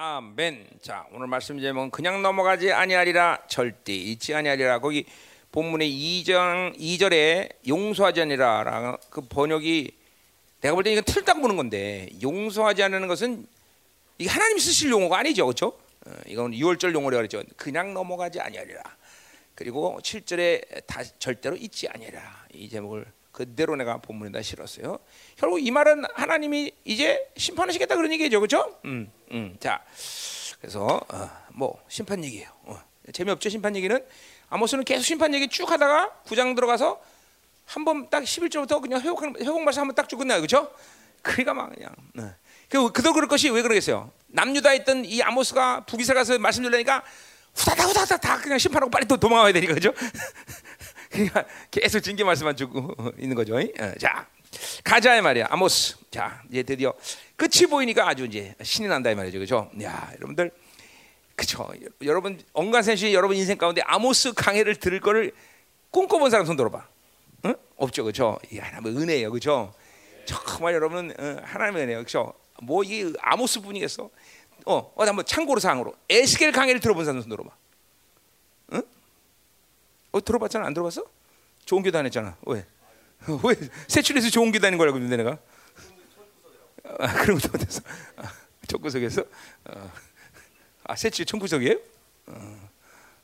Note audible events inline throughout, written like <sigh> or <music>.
아멘. 자, 오늘 말씀 제목은 그냥 넘어가지 아니하리라 절대 잊지 아니하리라. 거기 본문의 2장 2절에 용서하지 아니라라는 그 번역이 내가 볼 때 이건 틀딱 보는 건데 용서하지 않는 것은 이게 하나님 쓰실 용어가 아니죠. 그렇죠? 어, 이건 6월절 용어라 그랬죠. 그냥 넘어가지 아니하리라. 그리고 7절에 다 절대로 잊지 아니하리라. 이 제목을 그대로 내가 본문에다 실었어요. 결국 이 말은 하나님이 이제 심판하시겠다 그런 얘기죠, 그렇죠? 음, 음. 자, 그래서 어, 뭐 심판 얘기예요. 어, 재미없죠, 심판 얘기는. 아모스는 계속 심판 얘기 쭉 하다가 구장 들어가서 한 번 딱 11절부터 그냥 회복 회복 말씀 한번 딱 쭉 끝나요, 그렇죠? 그러니까 막 그냥. 어. 그 그도 그럴 것이 왜 그러겠어요? 남유다 있던 이 아모스가 북이스라 가서 말씀 들으니까 후다닥 후다닥 다 그냥 심판하고 빨리 또 도망가야 되니까 그죠? <laughs> 그러니까 계속 징계 말씀만 주고 있는 거죠. 어, 자 가자 이 말이야 아모스. 자 이제 드디어 끝이 보이니까 아주 이제 신이 난다 이 말이죠, 그죠? 야 여러분들 그죠? 여러분 언간센시 여러분 인생 가운데 아모스 강해를 들을 거를 꿈꿔본 사람 손 들어봐. 응? 없죠, 그죠? 이 하나님의 은혜예요, 그죠? 정말 여러분은 어, 하나님의 은혜예요, 그죠? 뭐이 아모스 분이겠어? 어, 어디 한번 참고로 상으로 에스겔 강해를 들어본 사람 손 들어봐. 응? 어 들어봤잖아, 안 들어봤어? 좋은 교회 다녔잖아. 왜? <laughs> 왜 세출에서 좋은 다닌 거라고 그러는데 내가? 아, 그런 것도 못했어. 아, 척구석에서 어. 아 세출 청구석이에요? 어,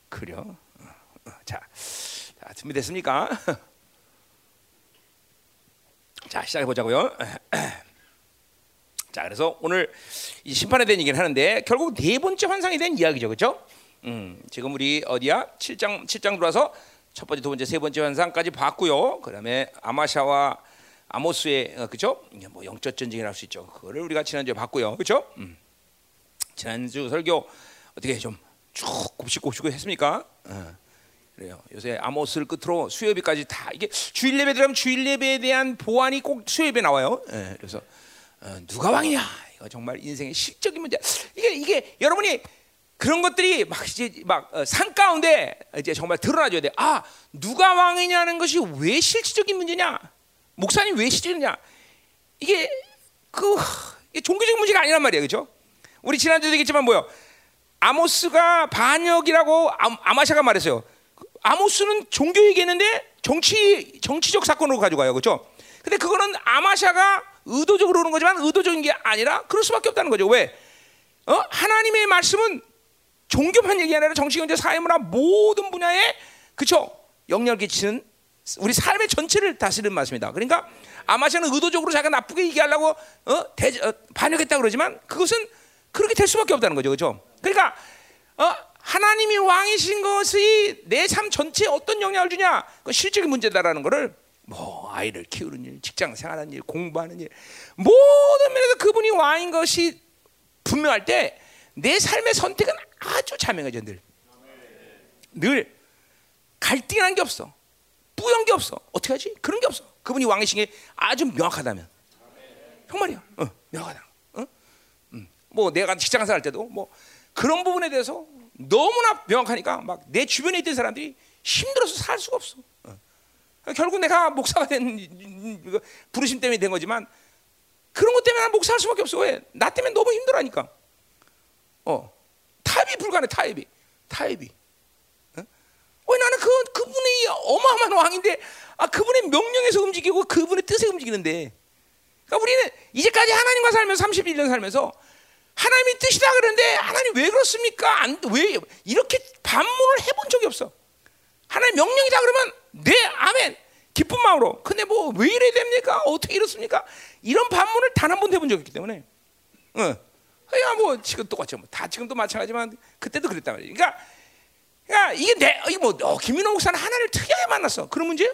그래요. 어, 자, 자 준비됐습니까? <laughs> 자 시작해 보자고요. <clears throat> 자 그래서 오늘 이 심판에 대한 얘기를 하는데 결국 네 번째 환상에 대한 이야기죠, 그렇죠? 음, 지금 우리 어디야? 7장 7장 들어와서 첫 번째, 두 번째, 세 번째 환상까지 봤고요. 그다음에 아마샤와 아모스의 어, 그죠? 뭐 영적 전쟁이라 할 수 있죠. 그거를 우리가 지난주에 봤고요, 그렇죠? 음. 지난주 설교 어떻게 좀 쭉 곱씹곱씹고 했습니까? 어. 그래요. 요새 아모스를 끝으로 수요비까지 다 이게 주일 예배 들어가면 주일 예배에 대한 보완이 꼭 수요비에 나와요. 예, 그래서 어, 누가 왕이냐? 이거 정말 인생의 실적인 문제. 이게 이게 여러분이 그런 것들이 막 이제 막산 어, 가운데 이제 정말 드러나줘야 돼. 아 누가 왕이냐는 것이 왜 실질적인 문제냐? 목사님 왜 실질이냐? 이게 그 이게 종교적인 문제가 아니란 말이에요, 그렇죠? 우리 지난주에 얘기했지만 뭐요? 아모스가 반역이라고 아마샤가 말했어요. 아모스는 종교 얘기했는데 정치 정치적 사건으로 가져가요, 그렇죠? 근데 그거는 아마샤가 의도적으로 그러는 거지만 의도적인 게 아니라 그럴 수밖에 없다는 거죠. 왜? 어? 하나님의 말씀은 종교만 얘기 아니라 정치, 경제, 사회, 문화 모든 분야에 그쵸 영향을 끼치는 우리 삶의 전체를 다스리는 말씀이다. 그러니까 아마샤는 의도적으로 자기가 나쁘게 얘기하려고 어? 대, 어, 반역했다 그러지만 그것은 그렇게 될 수밖에 없다는 거죠, 그렇죠? 그러니까 어? 하나님이 왕이신 것이 내 삶 전체에 어떤 영향을 주냐? 그 실적인 문제다라는 것을 뭐 아이를 키우는 일, 직장 생활하는 일, 공부하는 일 모든 면에서 그분이 왕인 것이 분명할 때 내 삶의 선택은 아주 자명해져 늘. 늘 갈등이라는 게 없어. 뿌연 게 없어. 어떻게 하지? 그런 게 없어. 그분이 왕이신 게 아주 명확하다면. 정말이야. 어, 명확하다. 어? 음. 뭐 내가 직장 생활 때도 뭐 그런 부분에 대해서 너무나 명확하니까 막 내 주변에 있던 사람들이 힘들어서 살 수가 없어. 어. 결국 내가 목사가 된 부르심 때문에 된 거지만 그런 것 때문에 목사할 수밖에 없어. 왜? 나 때문에 너무 힘들어하니까. 어, 타협이 불가능해. 타협이, 타협이. 어? 왜 나는 그 그분이 어마어마한 왕인데, 아 그분의 명령에서 움직이고 그분의 뜻에 움직이는데. 그러니까 우리는 이제까지 하나님과 살면서 31년 살면서 하나님이 뜻이다 그러는데 하나님 왜 그렇습니까? 안, 왜 이렇게 반문을 해본 적이 없어. 하나님 명령이다 그러면 네 아멘 기쁜 마음으로. 근데 뭐 왜 이래 됩니까? 어떻게 이렇습니까? 이런 반문을 단 한 번도 해본 적이 없기 때문에. 어. 야, 뭐 지금 똑같죠. 뭐. 다 지금도 마찬가지지만 그때도 그랬단 말이야. 그러니까, 그러니까 이게 내 이게 뭐 어, 김민호 목사는 하나님을 특이하게 만났어. 그런 문제?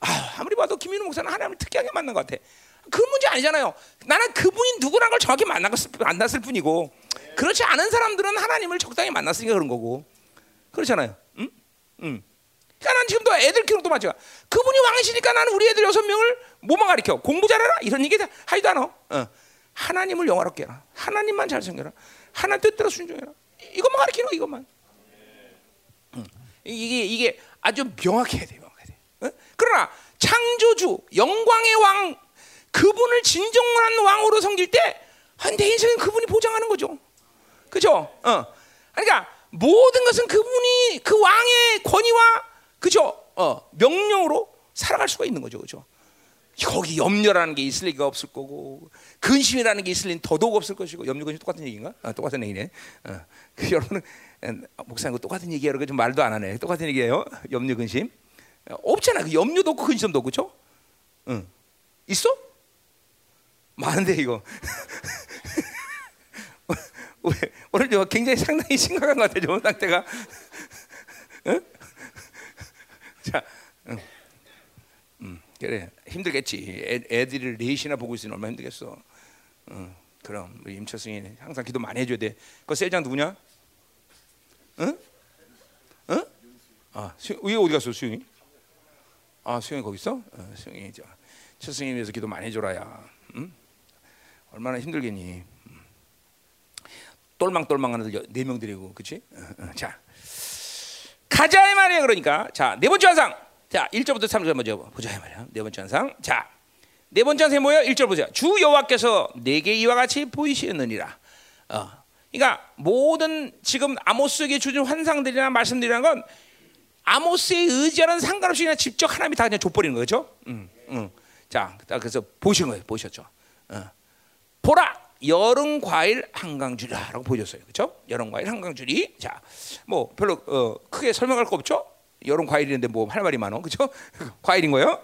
아, 아무리 봐도 김민호 목사는 하나님을 특이하게 만난 것 같아. 그 문제 아니잖아요. 나는 그분이 누구란 걸 정확히 만났을, 만났을 뿐이고 그렇지 않은 사람들은 하나님을 적당히 만났으니까 그런 거고 그렇잖아요. 응? 응. 그러니까 난 지금도 애들 키우는 또 마찬가지. 그분이 왕이시니까 나는 우리 애들 여섯 명을 뭐만 가르쳐? 공부 잘해라 이런 얘기 하지도 않아. 어. 하나님을 영화롭게 해라. 하나님만 잘 생겨라. 하나님 뜻대로 순종해라. 이것만 가르치는 거 이것만. 응. 이게 이게 아주 명확해야 돼, 명확해야 돼. 어? 그러나 창조주 영광의 왕 그분을 진정한 왕으로 섬길 때, 내 인생은 그분이 보장하는 거죠. 그죠? 어. 그러니까 모든 것은 그분이 그 왕의 권위와 그죠? 어, 명령으로 살아갈 수가 있는 거죠, 그죠? 거기 염려라는 게 있을 리가 없을 거고 근심이라는 게 있을 리는 더더욱 없을 것이고 염려 근심 똑같은 얘기인가? 아, 똑같은 얘기네. 어. <laughs> 그 여러분은 어, 목사님 똑같은 얘기예요. 그러니까 좀 말도 안 하네. 똑같은 얘기예요. 염려 근심 어, 없잖아. 그 염려도 없고 근심도 없고 그렇죠? 응. 있어? 많은데 이거. <laughs> 오늘 저 굉장히 상당히 심각한 것 같아요. 상태가. <laughs> 응? 자, 응. 음, 그래 힘들겠지. 애, 애들을 넷이나 보고 있으면 얼마나 힘들겠어. 응. 그럼 우리 임철승이 항상 기도 많이 해줘야 돼. 그 셀장 누구냐? 응? 응? 아, 수, 위 어디 갔어, 수영이? 아, 수영이 거기 있어? 어, 수영이 저 철승이 위해서 기도 많이 해줘라야. 응? 얼마나 힘들겠니? 똘망똘망한 애들 네명 데리고 그렇지? 자 가자 이 말이야 그러니까 자 네 번째 환상 자 1절부터 3절 먼저 보자 이 말이야 네 번째 환상 자 네 번째 환상이 뭐야 1절 보자 주 여호와께서 내게 이와 같이 보이시느니라 어 그러니까 모든 지금 아모스에게 주신 환상들이나 말씀들이란 건 아모스의 의지와는 상관없이 그냥 직접 하나님이 다 그냥 줘버리는 거죠. 음, 음. 자, 그래서 보신 거예요. 보셨죠? 어. 보라, 여름 과일 한강줄이라고 보여줬어요. 그렇죠? 여름 과일 한강줄이. 자, 뭐 별로 어, 크게 설명할 거 없죠? 여름 과일인데 뭐 할 말이 많어. 그렇죠? <laughs> 과일인 거예요.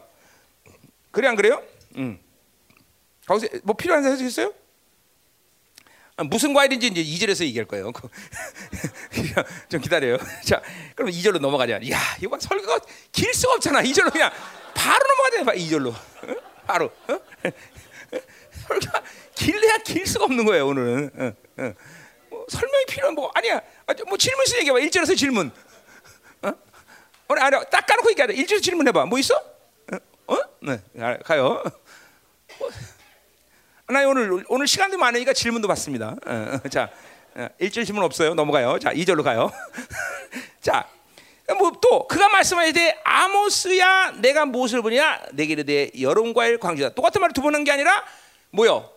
그래 안 그래요? 음. 거기서 뭐 필요한 사람 있어요? 아, 무슨 과일인지 이제 2절에서 얘기할 거예요. <laughs> 좀 기다려요. <laughs> 자, 그럼 2절로 넘어가자. 야, 이거 설교가 길 수가 없잖아. 2절로 그냥 바로 넘어가자. 2절로. 바로. 어? 설교가 길래야 길 수가 없는 거예요 오늘은. 어, 어. 뭐 설명이 필요한 뭐 아니야. 아, 뭐 질문 쓰 얘기해봐. 1절에서 질문. 어? 오늘 아니 딱 까놓고 얘기하자. 1절에서 질문해봐. 뭐 있어? 어? 네, 가요. 뭐, 나 오늘 오늘 시간도 많으니까 질문도 받습니다. 어, 어, 자, 어, 1절 질문 없어요. 넘어가요. 자, 2절로 가요. <laughs> 자, 뭐 또 그가 말씀하되 아모스야 내가 무엇을 보냐 내게 이르되 여름 과일 광주다. 똑같은 말을 두 번 한 게 아니라 뭐요?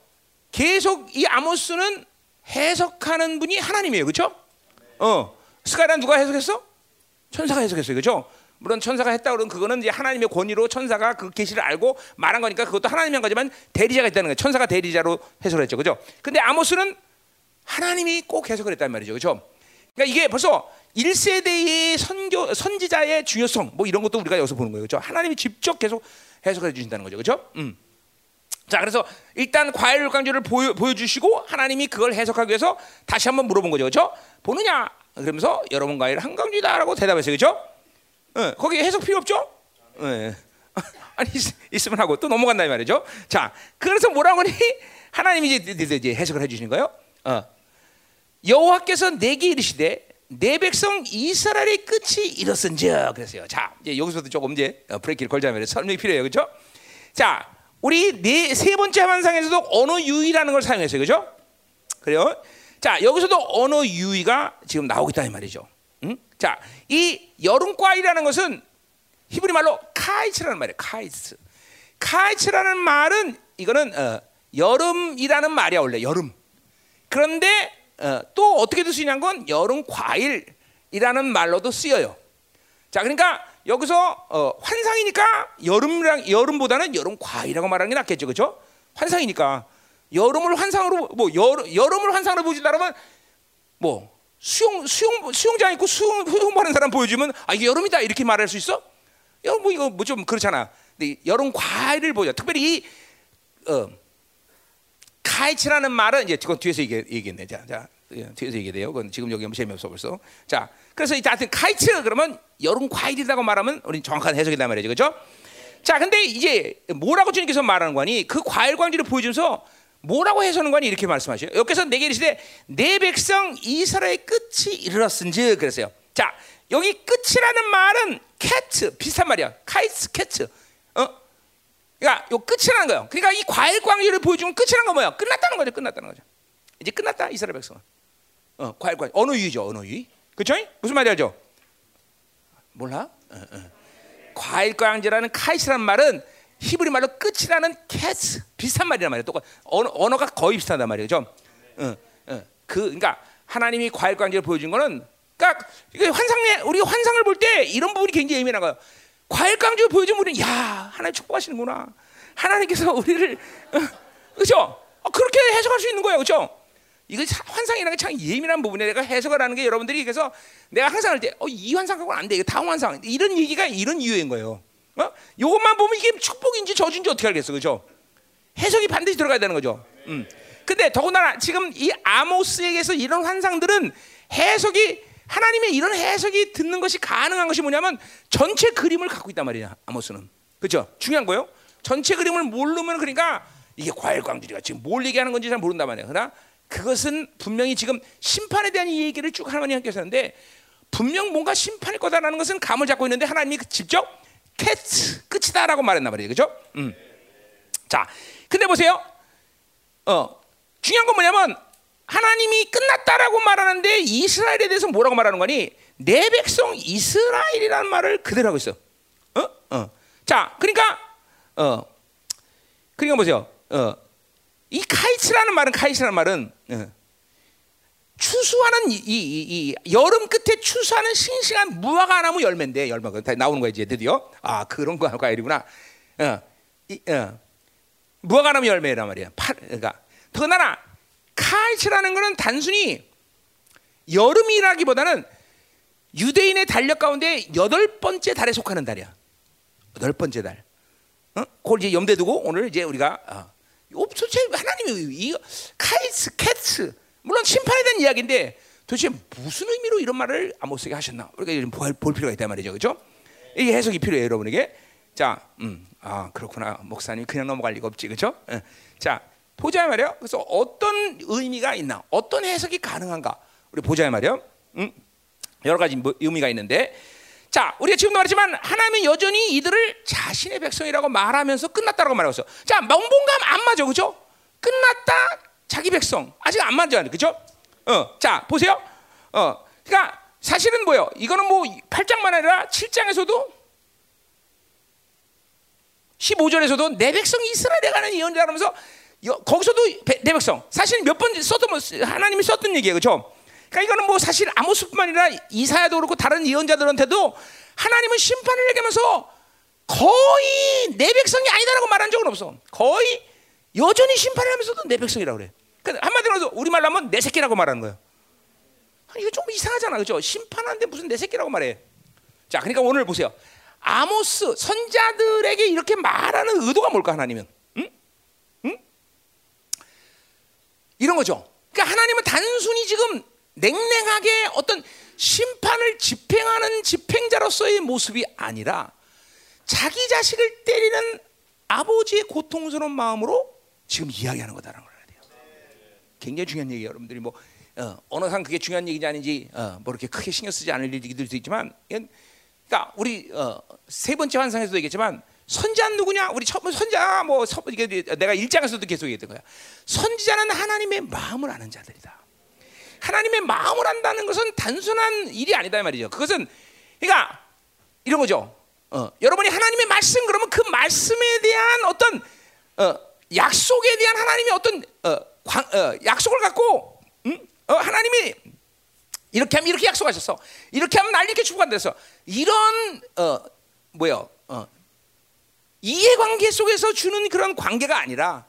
계속 이 아모스는 해석하는 분이 하나님이에요. 그렇죠? 어. 스가랴 누가 해석했어? 천사가 해석했어요. 그렇죠? 물론 천사가 했다 그러면 그거는 이제 하나님의 권위로 천사가 그 계시를 알고 말한 거니까 그것도 하나님의 거지만 대리자가 있다는 거예요. 천사가 대리자로 해석을 했죠. 그죠? 근데 아모스는 하나님이 꼭 해석을 했단 말이죠. 그죠? 그러니까 이게 벌써 1세대의 선교 선지자의 중요성 뭐 이런 것도 우리가 여기서 보는 거예요. 그죠? 하나님이 직접 계속 해석해 주신다는 거죠. 그죠? 음. 자, 그래서 일단 과일 강조를 보여, 보여주시고 하나님이 그걸 해석하기 위해서 다시 한번 물어본 거죠. 그죠? 보느냐? 그러면서 여러분 과일 한강주다라고 대답했어요. 그죠? 네, 거기 해석 필요 없죠? 네. <laughs> 아니 있, 으면 하고 또 넘어간다 이 말이죠. 자, 그래서 뭐라고 하니 하나님이 이제, 이제 해석을 해주시는 거예요. 어. 여호와께서 내게 이르시되 내 백성 이스라엘의 끝이 이렇은즉 그랬어요. 자, 이제 여기서도 조금 이제 어, 브레이크를 걸자면 설명이 필요해요, 그렇죠? 자, 우리 네 세 번째 환상에서도 언어 유의라는 걸 사용했어요, 그렇죠? 그래요. 자, 여기서도 언어 유의가 지금 나오겠다 이 말이죠. 응? 자, 이 여름 과일이라는 것은 히브리 말로 카이츠라는 말이에요. 카이츠. 카이츠라는 말은 이거는 어, 여름이라는 말이야 원래 여름. 그런데 어, 또 어떻게 쓰이냐는 건 여름 과일이라는 말로도 쓰여요. 자, 그러니까 여기서 어, 환상이니까 여름이랑 여름보다는 여름 과일이라고 말하는 게 낫겠죠, 그렇죠? 환상이니까 여름을 환상으로 뭐 여름, 여름을 환상으로 보여준다면 뭐 수영 수영 수영장 있고 수영 수영하는 사람 보여주면 아 이게 여름이다 이렇게 말할 수 있어? 여름 뭐 이거 뭐 좀 그렇잖아. 근데 여름 과일을 보여. 특별히 이 어, 카이츠라는 말은 이제 그건 뒤에서 얘기, 얘기했네. 자, 자 예, 뒤에서 얘기돼요. 그건 지금 여기 재미없어 벌써. 자, 그래서 이제 하여튼 카이츠 그러면 여름 과일이라고 말하면 우리 정확한 해석이란 말이죠, 그렇죠? 자, 근데 이제 뭐라고 주님께서 말하는 거니? 그 과일 광주리를 보여주면서 뭐라고 해서는 거니 이렇게 말씀하셔요. 여기서 내게 이르시되 내 백성 이스라엘 끝이 이르렀은즉 그랬어요. 자, 여기 끝이라는 말은 케츠 비슷한 말이야. 카이츠 케츠. 어? 그러니까 요 끝이라는 거예요. 그러니까 이 과일 광주리를 보여주면 끝이라는 거 뭐야? 끝났다는 거죠. 끝났다는 거죠. 이제 끝났다 이스라엘 백성은. 어, 과일 과일 언어 유희죠. 언어 유희. 그렇죠? 무슨 말이 죠 몰라? 어, 어. 과일 광지라는 카이츠라는 말은 히브리 말로 끝이라는 캐스 비슷한 말이란 말이에요. 똑같 언어, 언어가 거의 비슷하단 말이죠. 어, 어. 그 그러니까 하나님이 과일 관계를 보여준 거는 그러니까 이게 환상에 우리가 환상을 볼 때 이런 부분이 굉장히 예민한 거예요. 과일 관계를 보여주면 우리는 야 하나님 축복하시는구나. 하나님께서 우리를 어, 그렇죠? 어, 그렇게 해석할 수 있는 거예요, 그렇죠? 이거 환상이라는 게 참 예민한 부분에 내가 해석을 하는 게 여러분들이 그래서 내가 항상 할 때, 어, 이 환상 갖고는 안 돼. 이거 다음 환상. 이런 얘기가 이런 이유인 거예요. 어? 요것만 보면 이게 축복인지 저주인지 어떻게 알겠어, 그죠? 해석이 반드시 들어가야 되는 거죠. 음. 근데 더군다나 지금 이 아모스에게서 이런 환상들은 해석이 하나님의 이런 해석이 듣는 것이 가능한 것이 뭐냐면 전체 그림을 갖고 있단 말이야. 아모스는. 그죠? 중요한 거요. 전체 그림을 모르면 그러니까 이게 과일 광주리가 지금 뭘 얘기하는 건지 잘 모른단 말이야. 그러나 그것은 분명히 지금 심판에 대한 이 얘기를 쭉 하나님께서 하는데 분명 뭔가 심판일 거다라는 것은 감을 잡고 있는데 하나님이 직접 캐트 끝이다라고 말했단 말이에요. 그죠? 음. 자, 근데 보세요. 어, 중요한 건 뭐냐면 하나님이 끝났다라고 말하는데 이스라엘에 대해서 뭐라고 말하는 거니? 내 백성 이스라엘이라는 말을 그대로 하고 있어. 어? 어. 자, 그러니까 어. 그러니까 보세요. 어. 이 카이츠라는 말은 카이츠라는 말은 어. 추수하는 이, 이, 이, 여름 끝에 추수하는 싱싱한 무화과 나무 열매인데 열매가 다 나오는 거야 이제 드디어 아 그런 거 과일이구나 어, 이, 어. 무화과 나무 열매란 말이야 파, 그러니까 더나나 카이츠라는 거는 단순히 여름이라기보다는 유대인의 달력 가운데 여덟 번째 달에 속하는 달이야 여덟 번째 달 어? 그걸 이제 염두에 두고 오늘 이제 우리가 어. 도대체 하나님이 이 카이츠 캐츠 물론 심판에 대한 이야기인데 도대체 무슨 의미로 이런 말을 아모스에게 하셨나? 우리가 볼, 볼 필요가 있단 말이죠, 그렇죠? 이게 해석이 필요해요, 여러분에게. 자, 음, 아 그렇구나, 목사님 그냥 넘어갈 리가 없지, 그렇죠? 예. 자, 보자 말이요. 그래서 어떤 의미가 있나, 어떤 해석이 가능한가, 우리 보자 말이요. 음, 여러 가지 뭐 의미가 있는데, 자, 우리가 지금도 말했지만 하나님은 여전히 이들을 자신의 백성이라고 말하면서 끝났다라고 말하고 있어. 자, 뭔가 안 맞아, 그렇죠? 끝났다. 자기 백성 아직 안 만져요, 그죠? 어, 자 보세요. 어, 그러니까 사실은 뭐요? 이거는 뭐 8장만 아니라 7장에서도 15절에서도 내 백성 이스라엘에 가는 예언자라면서 거기서도 내 백성 사실 몇 번 썼던 뭐 하나님이 썼던 얘기예요, 그렇죠? 그러니까 이거는 뭐 사실 아모스뿐만 아니라 이사야도 그렇고 다른 예언자들한테도 하나님은 심판을 얘기하면서 거의 내 백성이 아니다라고 말한 적은 없어. 거의 여전히 심판을 하면서도 내 백성이라고 그래. 그러니까 한마디로 해서 우리말로 하면 내 새끼라고 말하는 거예요. 이거 좀 이상하잖아. 그죠? 심판하는데 무슨 내 새끼라고 말해. 자, 그러니까 오늘 보세요. 아모스 선자들에게 이렇게 말하는 의도가 뭘까 하나님은? 응? 응? 이런 거죠. 그러니까 하나님은 단순히 지금 냉랭하게 어떤 심판을 집행하는 집행자로서의 모습이 아니라 자기 자식을 때리는 아버지의 고통스러운 마음으로 지금 이야기하는 거다라는 걸 알아야 돼요. 굉장히 중요한 얘기예요, 여러분들이 뭐 어, 어느 상 그게 중요한 얘기인지 아닌지 어, 뭐 이렇게 크게 신경 쓰지 않을 일들도 있지만, 그러니까 우리 어, 세 번째 환상에서도 얘기했지만 선지자는 누구냐? 우리 첫 선지자 뭐 이게 내가 일장에서도 계속 얘기했던 거야. 선지자는 하나님의 마음을 아는 자들이다. 하나님의 마음을 안다는 것은 단순한 일이 아니다 말이죠. 그것은 그러니까 이런 거죠. 어, 여러분이 하나님의 말씀 그러면 그 말씀에 대한 어떤 어, 약속에 대한 하나님의 어떤 어, 광, 어, 약속을 갖고 음? 어, 하나님이 이렇게 하면 이렇게 약속하셨어. 이렇게 하면 날 이렇게 축복한다 서 이런 어, 뭐요? 어, 이해관계 속에서 주는 그런 관계가 아니라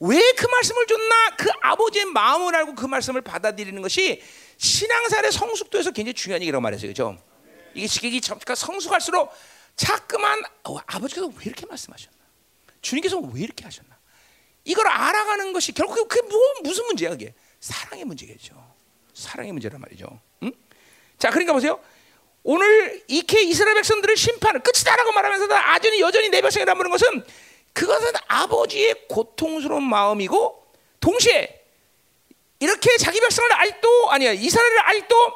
왜 그 말씀을 줬나? 그 아버지의 마음을 알고 그 말씀을 받아들이는 것이 신앙생활의 성숙도에서 굉장히 중요한 얘기라고 말했어요. 그죠? 이게 시기 성숙할수록 자꾸만 어, 아버지가 왜 이렇게 말씀하셨나? 주님께서 왜 이렇게 하셨나? 이걸 알아가는 것이 결국 그게 뭐 무슨 문제야 그게? 사랑의 문제겠죠. 사랑의 문제란 말이죠. 응? 자, 그러니까 보세요. 오늘 이케 이스라엘 백성들을 심판을 끝이다라고 말하면서도 아전히 여전히 내 백성이라는 부는 것은 그것은 아버지의 고통스러운 마음이고 동시에 이렇게 자기 백성을 아직도 아니야 이스라엘을 아직도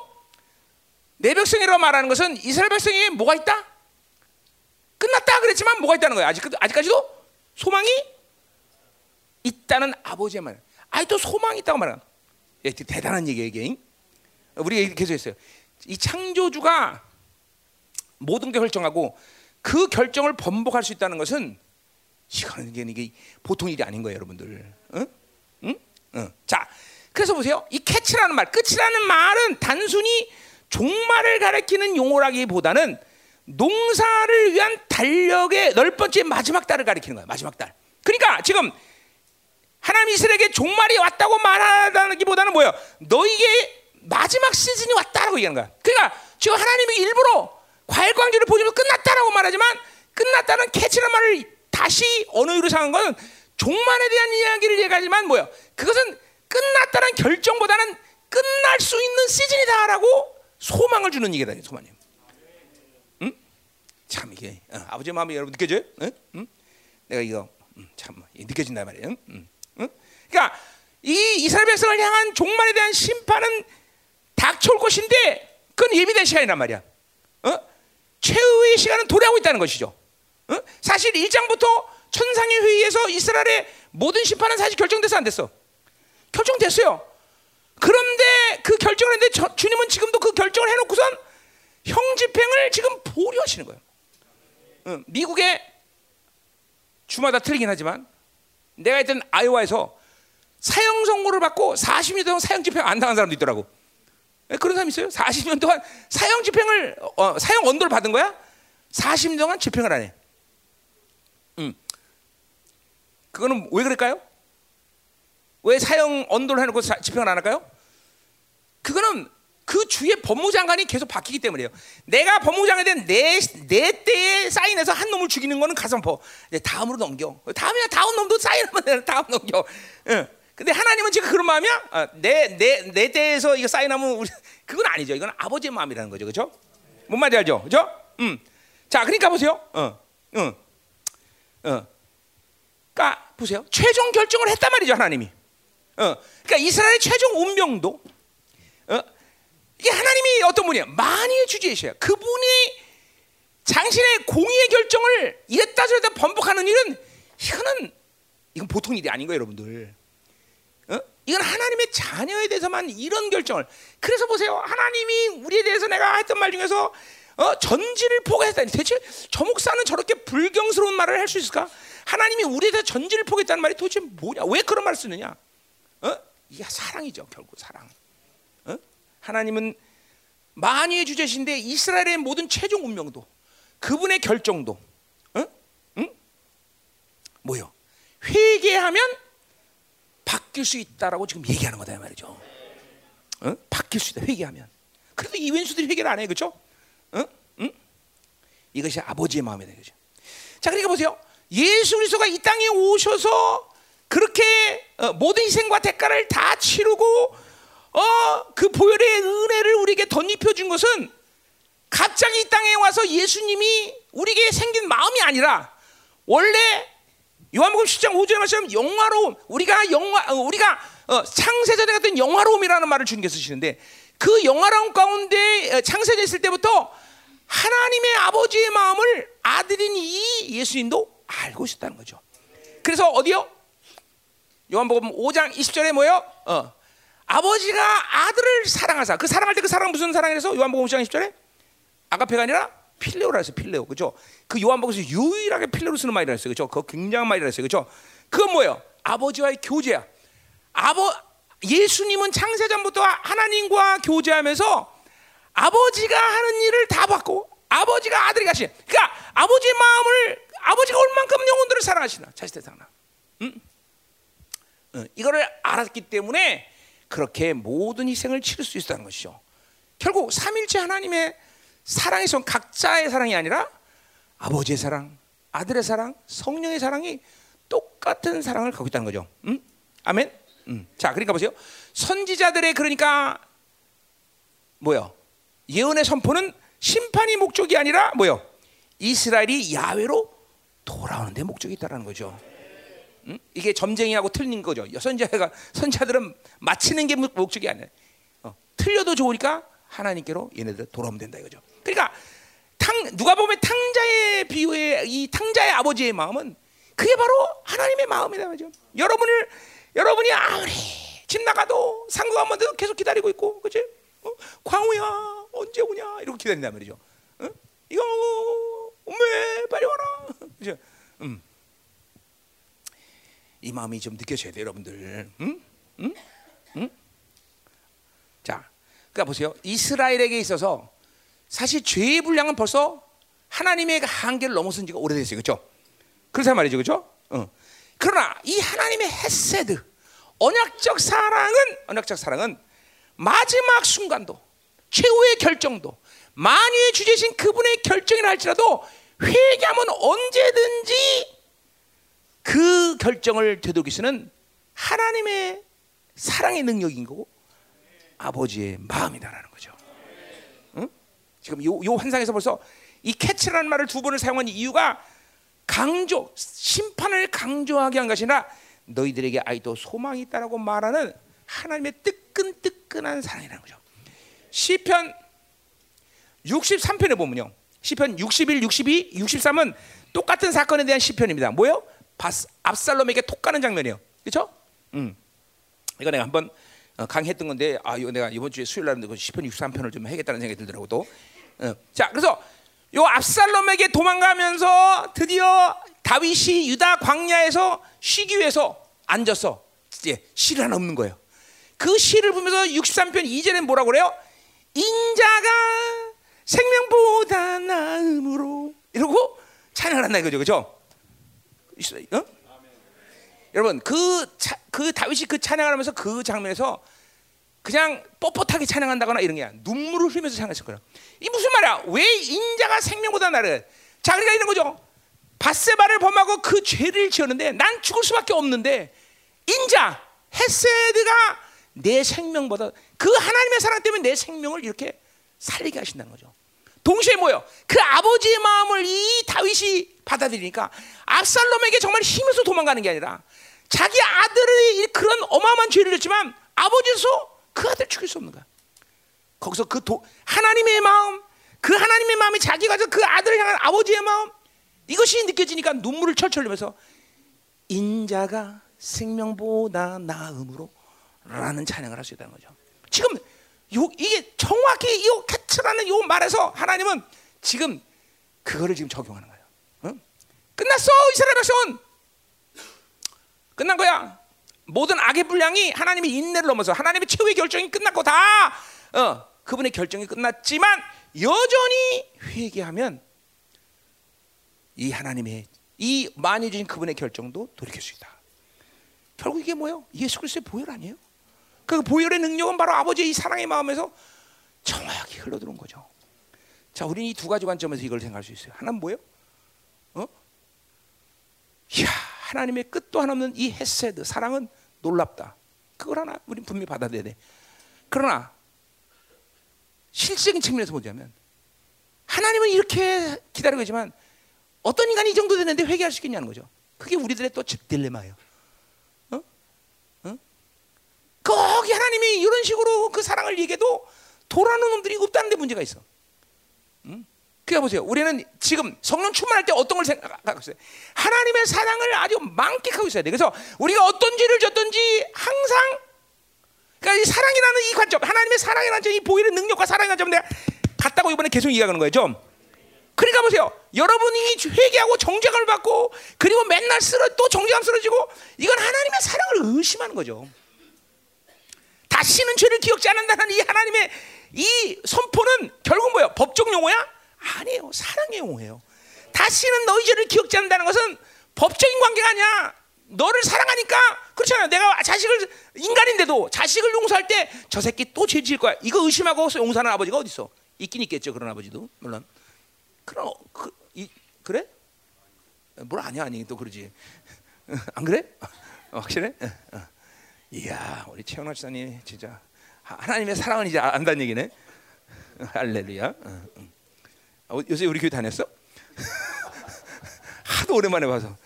내 백성이라고 말하는 것은 이스라엘 백성에 뭐가 있다? 끝났다 그랬지만 뭐가 있다는 거야? 아직 아직까지도 소망이 있다는 아버지의 말. 아직도 소망이 있다고 말하는. 예, 대단한 얘기예요, 이게. 우리 계속 했어요. 이 창조주가 모든 게 결정하고 그 결정을 번복할 수 있다는 것은 이거는 이게 보통 일이 아닌 거예요, 여러분들. 응? 응? 응. 자, 그래서 보세요. 이 캐치라는 말, 끝이라는 말은 단순히 종말을 가리키는 용어라기보다는 농사를 위한 달력의 열 번째 마지막 달을 가리키는 거예요. 마지막 달. 그러니까 지금 하나님 이스라엘에게 종말이 왔다고 말하다기보다는 뭐예요? 너에게 마지막 시즌이 왔다라고 얘기하는 거야. 그러니까 지금 하나님이 일부러 과일 광주를 보여주면 끝났다라고 말하지만 끝났다는 캐치라는 말을 다시 언어로 상한 것은 종말에 대한 이야기를 얘기하지만 뭐예요? 그것은 끝났다는 결정보다는 끝날 수 있는 시즌이다라고 소망을 주는 얘기다. 소망이. 응? 참 이게 어, 아버지 마음이 여러분 느껴져요? 응? 응? 내가 이거 음, 참 느껴진단 말이에요. 응? 응? 그러니까 이 이스라엘 백성을 향한 종말에 대한 심판은 닥쳐올 것인데 그건 예비된 시간이란 말이야. 어? 최후의 시간은 도래하고 있다는 것이죠. 어? 사실 1장부터 천상의 회의에서 이스라엘의 모든 심판은 사실 결정돼서 안 됐어. 결정됐어요. 그런데 그 결정을 했는데 저, 주님은 지금도 그 결정을 해놓고선 형 집행을 지금 보류하시는 거예요. 어, 미국의 주마다 틀리긴 하지만 내가 있던 아이오와에서 사형 선고를 받고 40년 동안 사형 집행 안 당한 사람도 있더라고. 예, 그런 사람 있어요? 40년 동안 사형 집행을 어, 사형 언도를 받은 거야? 40년 동안 집행을 안 해. 음. 그거는 왜 그럴까요? 왜 사형 언도를 해놓고 사, 집행을 안 할까요? 그거는 그 주의 법무장관이 계속 바뀌기 때문이에요. 내가 법무장관이 된내 내 때에 사인해서 한 놈을 죽이는 거는 가슴퍼. 이제 다음으로 넘겨. 다음에 다음 놈도 사인하면 다음 넘겨. 응. 근데 하나님은 지금 그런 마음이야? 내내내 어, 내 때에서 이거 사인하면 우리, <laughs> 그건 아니죠. 이건 아버지의 마음이라는 거죠, 그렇죠? 뭔 말인지 알죠, 그렇죠? 음. 자, 그러니까 보세요. 어, 어, 어. 그러니까 보세요. 최종 결정을 했단 말이죠, 하나님이. 어, 그러니까 이스라엘의 최종 운명도 어, 이게 하나님이 어떤 분이야? 만유의 주제이셔요. 그분이 당신의 공의의 결정을 이랬다 저랬다 번복하는 일은 이거는 이건 보통 일이 아닌 거예요, 여러분들. 어? 이건 하나님의 자녀에 대해서만 이런 결정을. 그래서 보세요, 하나님이 우리에 대해서 내가 했던 말 중에서 어, 전지를 포기했다니. 대체 저 목사는 저렇게 불경스러운 말을 할 수 있을까? 하나님이 우리에 대해서 전지를 포기했다는 말이 도대체 뭐냐? 왜 그런 말을 쓰느냐? 어? 이게 사랑이죠, 결국 사랑. 어? 하나님은 만유의 주제신데 이스라엘의 모든 최종 운명도 그분의 결정도 어? 응? 뭐요? 회개하면 바뀔 수 있다라고 지금 얘기하는 거다 말이죠. 어? 바뀔 수 있다 회개하면. 그래도 이 왼수들이 회개를 안 해, 그렇죠? 응? 응? 이것이 아버지의 마음이다, 그죠? 자, 그러니까 보세요. 예수 그리스도가 이 땅에 오셔서 그렇게 어, 모든 희생과 대가를 다 치르고 어, 그 보혈의 은혜를 우리에게 덧입혀 준 것은 갑자기 이 땅에 와서 예수님이 우리에게 생긴 마음이 아니라 원래 요한복음 10장 5절에 말씀 영화로움 우리가 영화 어, 우리가 어, 창세전에 같은 영화로움이라는 말을 주님께 쓰시는데 그 영화로움 가운데 어, 창세됐을 때부터 하나님의 아버지의 마음을 아들인 이 예수님도 알고 있었다는 거죠. 그래서 어디요? 요한복음 5장 20절에 뭐요? 어. 아버지가 아들을 사랑하사. 그 사랑할 때 그 사랑 무슨 사랑이라서 요한복음 5장 20절에 아가페가 아니라 필레오라 했어요. 필레오. 그죠? 그 요한복음에서 유일하게 필레오로 쓰는 말이라 했어요. 그죠? 그 굉장한 말이라 했어요. 그죠? 그건 뭐예요? 아버지와의 교제야. 아버 예수님은 창세전부터 하나님과 교제하면서 아버지가 하는 일을 다 받고 아버지가 아들이 가시. 그러니까 아버지의 마음을 아버지가 얼만큼 영혼들을 사랑하시나 자식들 사랑하. 응? 응. 이거를 알았기 때문에 그렇게 모든 희생을 치를 수 있다는 것이죠. 결국 삼일째 하나님의 사랑의 son 각자의 사랑이 아니라 아버지의 사랑, 아들의 사랑, 성령의 사랑이 똑같은 사랑을 갖고 있다는 거죠. 음? 아멘. 음. 자, 그러니까 보세요. 선지자들의 그러니까 뭐요? 예언의 선포는 심판이 목적이 아니라 뭐요? 이스라엘이 야외로 돌아오는 데 목적이 있다라는 거죠. 음? 이게 점쟁이하고 틀린 거죠. 선지자가 선지자들은 마치는 게 목적이 아니야. 어, 틀려도 좋으니까 하나님께로 얘네들 돌아오면 된다 이거죠. 그러니까 탕, 누가 보면 탕자의 비유의 이 탕자의 아버지의 마음은 그게 바로 하나님의 마음이다 말이죠. 여러분을 여러분이 아무리 집 나가도 상구 한번 계속 기다리고 있고, 그렇지? 어? 광우야 언제 오냐 이렇게 기다린단 말이죠. 어? 이거 왜 빨리 와라. 그죠? 음. 이 마음이 좀 느껴져야 돼, 여러분들. 응? 응? 응? 자, 그러니까 보세요. 이스라엘에게 있어서 사실 죄의 분량은 벌써 하나님의 한계를 넘어선 지가 오래됐어요. 그렇죠? 그렇단 말이죠. 그렇죠? 어. 그러나 이 하나님의 헤세드 언약적 사랑은 언약적 사랑은 마지막 순간도 최후의 결정도 만유의 주제신 그분의 결정이라 할지라도 회개하면 언제든지 그 결정을 있는 하나님의 사랑의 능력인 거고 아버지의 마음이다라는 거죠. 응? 지금 요, 요 환상에서 벌써 이 캐치라는 말을 두 번을 사용한 이유가 강조, 심판을 강조하게 한 것이 아니라 너희들에게 아이도 소망이 있다라고 말하는 하나님의 뜨끈뜨끈한 사랑이라는 거죠. 시편 63편에 보면요. 시편 61, 62, 63은 똑같은 사건에 대한 시편입니다. 뭐요? 압살롬에게 톡 가는 장면이에요. 그렇죠? 음. 이거 내가 한번 어, 강의했던 건데 아 이거 내가 이번 주에 수요일 날 시편 63편을 좀 해야겠다는 생각이 들더라고 또. 어. 자, 그래서 요 압살롬에게 도망가면서 드디어 다윗이 유다 광야에서 쉬기 위해서 앉아서 이제 시를 하나 없는 거예요. 그 시를 보면서 63편 2절에 뭐라고 그래요? 인자가 생명보다 나음으로 이러고 찬양을 한다 이거죠. 그죠? 어? 여러분 그, 차, 그 다윗이 그 찬양을 하면서 그 장면에서 그냥 뻣뻣하게 찬양한다거나 이런 게 아니라 눈물을 흘리면서 찬양했을 거예요. 이 무슨 말이야? 왜 인자가 생명보다 나를? 자, 그러니까 이런 거죠. 바세바를 범하고 그 죄를 지었는데 난 죽을 수밖에 없는데 인자 헤세드가 내 생명보다 그 하나님의 사랑 때문에 내 생명을 이렇게 살리게 하신다는 거죠. 동시에 뭐요? 그 아버지의 마음을 이 다윗이 받아들이니까 압살롬에게 정말 힘에서 도망가는 게 아니라 자기 아들이 그런 어마어마한 죄를 졌지만 아버지로서 그 아들 죽일 수 없는 거야. 거기서 그 도, 하나님의 마음, 그 하나님의 마음이 자기가 그 아들을 향한 아버지의 마음 이것이 느껴지니까 눈물을 철철 흘면서 인자가 생명보다 나음으로 라는 찬양을 할 수 있다는 거죠. 지금 요, 이게 정확히 이 캐츠라는 요 말에서 하나님은 지금 그거를 지금 적용하는 거예요. 응? 끝났어 이스라엘 백성은 끝난 거야. 모든 악의 분량이 하나님의 인내를 넘어서 하나님의 최후의 결정이 끝났고 다 어, 그분의 결정이 끝났지만 여전히 회개하면 이 하나님의 이 많이 주신 그분의 결정도 돌이킬 수 있다. 결국 이게 뭐예요? 예수 그리스도의 보혈 아니에요? 그 보혈의 능력은 바로 아버지의 이 사랑의 마음에서 정확히 흘러들어온 거죠. 자, 우리는 이 두 가지 관점에서 이걸 생각할 수 있어요. 하나는 뭐예요? 어? 이야, 하나님의 끝도 하나 없는 이 헤세드 사랑은 놀랍다. 그걸 하나 우리 분명히 받아들여야 돼. 그러나 실적인 측면에서 보자면 하나님은 이렇게 기다리고 있지만 어떤 인간이 이 정도 되는데 회개할 수 있겠냐는 거죠. 그게 우리들의 또 딜레마예요. 어? 어? 거기 하나님이 이런 식으로 그 사랑을 얘기해도 돌아오는 놈들이 없다는 데 문제가 있어. 응? 그러니까 보세요. 우리는 지금 성령 충만할 때 어떤 걸 생각하고 있어요? 하나님의 사랑을 아주 만끽하고 있어야 돼. 그래서 우리가 어떤 죄를 졌든지 항상 그러니까 이 사랑이라는 이 관점, 하나님의 사랑이라는 점, 이 보이는 능력과 사랑이라는 점 내가 같다고 이번에 계속 이야기하는 거예요. 좀. 그러니까 보세요. 여러분이 회개하고 정죄감을 받고 그리고 맨날 쓰러 또 정죄감 쓰러지고 이건 하나님의 사랑을 의심하는 거죠. 다시는 죄를 기억지 않는다는 이 하나님의 이 선포는 결국 뭐야? 법적 용어야? 아니에요. 사랑의 용어예요. 다시는 너희 죄를 기억지 않는다는 것은 법적인 관계가 아니야. 너를 사랑하니까 그렇잖아요. 내가 자식을 인간인데도 자식을 용서할 때 저 새끼 또 죄 지을 거야. 이거 의심하고 용서하는 아버지가 어디 있어? 있긴 있겠죠. 그런 아버지도 물론. 그럼 그, 이, 그래? 뭘 아니야 아니 또 그러지. <laughs> 안 그래? 어, 확실해? 어, 어. 이야 우리 최영락 지사님 진짜 하나님의 사랑은 이제 안다는 얘기네. 할렐루야. 어, 요새 우리 교회 다녔어? <laughs> 하도 오랜만에 봐서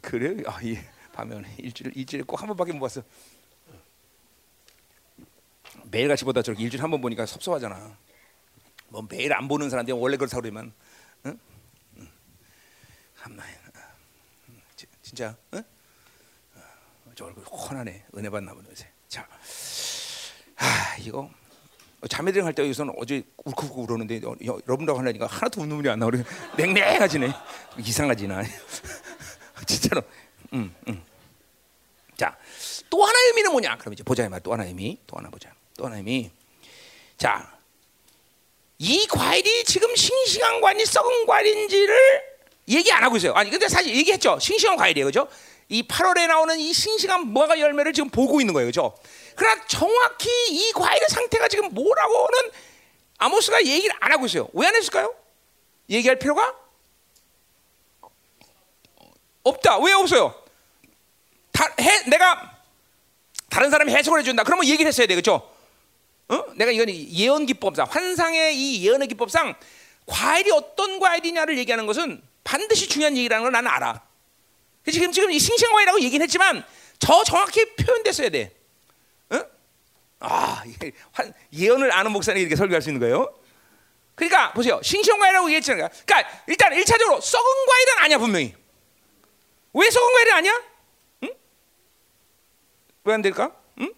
그래? 아, 이 밤에 일주일 일주일에 꼭 한 번밖에 못 봤어. 매일 같이 보다 저렇게 일주일 한 번 보니까 섭섭하잖아. 뭐 매일 안 보는 사람들이 원래 그렇다고 그러면, 응? 응. 한마디, 진짜, 응? 저 얼굴 훤하네. 은혜 받나 보네. 자, 아 이거 자매들 할때 여기서는 어제 울컥울컥 울었는데 여러분하고 하려니까 하나도 눈물이 안 나오래. 냉랭하지네. 이상하지나. <laughs> 진짜로. 음, 음. 자, 또 하나의 의미는 뭐냐? 그럼 이제 보자 말. 또 하나의 의미. 또 하나 보자. 또 하나의 의미. 자, 이 과일이 지금 싱싱한 과일이 썩은 과일인지를 얘기 안 하고 있어요. 아니 근데 사실 얘기했죠. 싱싱한 과일이에요, 그죠? 이 8월에 나오는 이 싱싱한 무화과 열매를 지금 보고 있는 거예요, 그죠? 그러나 정확히 이 과일의 상태가 지금 뭐라고는 아모스가 얘기를 안 하고 있어요. 왜 안 했을까요? 얘기할 필요가 없다. 왜 없어요? 다, 해, 내가 다른 사람이 해석을 해준다. 그러면 얘기를 했어야 돼, 그렇죠? 어? 내가 이건 예언 기법상 환상의 이 예언의 기법상 과일이 어떤 과일이냐를 얘기하는 것은 반드시 중요한 얘기라는 걸 나는 알아. 지금 지금 이 싱싱 과일이라고 얘기는 했지만 저 정확히 표현됐어야 돼. 어? 아, 예언을 아는 목사님 이렇게 설교할 수 있는 거예요. 그러니까 보세요. 싱싱 과일이라고 얘기했잖아요. 그러니까 일단 1차적으로 썩은 과일은 아니야 분명히. 왜 썩은 과일이 아니야? 응? 왜 안 될까? 응?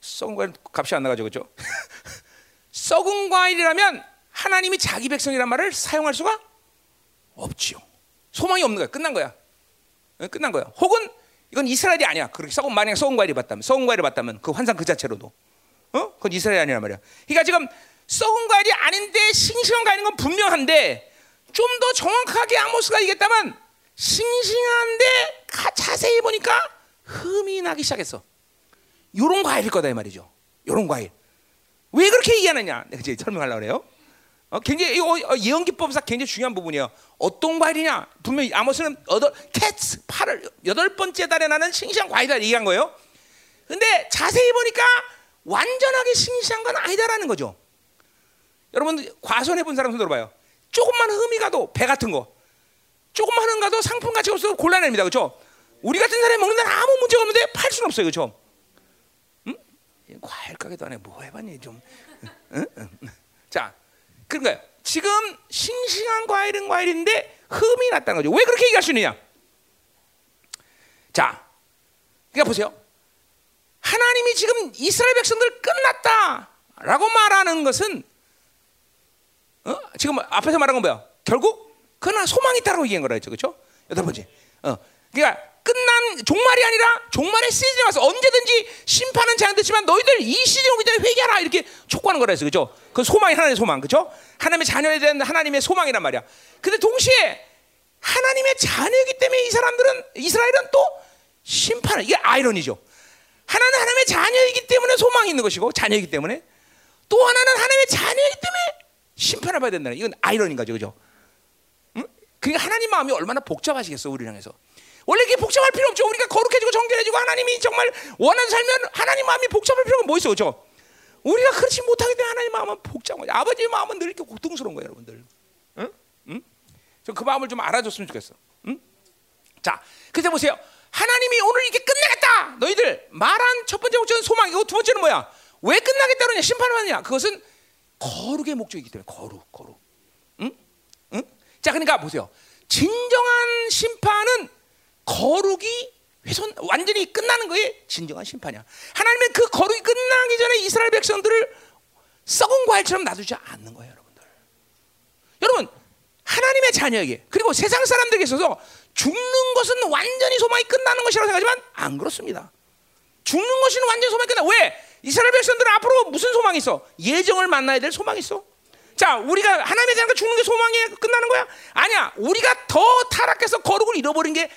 썩은 과일 값이 안 나가죠, 그렇죠? <laughs> 썩은 과일이라면 하나님이 자기 백성이란 말을 사용할 수가 없지요. 소망이 없는 거야. 끝난 거야. 끝난 거야. 혹은 이건 이스라엘이 아니야. 그렇게 썩은 만약 썩은 과일이 봤다면, 썩은 과일을 봤다면 그 환상 그 자체로도, 어? 그건 이스라엘이 아니란 말이야. 그러니까 지금 썩은 과일이 아닌데 싱싱한 과일인 건 분명한데 좀 더 정확하게 아모스가 얘기했다면 싱싱한데 자세히 보니까 흠이 나기 시작했어. 요런 과일일 거다 이 말이죠. 요런 과일. 왜 그렇게 얘기하느냐? 내가 이제 설명하려고 그래요. 어, 굉장히 이거 어, 예언 기법상 굉장히 중요한 부분이에요. 어떤 과일이냐? 분명히 아모스는 여덟 캐츠 팔을 여덟 번째 달에 나는 싱싱한 과일이다 얘기한 거예요. 근데 자세히 보니까 완전하게 싱싱한 건 아니다라는 거죠. 여러분 과선해 본 사람 손 들어봐요. 조금만 흠이 가도 배 같은 거, 조금만 흠 가도 상품 가치가 없어서 곤란합니다. 그렇죠? 우리 같은 사람이 먹는 데는 아무 문제가 없는데 팔 수는 없어요. 그렇죠? 응? 과일 가게도 안에 뭐 해봤니 좀? 응? 응? 자, 그러니까 지금 싱싱한 과일은 과일인데 흠이 났다는 거죠. 왜 그렇게 얘기할 수 있느냐? 자, 그러니까 보세요. 하나님이 지금 이스라엘 백성들 끝났다라고 말하는 것은 어? 지금 앞에서 말한 건 뭐야? 결국 그러나 소망이 있다고 얘기한 거라죠, 그렇죠? 여덟 번째. 어, 그러니까 끝난 종말이 아니라 종말의 시즌이 와서 언제든지 심판은 제한됐지만 너희들 이 시즌 오기 전에 회개하라 이렇게 촉구하는 거라 했어, 그렇죠? 그 소망이 하나님의 소망, 그렇죠? 하나님의 자녀에 대한 하나님의 소망이란 말이야. 근데 동시에 하나님의 자녀이기 때문에 이 사람들은 이스라엘은 또 심판을 이게 아이러니죠. 하나는 하나님의 자녀이기 때문에 소망이 있는 것이고 자녀이기 때문에 또 하나는 하나님의 자녀이기 때문에 심판을 받아야 된다는 이건 아이러니인 거죠, 그죠? 응? 그러니까 하나님 마음이 얼마나 복잡하시겠어 우리를 향해서. 원래 이게 복잡할 필요 없죠. 우리가 거룩해지고 정결해지고 하나님이 정말 원하는 살면 하나님 마음이 복잡할 필요가 뭐 있어, 그죠? 우리가 그렇지 못하기 때문에 하나님 마음은 복잡한 거죠. 아버지 마음은 늘 이렇게 고통스러운 거예요, 여러분들. 응? 응? 그 마음을 좀 알아줬으면 좋겠어. 응? 자, 그래서 보세요. 하나님이 오늘 이게 끝내겠다. 너희들 말한 첫 번째 목적은 소망이고 두 번째는 뭐야? 왜 끝나겠다 그러냐? 심판을 하느냐? 그것은 거룩의 목적이기 때문에 거룩, 거룩. 응? 응? 자, 그러니까 보세요. 진정한 심판은 거룩이 훼손 완전히 끝나는 거에 진정한 심판이야. 하나님은 그 거룩이 끝나기 전에 이스라엘 백성들을 썩은 과일처럼 놔두지 않는 거예요, 여러분들. 여러분, 하나님의 자녀에게 그리고 세상 사람들에게 있어서 죽는 것은 완전히 소망이 끝나는 것이라고 생각하지만 안 그렇습니다. 죽는 것은 완전히 소망이 끝나. 왜? 이스라엘 백성들은 앞으로 무슨 소망이 있어? 예정을 만나야 될 소망이 있어. 자, 우리가 하나님의 자녀가 죽는 게 소망이 끝나는 거야? 아니야. 우리가 더 타락해서 거룩을 잃어버린 게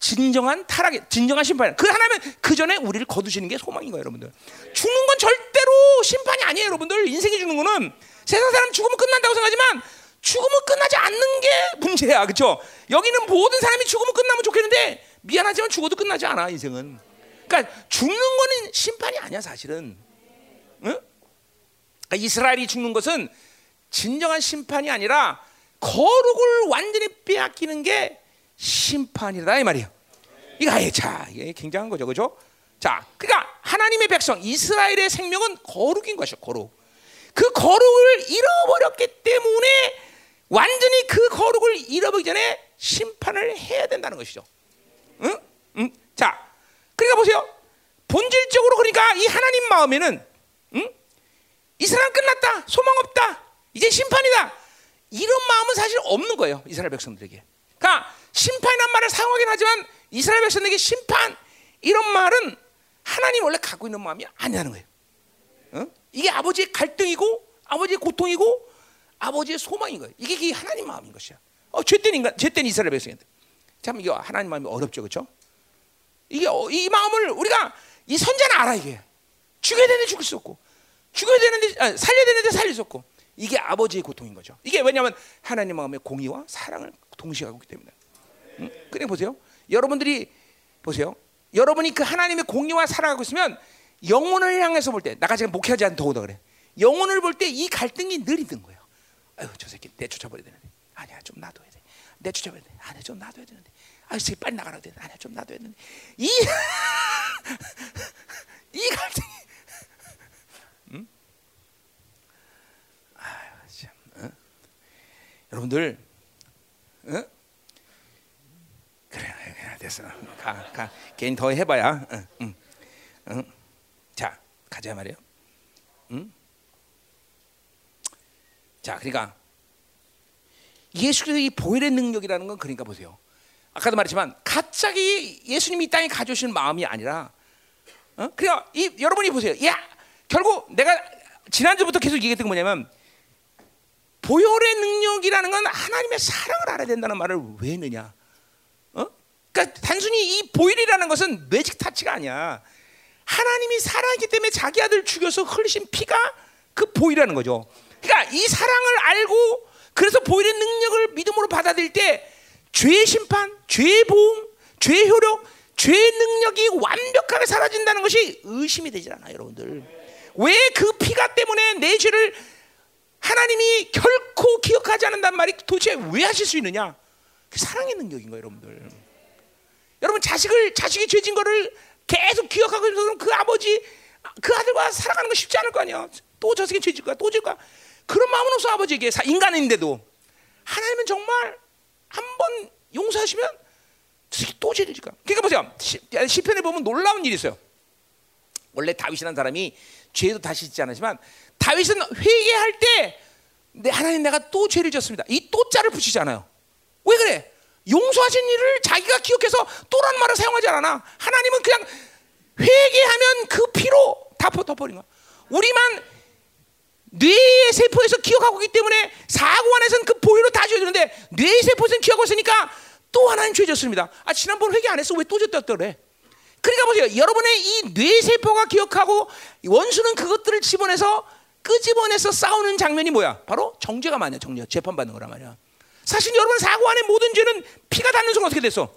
진정한 타락의 진정한 심판이야. 그 하나님은 그 전에 우리를 거두시는 게 소망인 거예요, 여러분들. 죽는 건 절대로 심판이 아니에요, 여러분들. 인생이 죽는 거는 세상 사람 죽으면 끝난다고 생각하지만 죽으면 끝나지 않는 게 문제야, 그렇죠? 여기는 모든 사람이 죽으면 끝나면 좋겠는데 미안하지만 죽어도 끝나지 않아 인생은. 그러니까 죽는 거는 심판이 아니야 사실은. 응? 그러니까 이스라엘이 죽는 것은 진정한 심판이 아니라 거룩을 완전히 빼앗기는 게 심판이다 이 말이에요. 이거 아예 자 이게 굉장한 거죠, 그죠? 자, 그러니까 하나님의 백성 이스라엘의 생명은 거룩인 것이요, 거룩. 그 거룩을 잃어버렸기 때문에 완전히 그 거룩을 잃어버리기 전에 심판을 해야 된다는 것이죠. 응? 응? 자, 그러니까 보세요. 본질적으로 그러니까 이 하나님 마음에는 응? 이 사람 끝났다. 소망 없다. 이제 심판이다. 이런 마음은 사실 없는 거예요. 이스라엘 백성들에게. 그러니까 심판이란 말을 사용하긴 하지만 이스라엘 백성에게 심판 이런 말은 하나님 원래 갖고 있는 마음이 아니라는 거예요. 어? 이게 아버지의 갈등이고 아버지의 고통이고 아버지의 소망인 거예요. 이게, 이게 하나님 마음인 것이야. 어, 죄된 인간, 죄된 이스라엘 백성인데. 참 이게 하나님 마음이 어렵죠, 그렇죠? 이게 어, 이 마음을 우리가 이 선자는 알아 이게 죽여야 되는데 죽을 수 없고 죽여야 되는데 아, 살려야 되는데 살릴 수 없고 이게 아버지의 고통인 거죠. 이게 왜냐하면 하나님 마음의 공의와 사랑을 동시에 하고 있기 때문에. 응? 그래 보세요. 여러분들이 보세요. 여러분이 그 하나님의 공의와 사랑하고 있으면 영혼을 향해서 볼 때, 나가 지금 목회하지 더구나 그래. 영혼을 볼 때 이 갈등이 늘 있는 거예요. 아유, 저 새끼 내쫓아버려야 되는데. 아니야, 좀 놔둬야 돼. 내쫓아버려야 돼. 아니야, 좀 놔둬야 되는데. 아, 이 새끼 빨리 나가라 돼. 아니야, 좀 놔둬야 되는데. 이, <laughs> 이 갈등이. 응? 아유, 참. 어? 여러분들, 어? 그래, 그래, 됐어. 가, 가. 개인 더 해봐야. 응, 응, 응. 자, 가자 말이요. 응? 자, 그러니까 예수의 보혈의 능력이라는 건 그러니까 보세요. 아까도 말했지만 갑자기 예수님이 이 땅에 가져오시는 마음이 아니라, 어? 그냥 이 여러분이 보세요. 야, 결국 내가 지난주부터 계속 얘기했던 게 뭐냐면 보혈의 능력이라는 건 하나님의 사랑을 알아야 된다는 말을 왜 했느냐? 어? 그러니까 단순히 이 보혈이라는 것은 매직 타치가 아니야. 하나님이 사랑하기 때문에 자기 아들 죽여서 흘리신 피가 그 보혈이라는 거죠. 그러니까 이 사랑을 알고 그래서 보혈의 능력을 믿음으로 받아들일 때 죄의 심판, 죄의 보험, 죄의 효력, 죄의 능력이 완벽하게 사라진다는 것이 의심이 되질 않아요, 여러분들. 왜 그 피가 때문에 내 죄를 하나님이 결코 기억하지 않는단 말이 도대체 왜 하실 수 있느냐? 그 사랑의 능력인 거예요, 여러분들. 여러분 자식을 자식이 죄진 거를 계속 기억하고 있으면 그 아버지 그 아들과 살아가는 거 쉽지 않을 거 아니야. 또 저 새끼 죄질 거야, 또 질까? 그런 마음은 없어 아버지에게 인간인데도 하나님은 정말 한 번 용서하시면 또 죄를 질까? 그러니까 보세요. 시편에 보면 놀라운 일이 있어요. 원래 다윗이라는 사람이 죄도 다시 짓지 않았지만 다윗은 회개할 때 하나님 내가 또 죄를 졌습니다. 이 또자를 붙이잖아요. 왜 그래? 용서하신 일을 자기가 기억해서 또라는 말을 사용하지 않아. 하나님은 그냥 회개하면 그 피로 다 덮어버린 거야. 우리만 뇌의 세포에서 기억하고 있기 때문에 사고 안에서는 그 보혈로 다 지어주는데 뇌의 세포에서는 기억하고 있으니까 또 하나님 죄졌습니다. 아 지난번 회개 안 했어 왜 또 졌다 그래? 그러니까 보세요. 여러분의 이 뇌 세포가 기억하고 원수는 그것들을 집어내서 끄집어내서 싸우는 장면이 뭐야? 바로 정죄가 많냐 정죄 재판 받는 거란 말이야. 사실 여러분 사고 안에 모든 죄는 피가 닿는 순간 어떻게 됐어?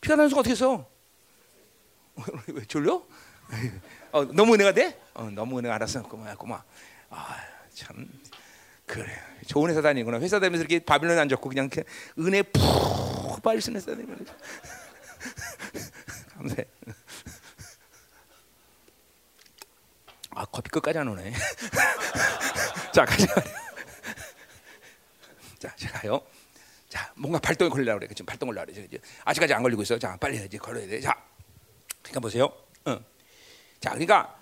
피가 닿는 순간 어떻게 됐어? <laughs> 왜 졸려? <laughs> 어, 너무 은혜가 돼? 어, 너무 은혜 알았어. 고마워, 고마워. 아, 참 그래. 좋은 회사 다니구나. 회사 다니면서 이렇게 바빌론 안 좋고 그냥 은혜 푹 빠지는 회사 다니면 <laughs> 감사해. 아 커피 끝까지 안 오네. 자 가자. 자 제가요. 자 뭔가 발동이 걸리려고 그래. 지금 발동 걸리려고 그래. 아직까지 안 걸리고 있어. 자 빨리 이제 걸어야 돼. 자 그러니까 보세요. 응. 자, 그러니까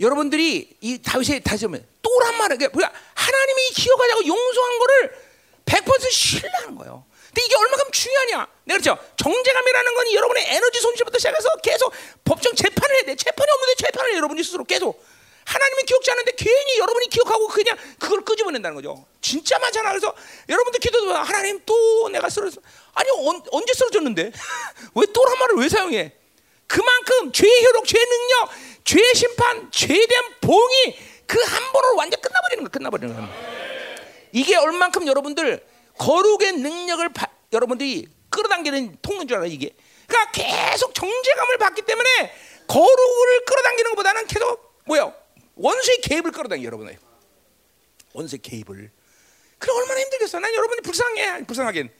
여러분들이 이 다윗의 다시 보면 또란 말은 그러니까 하나님이 기억하자고 용서한 거를 100% 신뢰하는 거예요. 근데 이게 얼마큼 중요하냐? 내가 그렇죠. 정제감이라는 건 여러분의 에너지 손실부터 시작해서 계속 법정 재판을 해야 돼. 재판이 없는데 재판을 여러분이 스스로 계속 하나님이 기억지 않는데 괜히 여러분이 기억하고 그냥 그걸 끄집어낸다는 거죠. 진짜 많잖아. 그래서 여러분들 기도도 하나님 또 내가 쓰러졌어. 아니 언, 언제 쓰러졌는데? <laughs> 왜 또란 말을 왜 사용해? 그만큼 죄의 효력, 죄의 능력, 죄의 심판, 죄에 대한 봉이 그 한 번으로 완전 끝나버리는 거, 끝나버리는 거. 이게 얼만큼 여러분들 거룩의 능력을 바, 여러분들이 끌어당기는 통로인 줄 알아요, 이게. 그러니까 계속 정죄감을 받기 때문에 거룩을 끌어당기는 것보다는 계속 뭐야? 원수의 개입을 끌어당겨 여러분의 원수의 개입을. 그래 얼마나 힘들겠어. 난 여러분이 불쌍해, 불쌍하긴,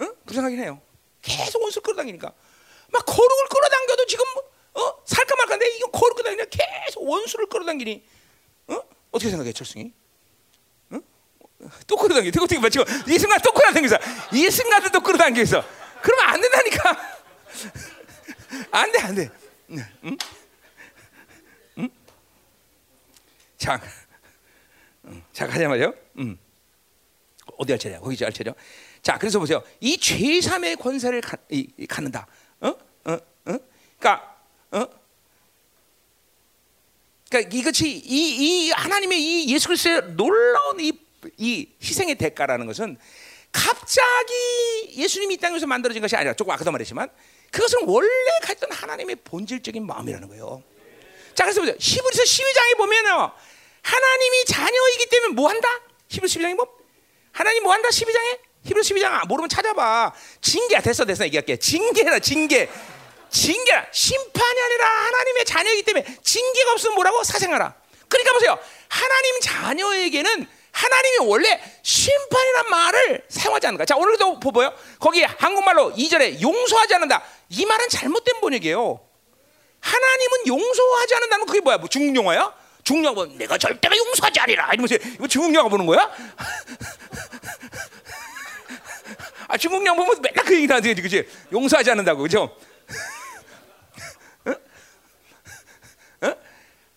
응? 불쌍하긴 해요. 계속 원수 끌어당기니까. 막 거룩을 끌어당겨도 지금 어 살까 말까인데 이거 거룩 끌어당기냐 계속 원수를 끌어당기니 어 어떻게 생각해 철승이? 어? 또 끌어당겨. 어떻게 봐 지금 이 순간 또 끌어당겨서 이 순간도 또 끌어당겨서 그러면 안 된다니까. <laughs> 안 돼, 안 돼. 응? 응? 자, 응. 자 가자 말이요. 응. 어디 할 차례야? 거기 할 차례. 자, 그래서 보세요. 이 죄삼의 권세를 가, 이, 이, 갖는다. 어? 어? 어? 그러니까 어? 그러니까 이것이 이, 이 하나님의 이 예수 그리스도의 놀라운 이, 이 희생의 대가라는 것은 갑자기 예수님이 이 땅에서 만들어진 것이 아니라 조금 아까도 말했지만 그것은 원래 가졌던 하나님의 본질적인 마음이라는 거예요. 자, 그래서 보세요. 히브리서 12장에 보면요. 하나님이 자녀이기 때문에 뭐 한다? 히브리서 12장에 보면 하나님 뭐 한다? 12장에? 히브리서 12장 모르면 찾아봐. 징계야. 됐어, 됐어. 얘기할게. 징계라, 징계. 징계라. 심판이 아니라 하나님의 자녀이기 때문에 징계가 없으면 뭐라고? 사생하라. 그러니까 보세요. 하나님 자녀에게는 하나님이 원래 심판이란 말을 사용하지 않는 거야. 자, 오늘도 보고요. 거기 한국말로 2절에 용서하지 않는다. 이 말은 잘못된 번역이에요. 하나님은 용서하지 않는다는 그게 뭐야? 뭐 중국 영화야? 중국 영화 보면 내가 절대로 용서하지 않리라 이러면서 이거 중국 영화 보는 거야? <laughs> 아 중국 영화 보면 맨날 그 얘기 하지, 그지? 용서하지 않는다고, 그죠?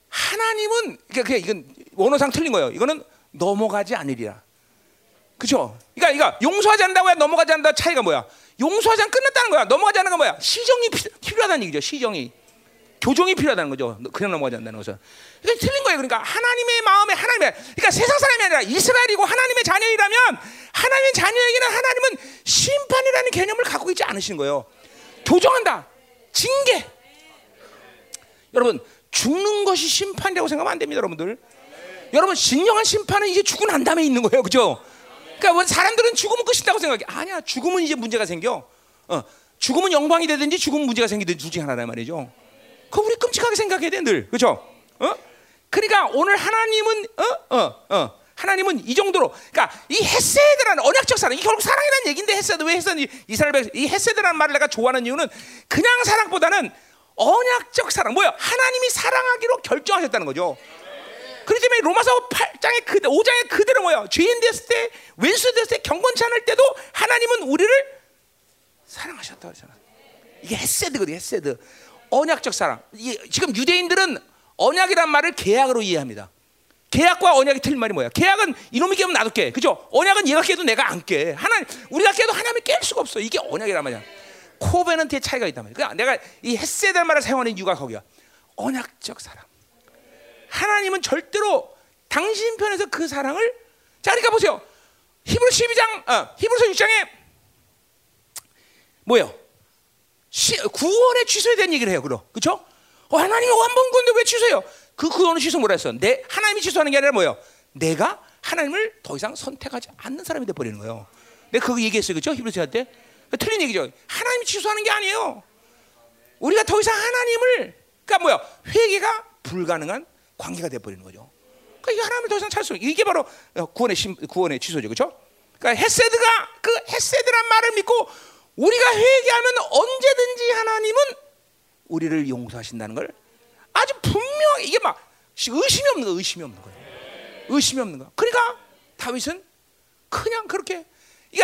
하나님은 그러니까 이건 원어상 틀린 거예요. 이거는 넘어가지 않으리라. 그죠? 그러니까 이거 용서하지 않는다고 해 넘어가지 않는다 차이가 뭐야? 용서하지 않 끝났다는 거야. 넘어가지 않는 건 뭐야? 시정이 피, 필요하다는 얘기죠. 시정이. 교정이 필요하다는 거죠. 그냥 넘어가지 않는다는 것은. 이게 틀린 거예요. 그러니까 하나님의 마음에 하나님의 그러니까 세상 사람이 아니라 이스라엘이고 하나님의 자녀이라면 하나님의 자녀에게는 하나님은 심판이라는 개념을 갖고 있지 않으신 거예요. 교정한다. 징계. 여러분 죽는 것이 심판이라고 생각하면 안 됩니다, 여러분들. 여러분 진정한 심판은 이제 죽고 난 다음에 있는 거예요, 그죠? 그러니까 사람들은 죽으면 끝이다고 생각해. 아니야, 죽으면 이제 문제가 생겨. 어, 죽으면 영광이 되든지 죽으면 문제가 생기든지 둘 중에 하나란 말이죠. 그 우리 끔찍하게 생각해야 돼, 늘. 그죠? 어? 그러니까 오늘 하나님은 어? 어? 어. 하나님은 이 정도로 그러니까 이 헤세드라는 언약적 사랑 이 결국 사랑이라는 얘기인데 헤세드 왜 헤세드 이스라엘 백성 이 헤세드라는 말을 내가 좋아하는 이유는 그냥 사랑보다는 언약적 사랑 뭐야 하나님이 사랑하기로 결정하셨다는 거죠. 그렇기 때문에 로마서 8장에 그 5장에 그대로 뭐야 죄인 됐을 때 왼수 됐을 때 경건치 않을 때도 하나님은 우리를 사랑하셨다 그러잖아. 이게 헤세드거든 헤세드. 언약적 사랑. 지금 유대인들은 언약이란 말을 계약으로 이해합니다. 계약과 언약이 틀린 말이 뭐야? 계약은 이놈이 깨면 나도 깨. 그죠? 언약은 얘가 깨도 내가 안 깨. 하나 우리가 깨도 하나님이 깰 수가 없어. 이게 언약이란 말이야. 코베넌트의 차이가 있단 말이야. 그러니까 내가 이 햇세달 말을 사용하는 이유가 거기야. 언약적 사랑. 하나님은 절대로 당신 편에서 그 사랑을 자, 그러니까 보세요. 히브리 12장, 어, 히브리서 6장에 뭐요? 구원에 취소에 대한 얘기를 해요. 그럼 그렇죠? 어, 하나님이 원본 건데 왜 취소해요? 그 구원을 취소 뭐라 했어? 내 하나님이 취소하는 게 아니라 뭐예요? 내가 하나님을 더 이상 선택하지 않는 사람이 돼 버리는 거예요. 내가 그거 얘기했어요, 그렇죠? 히브리서한테 틀린 얘기죠. 하나님이 취소하는 게 아니에요. 우리가 더 이상 하나님을 그러니까 뭐야? 회개가 불가능한 관계가 돼 버리는 거죠. 그러니까 이게 하나님을 더 이상 찾을 수 이게 바로 구원의 심, 구원의 취소죠, 그렇죠? 그러니까 헤세드가 그 헤세드란 말을 믿고 우리가 회개하면 언제든지 하나님은 우리를 용서하신다는 걸 아주 분명히 이게 막 의심이 없는 거 의심이 없는 거예요. 의심이 없는 거. 그러니까 다윗은 그냥 그렇게 이게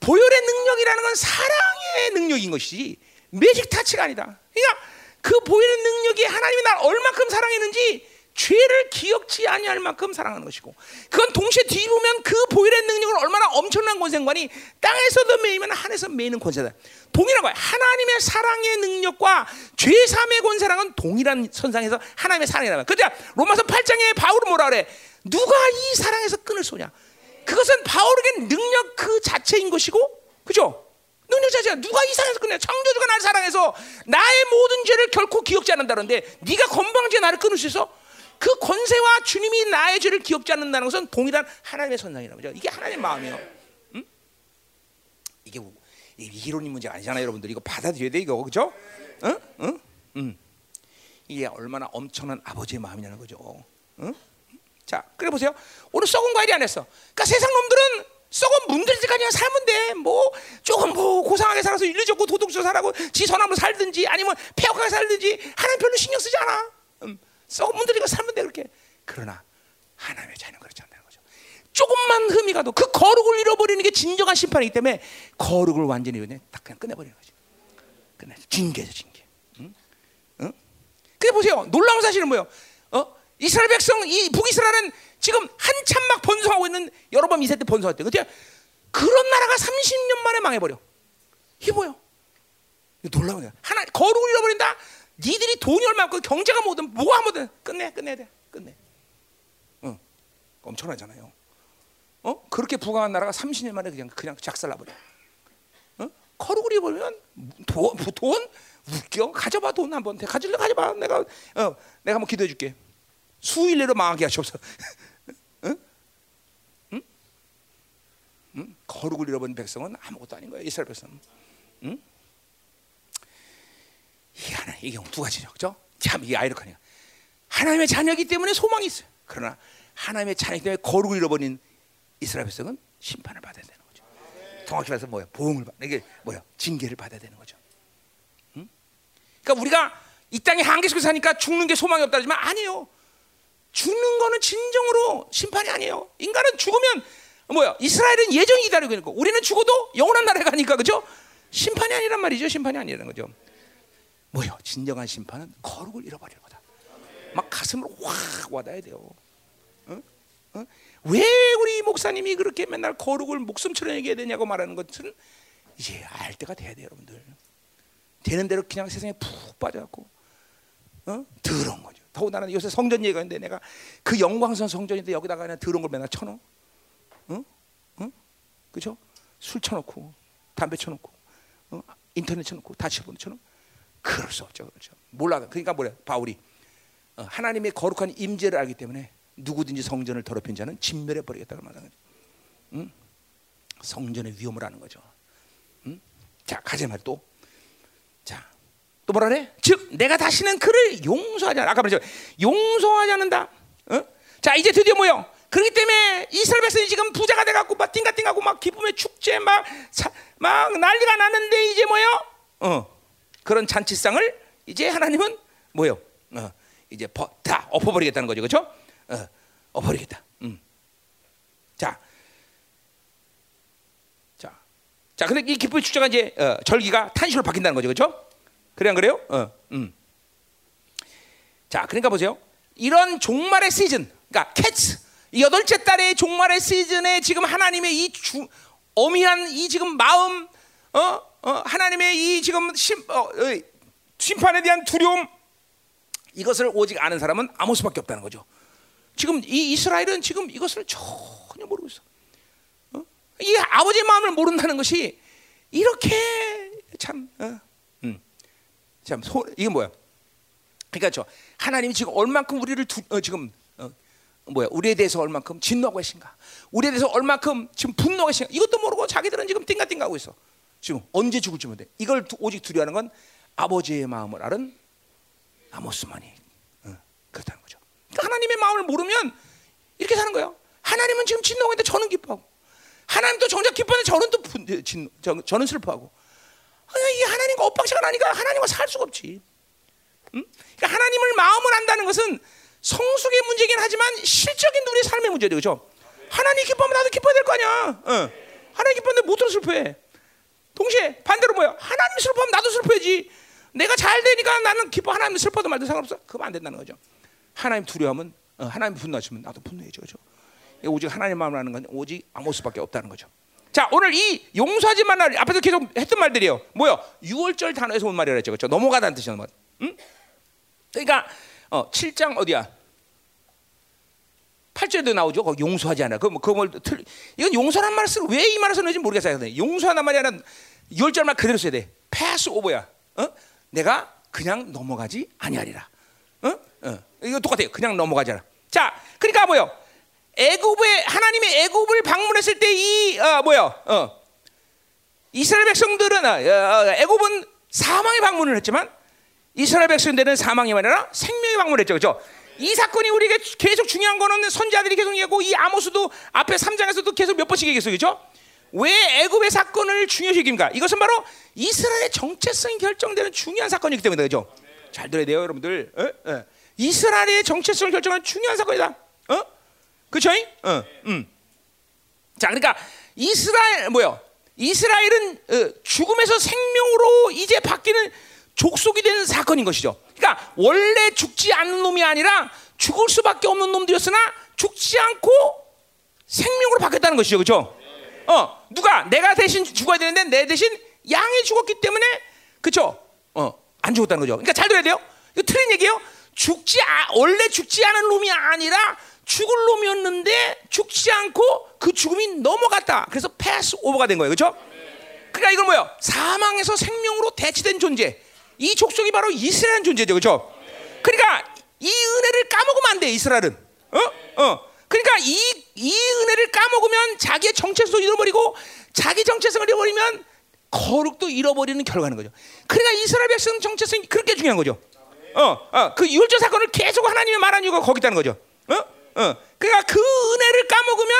보혈의 능력이라는 건 사랑의 능력인 것이지 매직 타치가 아니다. 그러니까 그 보혈의 능력이 하나님이 날 얼마큼 사랑했는지 죄를 기억지 아니할 만큼 사랑하는 것이고 그건 동시에 뒤보면 그 보혈의 능력을 얼마나 엄청난 권세관이 땅에서도 매이면 하늘에서 매이는 권세다. 동일한 거야. 하나님의 사랑의 능력과 죄 사함의 권세랑은 동일한 선상에서 하나님의 사랑이라면. 그죠? 로마서 8장에 바울은 뭐라 그래? 누가 이 사랑에서 끈을 쏘냐? 그것은 바울에게 능력 그 자체인 것이고, 그죠? 능력 자체가 누가 이 사랑에서 끊냐? 창조주가 나를 사랑해서 나의 모든 죄를 결코 기억지 않는다는데 네가 건방지게 나를 끊을 수 있어? 그 권세와 주님이 나의 죄를 기억지 않는다는 것은 동일한 하나님의 선상이라는 거죠. 이게 하나님의 마음이에요. 응? 이게 이론인 문제가 아니잖아요, 여러분들. 이거 받아들여야 돼, 이거. 그죠? 응? 응? 응. 이게 얼마나 엄청난 아버지의 마음이냐는 거죠. 응? 자, 그래 보세요. 오늘 썩은 과일이 안 했어. 그러니까 세상 놈들은 썩은 문들지까지 살면 돼. 뭐 조금 뭐 고상하게 살아서 좋고 도둑질 살고 지 선함으로 살든지 아니면 폐역하게 살든지 하나님 별로 신경 쓰지 않아. 음, 썩은 문들이가 살면 돼 그렇게. 그러나 하나님의 자녀는 그렇지 않다는 거죠. 조금만 흠이 가도 그 거룩을 잃어버리는 게 진정한 심판이기 때문에 거룩을 완전히 그냥 딱 그냥 끝내버리는 거죠. 끝내 징계죠 징계. 응? 응? 근데 보세요. 놀라운 사실은 뭐예요? 어? 이스라엘 백성 이 북이스라엘은 지금 한참 막 번성하고 있는 여러 번 이세 때 번성할 때 그때 그런 나라가 30년 만에 망해버려. 이게 뭐예요? 놀라운 거야. 하나 거룩을 잃어버린다. 니들이 돈이 얼마고 경제가 뭐든 뭐가 뭐든 끝내 끝내야 돼 끝내. 응, 엄청나잖아요. 어 그렇게 부강한 나라가 30년 만에 그냥 그냥 작살나 버려. 어 거루구리 보면 돈, 돈 웃겨 가져봐 돈 한번 가질래 가져봐 내가 어 내가 한번 기도해 줄게. 수일 내로 망하게 하시옵소서. <laughs> 응? 응? 응? 거룩을 잃어버린 백성은 아무것도 아닌 거야 이스라엘 백성은. 응? 이 하나 이 경우 두 가지죠, 그죠? 참 이게 아이러니요 하나님의 자녀이기 때문에 소망이 있어요. 그러나 하나님의 자녀이기 때문에 거룩을 잃어버린 이스라엘 백성은 심판을 받아야 되는 거죠. 정확히 말해서 뭐야? 보응을 받 이게 뭐야? 징계를 받아야 되는 거죠. 응? 그러니까 우리가 이 땅에 한계 속에 사니까 죽는 게 소망이 없다지만 아니에요. 죽는 거는 진정으로 심판이 아니에요. 인간은 죽으면 뭐야? 이스라엘은 예정이 기다리고 있는 거. 우리는 죽어도 영원한 나라에 가니까 그죠? 심판이 아니란 말이죠. 심판이 아니라는 거죠. 뭐요? 진정한 심판은 거룩을 잃어버리는 거다. 막 가슴으로 확 와닿아야 돼요. 어? 어? 왜 우리 목사님이 그렇게 맨날 거룩을 목숨처럼 얘기해야 되냐고 말하는 것은 이제 알 때가 돼야 돼요, 여러분들. 되는 대로 그냥 세상에 푹 빠져갖고 어? 더러운 거죠. 더군다나 요새 성전 얘기가 있는데 내가 그 영광선 성전인데 여기다가 그냥 더러운 걸 맨날 쳐넣어. 응? 응? 그죠? 술 쳐놓고 담배 쳐놓고 어? 인터넷 쳐놓고 다 쳐놓고 그럴 수 없죠. 그렇죠. 몰라. 그러니까 뭐래? 바울이 어, 하나님의 거룩한 임재를 알기 때문에 누구든지 성전을 더럽힌 자는 진멸해 버리겠다고 말하는 거죠. 응? 성전의 위험을 아는 거죠. 응? 자, 가자 말 또. 자, 또 뭐라 그래? 즉 내가 다시는 그를 용서하지 않아. 아까 말했죠. 용서하지 않는다. 어? 자, 이제 드디어 뭐요? 그렇기 때문에 이스라엘 백성이 지금 부자가 돼갖고 막 띵가띵가고 막 기쁨의 축제 막, 사, 막 난리가 나는데 이제 뭐요? 어. 그런 잔치상을 이제 하나님은 뭐요? 어, 이제 버, 다 엎어버리겠다는 거죠, 그렇죠? 어, 엎어버리겠다. 음. 자, 자, 자, 근데 이 기쁨의 축제가 이제 어, 절기가 탄식으로 바뀐다는 거죠, 그렇죠? 그래 안 그래요? 어, 음. 자, 그러니까 보세요. 이런 종말의 시즌, 그러니까 캐츠 여덟째 달의 종말의 시즌에 지금 하나님의 이 주, 어미한 이 지금 마음, 어, 어, 하나님의 이 지금 심, 어, 심판에 대한 두려움 이것을 오직 아는 사람은 아모스밖에 없다는 거죠. 지금 이 이스라엘은 지금 이것을 전혀 모르고 있어. 어? 이 아버지의 마음을 모른다는 것이 이렇게 참, 어? 음. 참 소, 이게 뭐야? 그러니까 저 하나님이 지금 얼만큼 우리를 두, 어, 지금 어, 뭐야? 우리에 대해서 얼만큼 진노하고 계신가? 우리에 대해서 얼만큼 지금 분노하고 계신가? 이것도 모르고 자기들은 지금 띵가띵가하고 있어. 지금 언제 죽을지 모르 이걸 오직 두려워하는 건 아버지의 마음을 아는 아모스만이 어, 그렇다는 거죠. 그러니까 하나님의 마음을 모르면 이렇게 사는 거예요. 하나님은 지금 진노하고 있는데 저는 기뻐하고 하나님도 정작 기뻐하는데 저는 또 분, 진, 저, 저는 슬퍼하고 이 하나님과 엇박자가 나니까 하나님과 살 수가 없지. 응? 그러니까 하나님을 마음을 안다는 것은 성숙의 문제긴 하지만 실적인 우리의 삶의 문제죠. 그렇죠? 하나님 기뻐하면 나도 기뻐야 될 거 아니야. 어. 하나님 기뻐하는데 못 들어 슬퍼해. 동시에 반대로 뭐야? 하나님 슬퍼하면 나도 슬퍼야지. 내가 잘 되니까 나는 기뻐. 하나님 슬퍼도 말도 상관없어. 그거 안 된다는 거죠. 하나님 두려워하면 어, 하나님 분노하시면 나도 분노해죠. 그죠? 오직 하나님 마음을 아는 건 오직 아모스밖에 없다는 거죠. 자, 오늘 이 용서하지 말라 앞에서 계속 했던 말들이에요. 뭐요? 6월절 단어에서 온 말이라 했죠. 그렇죠? 넘어가다는 뜻이란 말. 응? 그러니까 어, 7장 어디야? 8절에도 나오죠. 거 용서하지 않아. 그뭐 그걸 틀 이건 용서란 말을 쓰 왜이 말을 썼는지 모르겠어요. 용서하는 말이 아니라 10절만 그대로 써야 돼. 패스 오버야. 어? 내가 그냥 넘어가지 아니하리라. 어? 어. 이거 똑같아요. 그냥 넘어가잖아. 자, 그러니까 뭐요? 애굽에 하나님의 애굽을 방문했을 때 이 어, 뭐요? 어. 이스라엘 백성들은 어, 어, 애굽은 사망의 방문을 했지만 이스라엘 백성들은 사망이 아니라 생명의 방문을 했죠. 그렇죠? 이 사건이 우리에게 계속 중요한 거는 선자들이 계속 얘기하고 이 아모스도 앞에 3장에서도 계속 몇 번씩 얘기했어요. 그렇죠? 왜 애굽의 사건을 중요시 여깁니까? 이것은 바로 이스라엘의 정체성이 결정되는 중요한 사건이기 때문에 그죠? 잘 들어야 돼요, 여러분들. 어? 어. 이스라엘의 정체성을 결정하는 중요한 사건이다. 어? 그렇죠? 어. 음. 자, 그러니까 이스라엘 뭐요? 이스라엘은 어, 죽음에서 생명으로 이제 바뀌는 족속이 되는 사건인 것이죠. 그러니까 원래 죽지 않는 놈이 아니라 죽을 수밖에 없는 놈들이었으나 죽지 않고 생명으로 바뀌었다는 것이죠. 그렇죠? 어, 누가 내가 대신 죽어야 되는데 내 대신 양이 죽었기 때문에 그쵸? 어, 안 죽었다는 거죠. 그러니까 잘 들어야 돼요. 이거 틀린 얘기예요. 죽지 아, 원래 죽지 않은 놈이 아니라 죽을 놈이었는데 죽지 않고 그 죽음이 넘어갔다. 그래서 패스 오버가 된 거예요. 그렇죠? 그러니까 이건 뭐예요? 사망에서 생명으로 대치된 존재. 이 족속이 바로 이스라엘 존재죠. 그렇죠? 그러니까 이 은혜를 까먹으면 안 돼. 이스라엘은. 어? 어. 그러니까 이, 이 은혜를 까먹으면 자기의 정체성을 잃어버리고 자기 정체성을 잃어버리면 거룩도 잃어버리는 결과는 거죠. 그러니까 이스라엘 백성 정체성이 그렇게 중요한 거죠. 어, 어, 그 율절 사건을 계속 하나님의 말한 이유가 거기 있다는 거죠. 어, 어. 그러니까 그 은혜를 까먹으면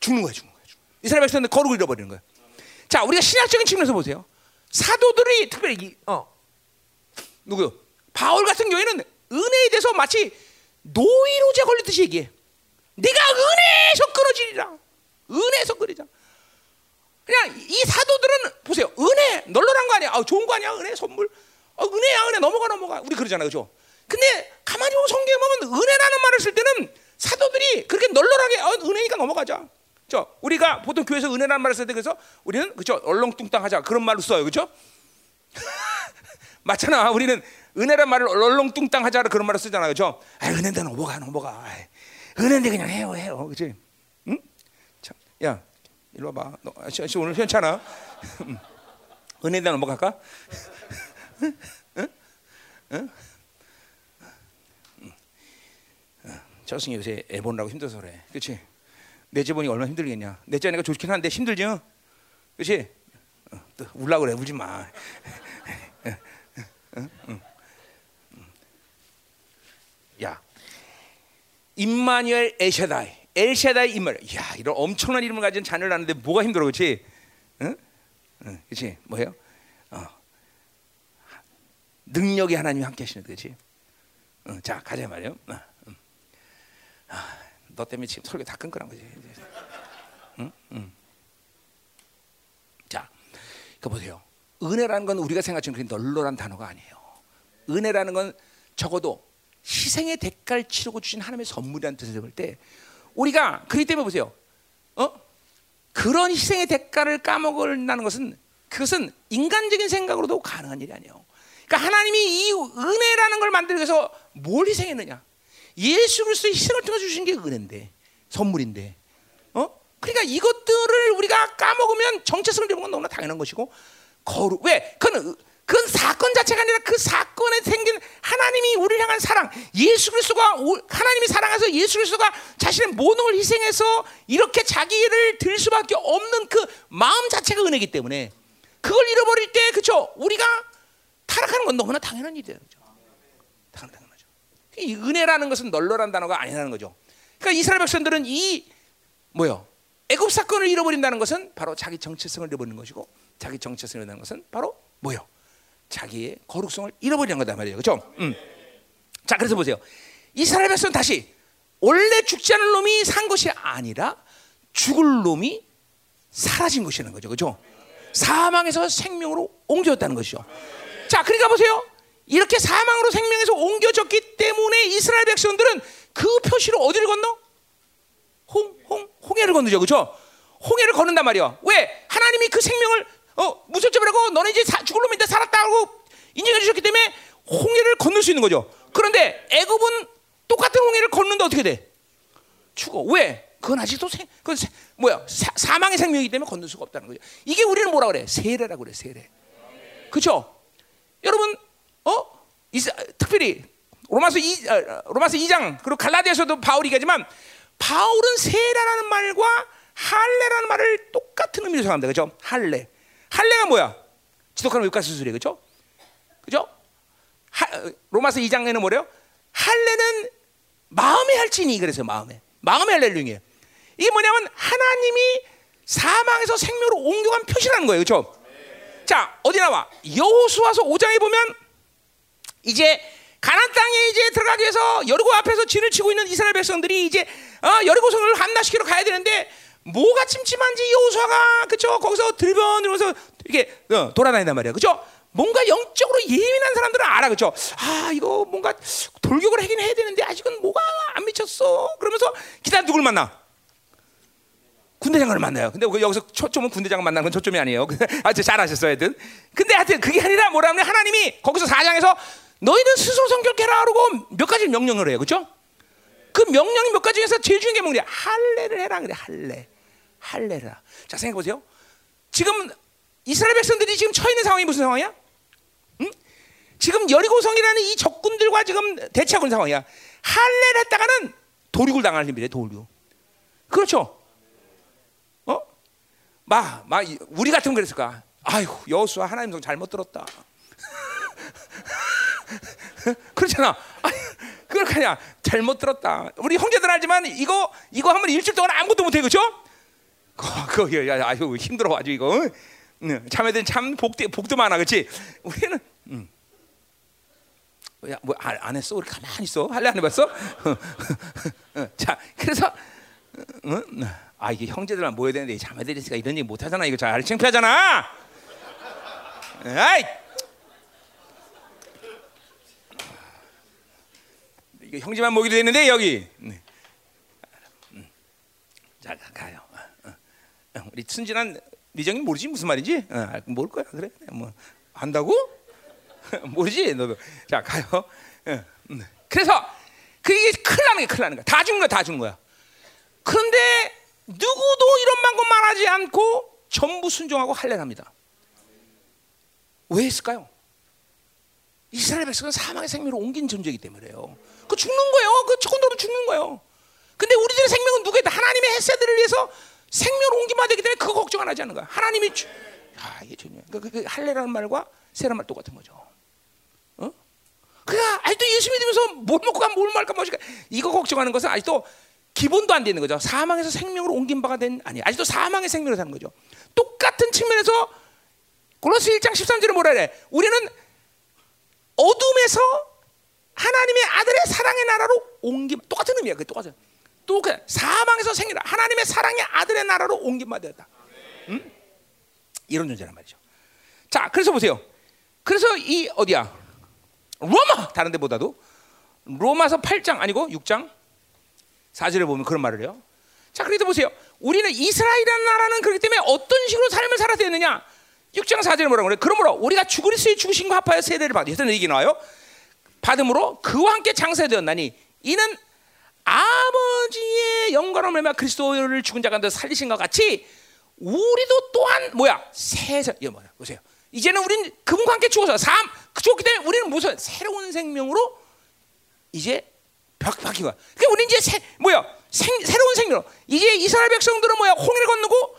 죽는 거야, 죽는 거야. 이스라엘 백성들 거룩을 잃어버리는 거야. 자, 우리가 신학적인 측면에서 보세요. 사도들이 특별히 이, 어, 누구요? 바울 같은 경우에는 은혜에 대해서 마치 노이로제 걸리듯이 얘기해. 내가 은혜에서 끊어지리라. 은혜에서 끊어지자. 그냥 이 사도들은 보세요. 은혜 널널한 거 아니야? 아, 좋은 거 아니야? 은혜 선물. 어, 은혜야 은혜 넘어가 넘어가. 우리 그러잖아, 그죠? 근데 가만히 보면 성경에 보면 은혜라는 말을 쓸 때는 사도들이 그렇게 널널하게 어, 은혜니까 넘어가자. 저 우리가 보통 교회에서 은혜라는 말을 쓸때 그래서 우리는 그죠 얼렁뚱땅하자 그런 말로 써요, 그죠? <laughs> 맞잖아. 우리는 은혜란 말을 얼렁뚱땅하자 그런 말을 쓰잖아, 그죠? 아, 은혜인데 넘어가 넘어가. 은혜인데 그냥 해요 해요, 그지? 응? 참, 야, 이리 와봐. 너 아, 씨, 씨, 오늘 괜찮아? 은혜인데 넘어갈까? 응? 응? 응? 저승이 요새 애 보느라고 힘들어서 그래. 그렇지? 넷째 보니 얼마나 힘들겠냐. 넷째 아니까 좋긴 한데 힘들지? 그렇지? 어, 또 울라 그래. 울지 마. <laughs> 야, 임마누엘 엘샤다이, 엘샤다이 임마누엘. 야, 이런 엄청난 이름을 가진 자녀를 낳는데 뭐가 힘들어, 그렇지? 응? 응, 그렇지? 뭐예요? 어. 능력이 하나님이 함께 하시는 거지. 응, 자, 가자 말이요. 어, 음. 아, 너 때문에 지금 설교 다 끊거란 거지. 응? 응. 자, 그 보세요. 은혜라는 건 우리가 생각하는 그런 널널한 단어가 아니에요. 은혜라는 건 적어도 희생의 대가를 치르고 주신 하나님의 선물이라는 뜻을 볼 때 우리가 그렇기 때문에 보세요. 어? 그런 희생의 대가를 까먹는다는 것은 그것은 인간적인 생각으로도 가능한 일이 아니에요. 그러니까 하나님이 이 은혜라는 걸 만들기 위해서 뭘 희생했느냐? 예수 그리스도의 희생을 통해 주신 게 은혜인데 선물인데. 어? 그러니까 이것들을 우리가 까먹으면 정체성을 잃는 건 너무나 당연한 것이고 거룩 왜? 그건 그건 사건 자체가 아니라 그 사건에 생긴 하나님이 우리를 향한 사랑, 예수 그리스도가 하나님이 사랑해서 예수 그리스도가 자신의 모든 걸 희생해서 이렇게 자기를 들 수밖에 없는 그 마음 자체가 은혜이기 때문에 그걸 잃어버릴 때 그렇죠? 우리가 타락하는 건 너무나 당연한 일이에요. 그렇죠? 이 은혜라는 것은 널널한 단어가 아니라는 거죠. 그러니까 이스라엘 백성들은 이 뭐요? 애굽 사건을 잃어버린다는 것은 바로 자기 정체성을 잃어버리는 것이고 자기 정체성을 잃는 것은 바로 뭐요? 자기의 거룩성을 잃어버리는 거다 말이에요. 그렇죠? 음. 자, 그래서 보세요. 이스라엘 백성 다시 원래 죽지 않을 놈이 산 것이 아니라 죽을 놈이 사라진 것이라는 거죠. 그렇죠? 사망에서 생명으로 옮겨졌다는 것이죠. 자, 그러니까 보세요. 이렇게 사망으로 생명에서 옮겨졌기 때문에 이스라엘 백성들은 그 표시로 어디를 건너? 홍, 홍, 홍해를 건너죠. 그렇죠? 홍해를 건넌단 말이야. 왜? 하나님이 그 생명을 어, 무섭지말고 너네 이제 사, 죽을 놈인데 살았다고 인정해 주셨기 때문에 홍해를 건널 수 있는 거죠. 그런데 애굽은 똑같은 홍해를 건너는데 어떻게 돼? 죽어. 왜? 그건 아직도 생, 그건 세, 뭐야? 사, 망의 생명이기 때문에 건널 수가 없다는 거죠. 이게 우리는 뭐라 그래? 세례라고 그래. 세례. 그렇죠? 여러분, 어? 이사, 특별히 로마서 2 어, 로마서 2장 그리고 갈라디아서도 바울이 얘기하지만 바울은 세례라는 말과 할례라는 말을 똑같은 의미로 사용합니다. 그렇죠? 할례. 할례가 뭐야? 지독한 외과 수술이에요. 그렇죠? 그죠? 로마서 2장에는 뭐래요? 할례는 마음의 할지니 그래서 마음에. 마음의 할렐루야예요. 이게 뭐냐면 하나님이 사망에서 생명으로 옮겨간 표시라는 거예요. 그렇죠? 자, 어디 나와? 여호수아서 5장에 보면 이제 가나안 땅에 이제 들어가기 위해서 여리고 앞에서 진을 치고 있는 이스라엘 백성들이 이제 어, 여리고성을 함락시키러 가야 되는데 뭐가 찜찜한지 여호수아가 그죠 거기서 들변으로서 이렇게 어, 돌아다닌단 말이야. 그죠 뭔가 영적으로 예민한 사람들은 알아. 그죠 아 이거 뭔가 돌격을 하긴 해야 되는데 아직은 뭐가 안 미쳤어? 그러면서 기다 누굴 만나? 군대 장관을 만나요. 근데 그 여기서 초점은 군대 장관 만나는 건 초점이 아니에요. <laughs> 아주 잘하셨어요, 하여튼. 근데 하여튼 그게 아니라 뭐라면 하나님이 거기서 사장에서 너희는 스스로 성결케라 그러고 몇 가지 명령을 해요. 그렇죠? 그 명령이 몇 가지 중에서 제일 중요한 게 뭐냐? 할례를 해라 그래. 할례. 할례라. 자, 생각해 보세요. 지금 이스라엘 백성들이 지금 처해 있는 상황이 무슨 상황이야? 응? 지금 여리고성이라는 이 적군들과 지금 대치하고 있는 상황이야. 할례를 했다가는 도륙을 당할 힘이래. 도륙. 그렇죠? 어? 마, 마, 우리 같으면 그랬을까? 아이고, 여수와 하나님 성 잘못 들었다. <laughs> <laughs> 그렇잖아. 그걸 그냥 잘못 들었다. 우리 형제들 알지만 이거 이거 하면 일주일 동안 아무것도 못해 그죠? 그거 야, 아유 힘들어 아주 이거. 응. 자매들 참 복도 복도 많아 그렇지? 우리는 응. 야, 뭐안 안 했어? 우리 가만히 있어. 할래 안 해봤어? <laughs> 자, 그래서 응? 아 이게 형제들만 모여야 되는데 자매들이 있으니까 이런 얘기 못 하잖아. 이거 잘 창피하잖아. 아이. 이게 형제만 모기도 되는데 여기. 네. 자 가요. 어, 어. 우리 순진한 미정이 모르지 무슨 말인지? 어, 모를 거야 그래? 뭐 안다고? <laughs> 모르지 너도. 자 가요. 음. 그래서 그게 큰일 나는 게 큰일 나는 거야. 다 죽는 거야, 다 죽는 거야. 그런데 누구도 이런 방법만 하지 않고 전부 순종하고 할례합니다. 왜 했을까요? 이스라엘 백성은 사망의 생명으로 옮긴 존재이기 때문에요. 그 죽는 거예요. 그 조건도로 죽는 거예요. 근데 우리들의 생명은 누구에 하나님의 햇새들을 위해서 생명을 옮기면 되기 때문에 그거 걱정 안 하지 않는 거야. 하나님이 주... 아, 이게 중요해. 그, 그, 그 할례라는 말과 세라는 말 똑같은 거죠. 어? 그가 아직도 예수 믿으면서 뭘 먹고 가면 뭘 말까 뭐까 이거 걱정하는 것은 아직도 기본도 안 되는 거죠. 사망에서 생명으로 옮긴 바가 된 아니 아직도 사망의 생명으로 사는 거죠. 똑같은 측면에서 골로스 1장 13절에 뭐라 그래? 우리는 어둠에서 하나님의 아들의 사랑의 나라로 옮김 똑같은 의미야. 그 똑같은. 또 그 사망에서 생기라 하나님의 사랑의 아들의 나라로 옮김 받았다. 응? 이런 존재란 말이죠. 자, 그래서 보세요. 그래서 이 어디야? 로마 다른 데보다도 로마서 8장 아니고 6장 4절에 보면 그런 말을 해요. 자, 그래서 보세요. 우리는 이스라엘이라는 나라는 그렇기 때문에 어떤 식으로 삶을 살아야 되느냐? 6장 4절에 뭐라고 그래? 그러므로 우리가 죽으리스의 죽으신과 합하여 세례를 받으 했던 얘기 나와요. 받음으로 그와 함께 장사되었나니 이는 아버지의 영광을 말미 그리스도를 죽은 자 가운데 살리신 것 같이 우리도 또한 뭐야? 세상 이거 뭐야? 보세요. 이제는 우리는 그분과 함께 죽어서 삶 죽었기 때문에 우리는 무슨 새로운 생명으로 이제 바뀌고 그러니까 우리 이제 새, 뭐야? 생, 새로운 생명으로. 이제 이스라엘 백성들은 뭐야? 홍해를 건너고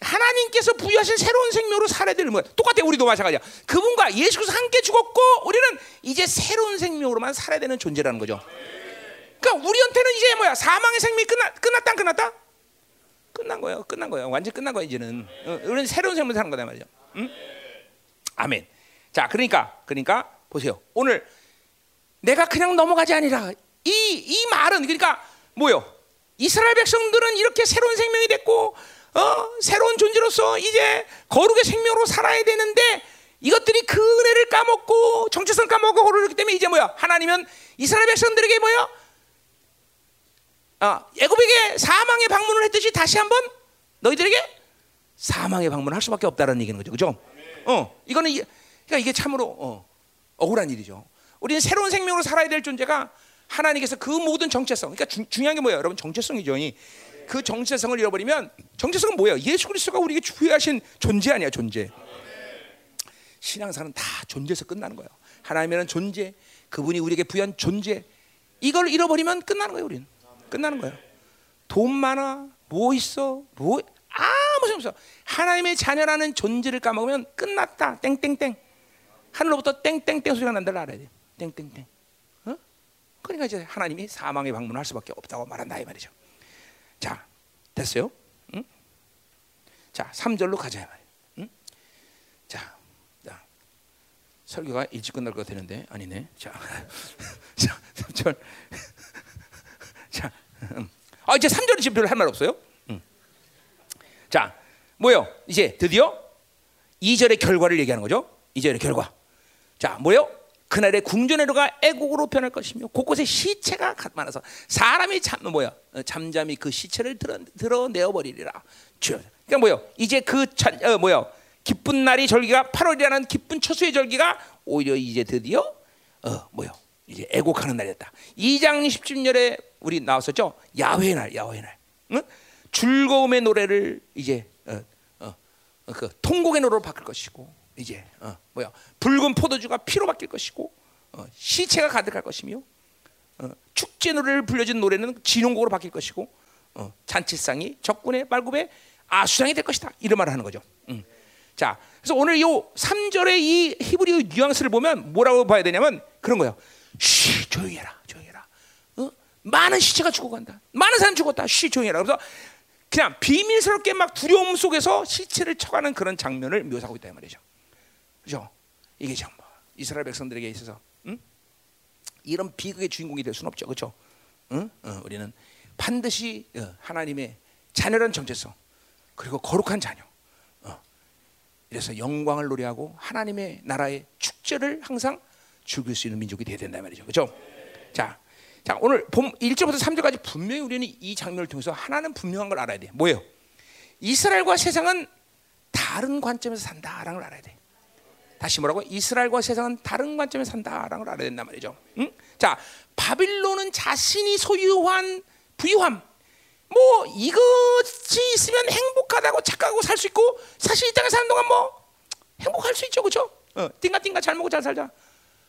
하나님께서 부여하신 새로운 생명으로 살아야 되는 거야. 똑같아 우리도 마찬가지야. 그분과 예수께서 함께 죽었고 우리는 이제 새로운 생명으로만 살아야 되는 존재라는 거죠. 그러니까 우리한테는 이제 뭐야 사망의 생명이 끝나 끝났다 끝났다 끝난 거예요. 끝난 거예요. 완전 끝난 거야 이제는. 어, 우리는 새로운 생명을 사는 거다 말이죠. 응? 아멘. 자, 그러니까 그러니까 보세요. 오늘 내가 그냥 넘어가지 아니라 이 이 말은 그러니까 뭐요? 이스라엘 백성들은 이렇게 새로운 생명이 됐고 어, 새로운 존재로서 이제 거룩의 생명으로 살아야 되는데 이것들이 그 은혜를 까먹고 정체성 까먹고 그러기 때문에 이제 뭐야? 하나님은 이스라엘 백성들에게 뭐야? 아, 애굽에게 사망의 방문을 했듯이 다시 한번 너희들에게 사망의 방문을 할 수밖에 없다는 얘기는 거죠. 그죠? 어, 이거는 이, 그러니까 이게 참으로 어, 억울한 일이죠. 우리는 새로운 생명으로 살아야 될 존재가 하나님께서 그 모든 정체성, 그러니까 주, 중요한 게 뭐예요, 여러분? 정체성이죠. 그 정체성을 잃어버리면 정체성은 뭐예요? 예수 그리스도가 우리에게 부여하신 존재 아니야, 존재. 신앙사는 다 존재에서 끝나는 거예요. 하나님이라는 존재, 그분이 우리에게 부여한 존재, 이걸 잃어버리면 끝나는 거예요, 우리는. 끝나는 거예요. 돈 많아, 뭐 있어, 뭐 아무 소용 없어. 하나님의 자녀라는 존재를 까먹으면 끝났다. 땡땡땡. 하늘로부터 땡땡땡 소리가 난다를 알아야 돼. 땡땡땡. 어? 그러니까 이제 하나님이 사망에 방문할 수밖에 없다고 말한다 이 말이죠. 자, 됐어요? 응? 자, 3절로 가자. 응? 자, 자, 설교가 일찍 끝날 것 되는데 아니네. 자, <laughs> 자, 3절. <laughs> 자, 음. 아 이제 3절은 지금 별로 할 말 없어요. 음. 자, 뭐요? 이제 드디어 2절의 결과를 얘기하는 거죠. 2절의 결과. 자, 뭐요? 그날의 궁전에로가 애국으로 변할 것이며 곳곳에 시체가 많아서 사람이 잠 뭐야 어, 잠잠히 그 시체를 드러, 드러내어 버리리라. 주여. 그러니까 뭐요? 이제 그 찬, 어, 뭐요? 기쁜 날이 절기가 8월이라는 기쁜 처수의 절기가 오히려 이제 드디어 어 뭐요? 이제 애곡하는 날이었다. 2장 10절에 우리 나왔었죠. 야훼 날, 야훼 날. 응? 즐거움의 노래를 이제 어, 어, 어, 그 통곡의 노래로 바뀔 것이고 이제 어, 뭐야 붉은 포도주가 피로 바뀔 것이고 어, 시체가 가득할 것이며 어, 축제 노래를 불려진 노래는 진홍곡으로 바뀔 것이고 어, 잔치상이 적군의 말굽에 아수상이 될 것이다 이런 말을 하는 거죠. 음. 자, 그래서 오늘 요 3절의 이 히브리 뉘앙스를 보면 뭐라고 봐야 되냐면 그런 거예요. 쉬 조용히 해라. 조용히 해라. 어? 많은 시체가 죽어간다. 많은 사람 죽었다. 쉬 조용히 해라. 그래서 그냥 비밀스럽게 막 두려움 속에서 시체를 쳐가는 그런 장면을 묘사하고 있다 이 말이죠. 그죠? 이게 정말 이스라엘 백성들에게 있어서 응? 이런 비극의 주인공이 될 수는 없죠. 그렇죠? 응? 어, 우리는 반드시 어, 하나님의 자녀란 정체성 그리고 거룩한 자녀. 어. 이래서 영광을 노래하고 하나님의 나라의 축제를 항상 즐길 수 있는 민족이 되어야 된다 말이죠. 그렇죠? 자, 자 오늘 봄 1절부터 3절까지 분명히 우리는 이 장면을 통해서 하나는 분명한 걸 알아야 돼. 뭐예요? 이스라엘과 세상은 다른 관점에서 산다라는 걸 알아야 돼. 다시 뭐라고? 이스라엘과 세상은 다른 관점에서 산다라는 걸 알아야 된단 말이죠. 응? 자, 바빌론은 자신이 소유한 부유함, 뭐 이것이 있으면 행복하다고 착각하고 살 수 있고 사실 이 땅에 사는 동안 뭐 행복할 수 있죠, 그렇죠? 어, 띵가띵가 잘 먹고 잘 살자.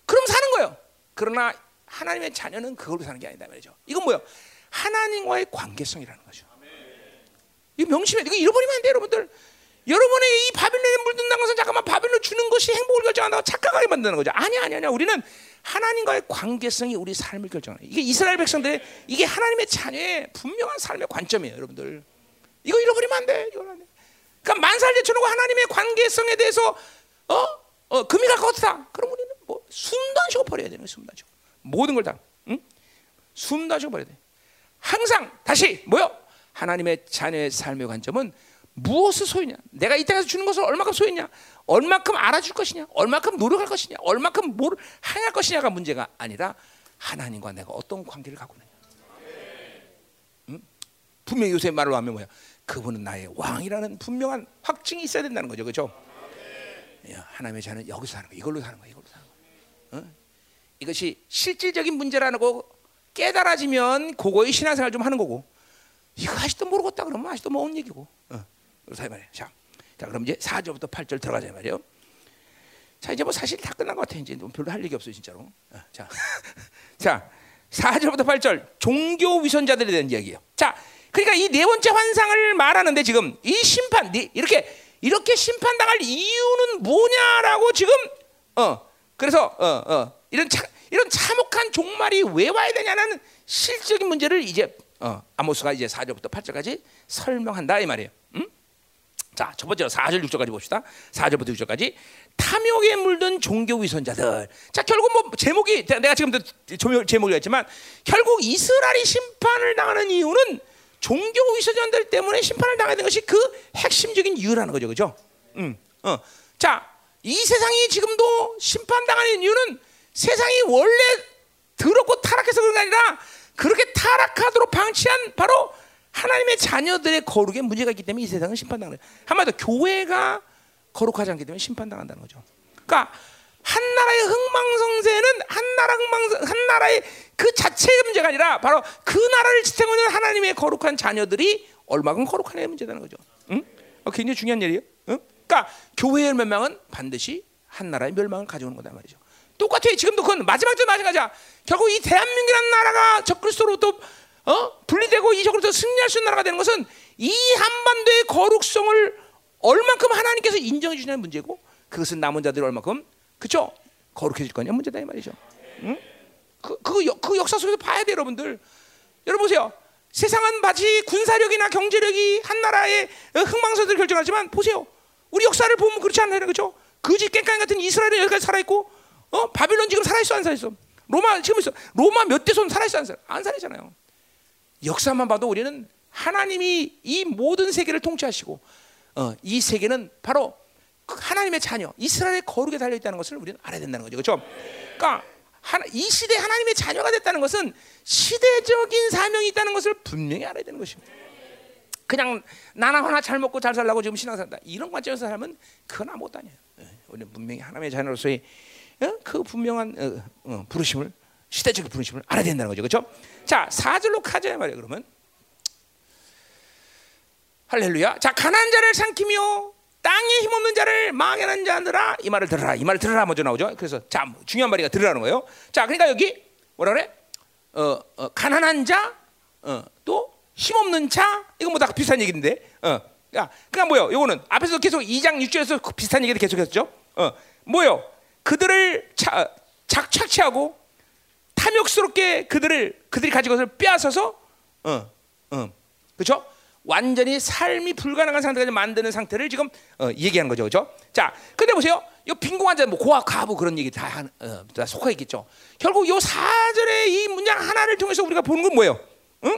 그럼 사는 거예요. 그러나 하나님의 자녀는 그걸로 사는 게 아니다 말이죠. 이건 뭐요? 하나님과의 관계성이라는 거죠. 이 명심해. 이거 잃어버리면 안 돼요, 여러분들. 여러분의 이 바빌론에 물든다는 것은 잠깐만 바빌론 주는 것이 행복을 결정한다고 착각하게 만드는 거죠. 아니야, 아니야, 아니야. 우리는 하나님과의 관계성이 우리 삶을 결정하는. 이게 이스라엘 백성들의 이게 하나님의 자녀의 분명한 삶의 관점이에요, 여러분들. 이거 잃어버리면 안 돼. 이거 안 돼. 그러니까 만살제천하고 하나님의 관계성에 대해서 어? 어, 금이 갈 것 같다. 그럼 우리는 뭐 숨도 안 쉬고 버려야 되는 거예요. 숨도 안 쉬고. 모든 걸 다. 응? 숨도 안 쉬고 버려야 돼. 항상 다시 뭐요? 하나님의 자녀의 삶의 관점은 무엇을 소유냐? 내가 이 땅에서 주는 것을 얼마큼 소유냐? 얼마큼 알아줄 것이냐? 얼마큼 노력할 것이냐? 얼마큼 뭘 행할 것이냐가 문제가 아니라 하나님과 내가 어떤 관계를 갖고 있느냐. 응? 분명히 요새 말로 하면 뭐야? 그분은 나의 왕이라는 분명한 확증이 있어야 된다는 거죠, 그렇죠? 하나님의 자는 여기서 사는 거, 이걸로 사는 거, 이걸로 사는 거. 어? 이것이 실질적인 문제라는 거 깨달아지면 그거의 신앙생활 좀 하는 거고 이거 아직도 모르겠다 그러면 아직도 모르는 얘기고. 어. 그렇다 말이에요. 자, 자 그럼 이제 4절부터 8절 들어가자 말이에요. 자 이제 뭐 사실 다 끝난 것 같아 이제 별로 할 얘기 없어요 진짜로. 어, 자, <laughs> 자 4절부터 8절 종교 위선자들에 대한 이야기예요. 자, 그러니까 이 네 번째 환상을 말하는데 지금 이 심판 이렇게 이렇게 심판당할 이유는 뭐냐라고 지금 어 그래서 어 어, 이런 차, 이런 참혹한 종말이 왜 와야 되냐는 실질적인 문제를 이제 어, 아모스가 이제 4절부터 8절까지 설명한다 이 말이에요. 음? 자, 첫 번째로 4절 6절까지 봅시다. 4절부터 6절까지 탐욕에 물든 종교 위선자들. 자, 결국 뭐 제목이 내가 지금도 제목이 했지만 결국 이스라엘이 심판을 당하는 이유는 종교 위선자들 때문에 심판을 당하게 된 것이 그 핵심적인 이유라는 거죠. 그죠? 음. 어. 자, 이 세상이 지금도 심판당하는 이유는 세상이 원래 더럽고 타락해서 그런 게 아니라 그렇게 타락하도록 방치한 바로 하나님의 자녀들의 거룩에 문제가 있기 때문에 이 세상은 심판당하는 거예요. 한마디로 교회가 거룩하지 않기 때문에 심판당한다는 거죠. 그러니까 한 나라의 흥망성쇠는 한 나라 흥망 한 나라의 그 자체의 문제가 아니라 바로 그 나라를 지탱하는 하나님의 거룩한 자녀들이 얼마큼 거룩하냐의 문제라는 거죠. 응? 어, 굉장히 중요한 일이에요. 응? 그러니까 교회의 멸망은 반드시 한 나라의 멸망을 가져오는 거다 말이죠. 똑같아. 지금도 그건 마지막도 마찬가지야. 결국 이 대한민국이라는 나라가 적그리스도로부터 어? 분리되고 이 적그리스도 승리할 수 있는 나라가 되는 것은 이 한반도의 거룩성을 얼만큼 하나님께서 인정해 주시는 문제고 그것은 남은 자들이 얼만큼 그죠? 거룩해질 거냐 문제다 이 말이죠. 응? 그, 그, 그 역사 속에서 봐야 돼 여러분들. 여러분 보세요. 세상은 마치 군사력이나 경제력이 한 나라의 흥망성쇠를 결정하지만 보세요. 우리 역사를 보면 그렇지 않나요, 그렇죠? 거짓 깽깡 같은 이스라엘은 여기까지 살아 있고 어? 바빌론 지금 살아 있어 안 살아 있어? 로마 지금 있어. 로마 몇 대손 살아 있어 안 살아? 안 살아있잖아요. 역사만 봐도 우리는 하나님이 이 모든 세계를 통치하시고 어, 이 세계는 바로 하나님의 자녀 이스라엘의 거룩에 달려 있다는 것을 우리는 알아야 된다는 거죠. 그렇죠? 그러니까 하나, 이 시대 하나님의 자녀가 됐다는 것은 시대적인 사명이 있다는 것을 분명히 알아야 되는 것입니다. 그냥 나나 하나 잘 먹고 잘 살라고 지금 신앙 산다 이런 관점에서 살면 그건 아무것도 아니에요. 예, 우리는 분명히 하나님의 자녀로서의 어? 그 분명한 어, 어, 부르심을 시대적인 부르심을 알아야 된다는 거죠, 그렇죠? 자, 사절로 가자 말이야. 그러면 할렐루야. 자, 가난 자를 삼키며 땅에 힘없는 자를 망하는 자들아 이 말을 들으라. 이 말을 들으라 먼저 나오죠. 그래서 자, 중요한 말이가 들으라는 거예요. 자, 그러니까 여기 뭐라 그래? 어, 어 가난한 자, 어, 또 힘없는 자, 이건 뭐 다 비슷한 얘기인데, 어, 야, 그냥 뭐요? 요거는 앞에서 계속 2장 6절에서 비슷한 얘기를 계속했죠. 어, 뭐요? 그들을 차, 착, 착취하고 탐욕스럽게 그들을 그들이 가지고 것을 빼앗아서, 어, 어, 그렇죠? 완전히 삶이 불가능한 상태까지 만드는 상태를 지금 어, 얘기하는 거죠, 그렇죠? 자, 근데 보세요, 이 빈공한 자, 뭐 고아, 가부 그런 얘기 다, 어, 다 속해 있겠죠. 결국 요 사절의 이 문장 하나를 통해서 우리가 보는 건 뭐예요? 응?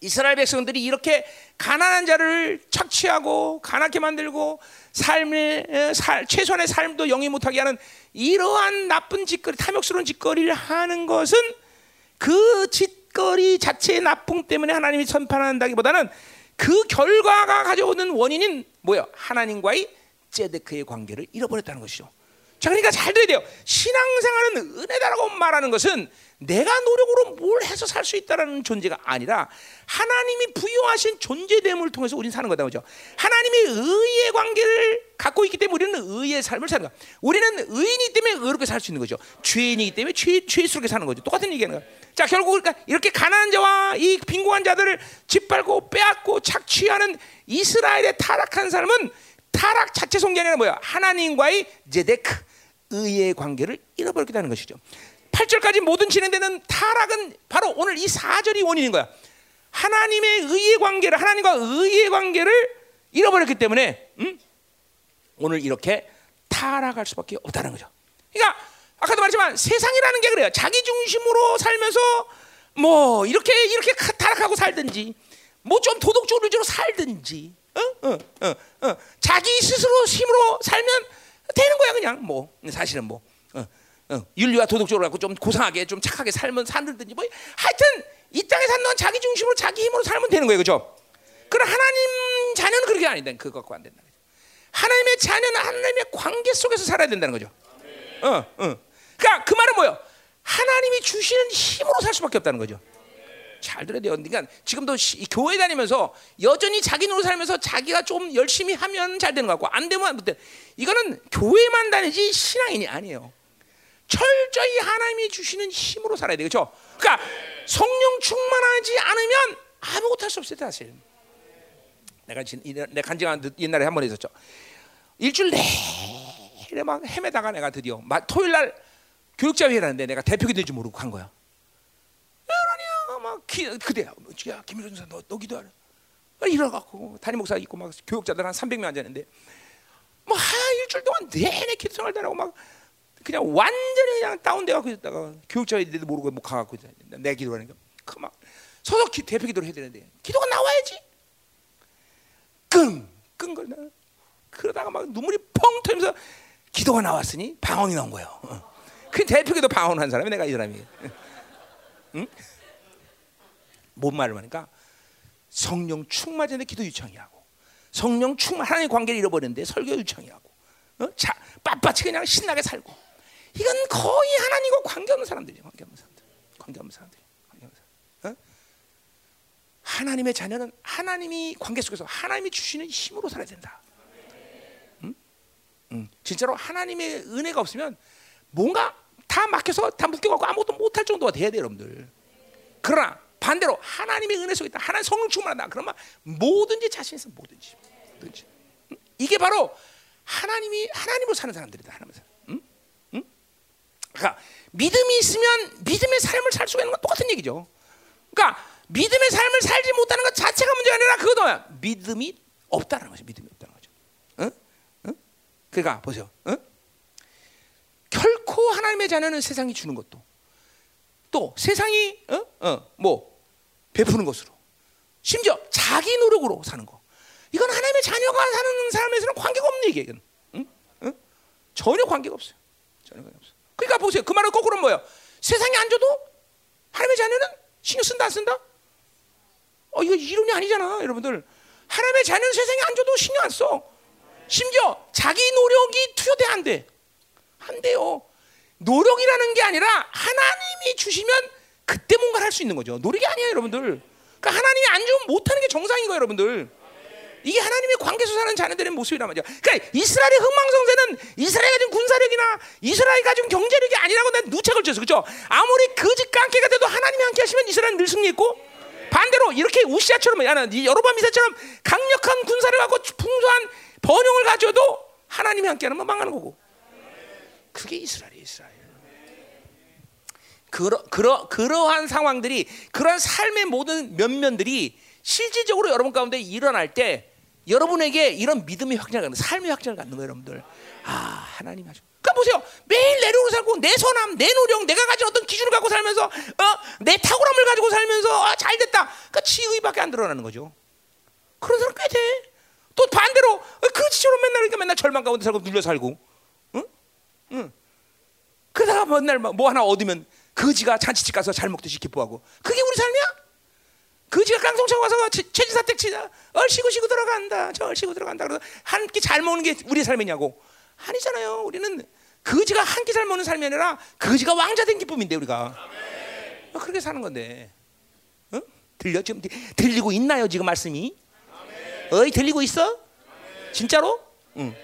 이스라엘 백성들이 이렇게 가난한 자를 착취하고 가난하게 만들고 삶의 살, 최소한의 삶도 영위 못하게 하는 이러한 나쁜 짓거리, 탐욕스러운 짓거리를 하는 것은 그 짓거리 자체의 나쁨 때문에 하나님이 선판한다기보다는 그 결과가 가져오는 원인인 뭐야? 하나님과의 제데크의 관계를 잃어버렸다는 것이죠. 자, 그러니까 잘 들어야 돼요. 신앙생활은 은혜다라고 말하는 것은 내가 노력으로 뭘 해서 살 수 있다라는 존재가 아니라 하나님이 부여하신 존재됨을 통해서 우리는 사는 거다 그죠? 하나님이 의의 관계를 갖고 있기 때문에 우리는 의의 삶을 사는 거야. 우리는 의인이기 때문에 의롭게 살 수 있는 거죠. 죄인이기 때문에 죄, 죄스럽게 사는 거죠. 똑같은 얘기하는 거야. 자, 결국 그러니까 이렇게 가난한 자와 이 빈곤한 자들을 짓밟고 빼앗고 착취하는 이스라엘의 타락한 삶은 타락 자체 성이 아니라 뭐야? 하나님과의 제데크 의의 관계를 잃어버렸게 되는 것이죠. 8절까지 모든 진행되는 타락은 바로 오늘 이 4절이 원인인 거야. 하나님의 의의 관계를 하나님과 의의 관계를 잃어버렸기 때문에 음? 오늘 이렇게 타락할 수밖에 없다는 거죠. 그러니까 아까도 말했지만 세상이라는 게 그래요. 자기 중심으로 살면서 뭐 이렇게 이렇게 타락하고 살든지 뭐 좀 도덕적으로 살든지 어? 어, 어, 어. 자기 스스로 힘으로 살면 되는 거야 그냥 뭐 사실은 뭐 어, 윤리와 도덕적으로 갖고 좀 고상하게 좀 착하게 살면 살든지 뭐 하여튼 이 땅에 건 자기 중심으로 자기 힘으로 살면 되는 거예요, 그렇죠? 그러나 하나님 자녀는 그렇게 아니다. 그거 갖고 안 된다. 하나님의 자녀는 하나님의 관계 속에서 살아야 된다는 거죠. 어, 어. 그러니까 그 말은 뭐요? 하나님이 주시는 힘으로 살 수밖에 없다는 거죠. 잘 들어야 돼요. 그러니까 지금도 시, 교회 다니면서 여전히 자기 노릇 살면서 자기가 좀 열심히 하면 잘 되는 거 같고 안 되면 안 돼. 이거는 교회만 다니지 신앙인이 아니에요. 철저히 하나님이 주시는 힘으로 살아야 되겠죠. 그러니까 성령 충만하지 않으면 아무것도 할 수 없어요, 사실. 내가 내 간증한 옛날에 한번 있었죠. 일주일 내내 막 헤매다가 내가 드디어 토요일 날 교육자 회의라는데 내가 대표가 될지 모르고 간 거야. 막 기, 그대야. 야 김일준 사 너, 너 기도하라. 일어나갖고 담임 목사 있고 막 교육자들 한 300명 앉았는데 뭐 일주일 동안 내내 기도 생활 하고 막 그냥 완전히 그냥 다운돼 갖고 있다가 교육자인데도 모르고 뭐 가갖고 내 기도하니까 그막 서서 기, 대표 기도를 해야 되는데 기도가 나와야지 끙끙 걸나 그러다가 막 눈물이 펑 터지면서 기도가 나왔으니 방언이 나온 거예요. 어. 그 대표 기도 방언한 사람이 내가 이 사람이. 응? 뭔 말을 하니까 성령 충만한데 기도 유창이하고 성령 충만 하나님 관계를 잃어버렸는데 설교 유창이하고 어? 자 빳빳이 그냥 신나게 살고 이건 거의 하나님과 관계없는 사람들이에요. 관계없는 사람들. 관계없는 사람들. 관계없는 사람들. 어? 하나님의 자녀는 하나님이 관계 속에서 하나님이 주시는 힘으로 살아야 된다. 응? 응. 진짜로 하나님의 은혜가 없으면 뭔가 다 막혀서 다 묶여갖고 아무것도 못할 정도가 돼야 돼요, 여러분들. 그러나 반대로 하나님의 은혜 속에 있다. 하나님 성령 충만하다. 그러면 뭐든지 자신 있어, 뭐든지. 뭐든지. 응? 이게 바로 하나님이 하나님으로 사는 사람들이다. 하나님으로 사는. 그러니까 믿음이 있으면 믿음의 삶을 살 수가 있는 건 똑같은 얘기죠. 그러니까 믿음의 삶을 살지 못하는 것 자체가 문제가 아니라 그거도 믿음이 없다는 거죠. 믿음이 없다는 거죠. 응? 응? 그러니까 보세요. 응? 결코 하나님의 자녀는 세상이 주는 것도 또 세상이 어? 어, 뭐 베푸는 것으로 심지어 자기 노력으로 사는 거 이건 하나님의 자녀가 사는 삶에서는 관계가 없는 얘기예요. 응? 응? 전혀 관계가 없어요. 전혀 관계가 없어요. 그러니까 보세요. 그 말은 거꾸로 뭐예요? 세상에 안 줘도 하나님의 자녀는 신경 쓴다 안 쓴다? 어 이거 이론이 아니잖아, 여러분들. 하나님의 자녀는 세상에 안 줘도 신경 안 써. 심지어 자기 노력이 투여돼 안 돼. 안 돼요. 노력이라는 게 아니라 하나님이 주시면 그때 뭔가 할수 있는 거죠. 노력이 아니에요, 여러분들. 그러니까 하나님이 안 주면 못 하는 게 정상인 거예요, 여러분들. 이게 하나님의 관계에서 사는 자녀들의 모습이란 말이야. 그러니까 이스라엘의 흥망성쇠는 이스라엘 가진 군사력이나 이스라엘 가진 경제력이 아니라고 난 누차 걸쳤어. 그죠? 아무리 거짓 깡깨가 돼도 하나님이 함께 하시면 이스라엘은 늘 승리했고 반대로 이렇게 우시아처럼 여로밤 미사처럼 강력한 군사를 갖고 풍성한 번영을 가져도 하나님이 함께 하면 망하는 거고. 그게 이스라엘이에요, 이스라엘. 그러, 그러, 그러한 상황들이 그러한 삶의 모든 면면들이 실질적으로 여러분 가운데 일어날 때 여러분에게 이런 믿음의 확장을 갖는 삶의 확장을 갖는 거예요, 여러분들. 아, 하나님 하죠. 그러니까 보세요. 매일 내려오고 살고 내 선함, 내 노력, 내가 가진 어떤 기준을 갖고 살면서 어, 내 탁월함을 가지고 살면서 아, 잘 됐다. 그러니까 지의밖에 안 드러나는 거죠. 그런 사람 꽤 돼. 또 반대로 그지처럼 맨날 그러니까 맨날 절망 가운데 살고 눌려 살고, 응? 응. 그러다가 맨날 뭐 하나 얻으면 거지가 잔치집 가서 잘 먹듯이 기뻐하고. 그게 우리 삶이야? 거지가 깡통차 와서 최지사택 치자 얼씨구 시구 들어간다. 저 얼씨구 들어간다. 그래서 한 끼 잘 먹는 게 우리 삶이냐고. 아니잖아요. 우리는 거지가 한 끼 잘 먹는 삶이 아니라 거지가 왕자 된 기쁨인데 우리가. 어, 그렇게 사는 건데. 어? 들려? 지금 들리고 있나요 지금 말씀이? 어이 들리고 있어? 진짜로? 응.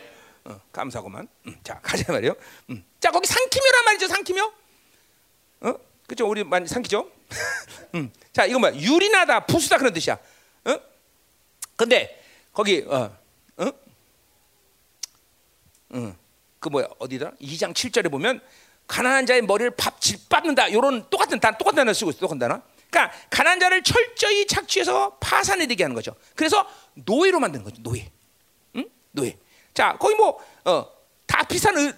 어, 감사구만. 응. 자 가자 말이요. 응. 자 거기 상키묘란 말이죠 상키묘 어? 그죠? 우리 많이 삼키죠? <laughs> 음. 자, 이거 뭐야? 유리나다, 부수다 그런 뜻이야. 어? 근데 거기 어, 어? 어. 그 뭐야? 어디다? 2장 7절에 보면 가난한 자의 머리를 밥 짓밟는다. 요런 똑같은 단 똑같은 단어 쓰고 있어. 똑같은 단어. 그러니까 가난한 자를 철저히 착취해서 파산이 되게 하는 거죠. 그래서 노예로 만드는 거죠. 노예. 응? 노예. 자, 거기 뭐 어, 다 비슷한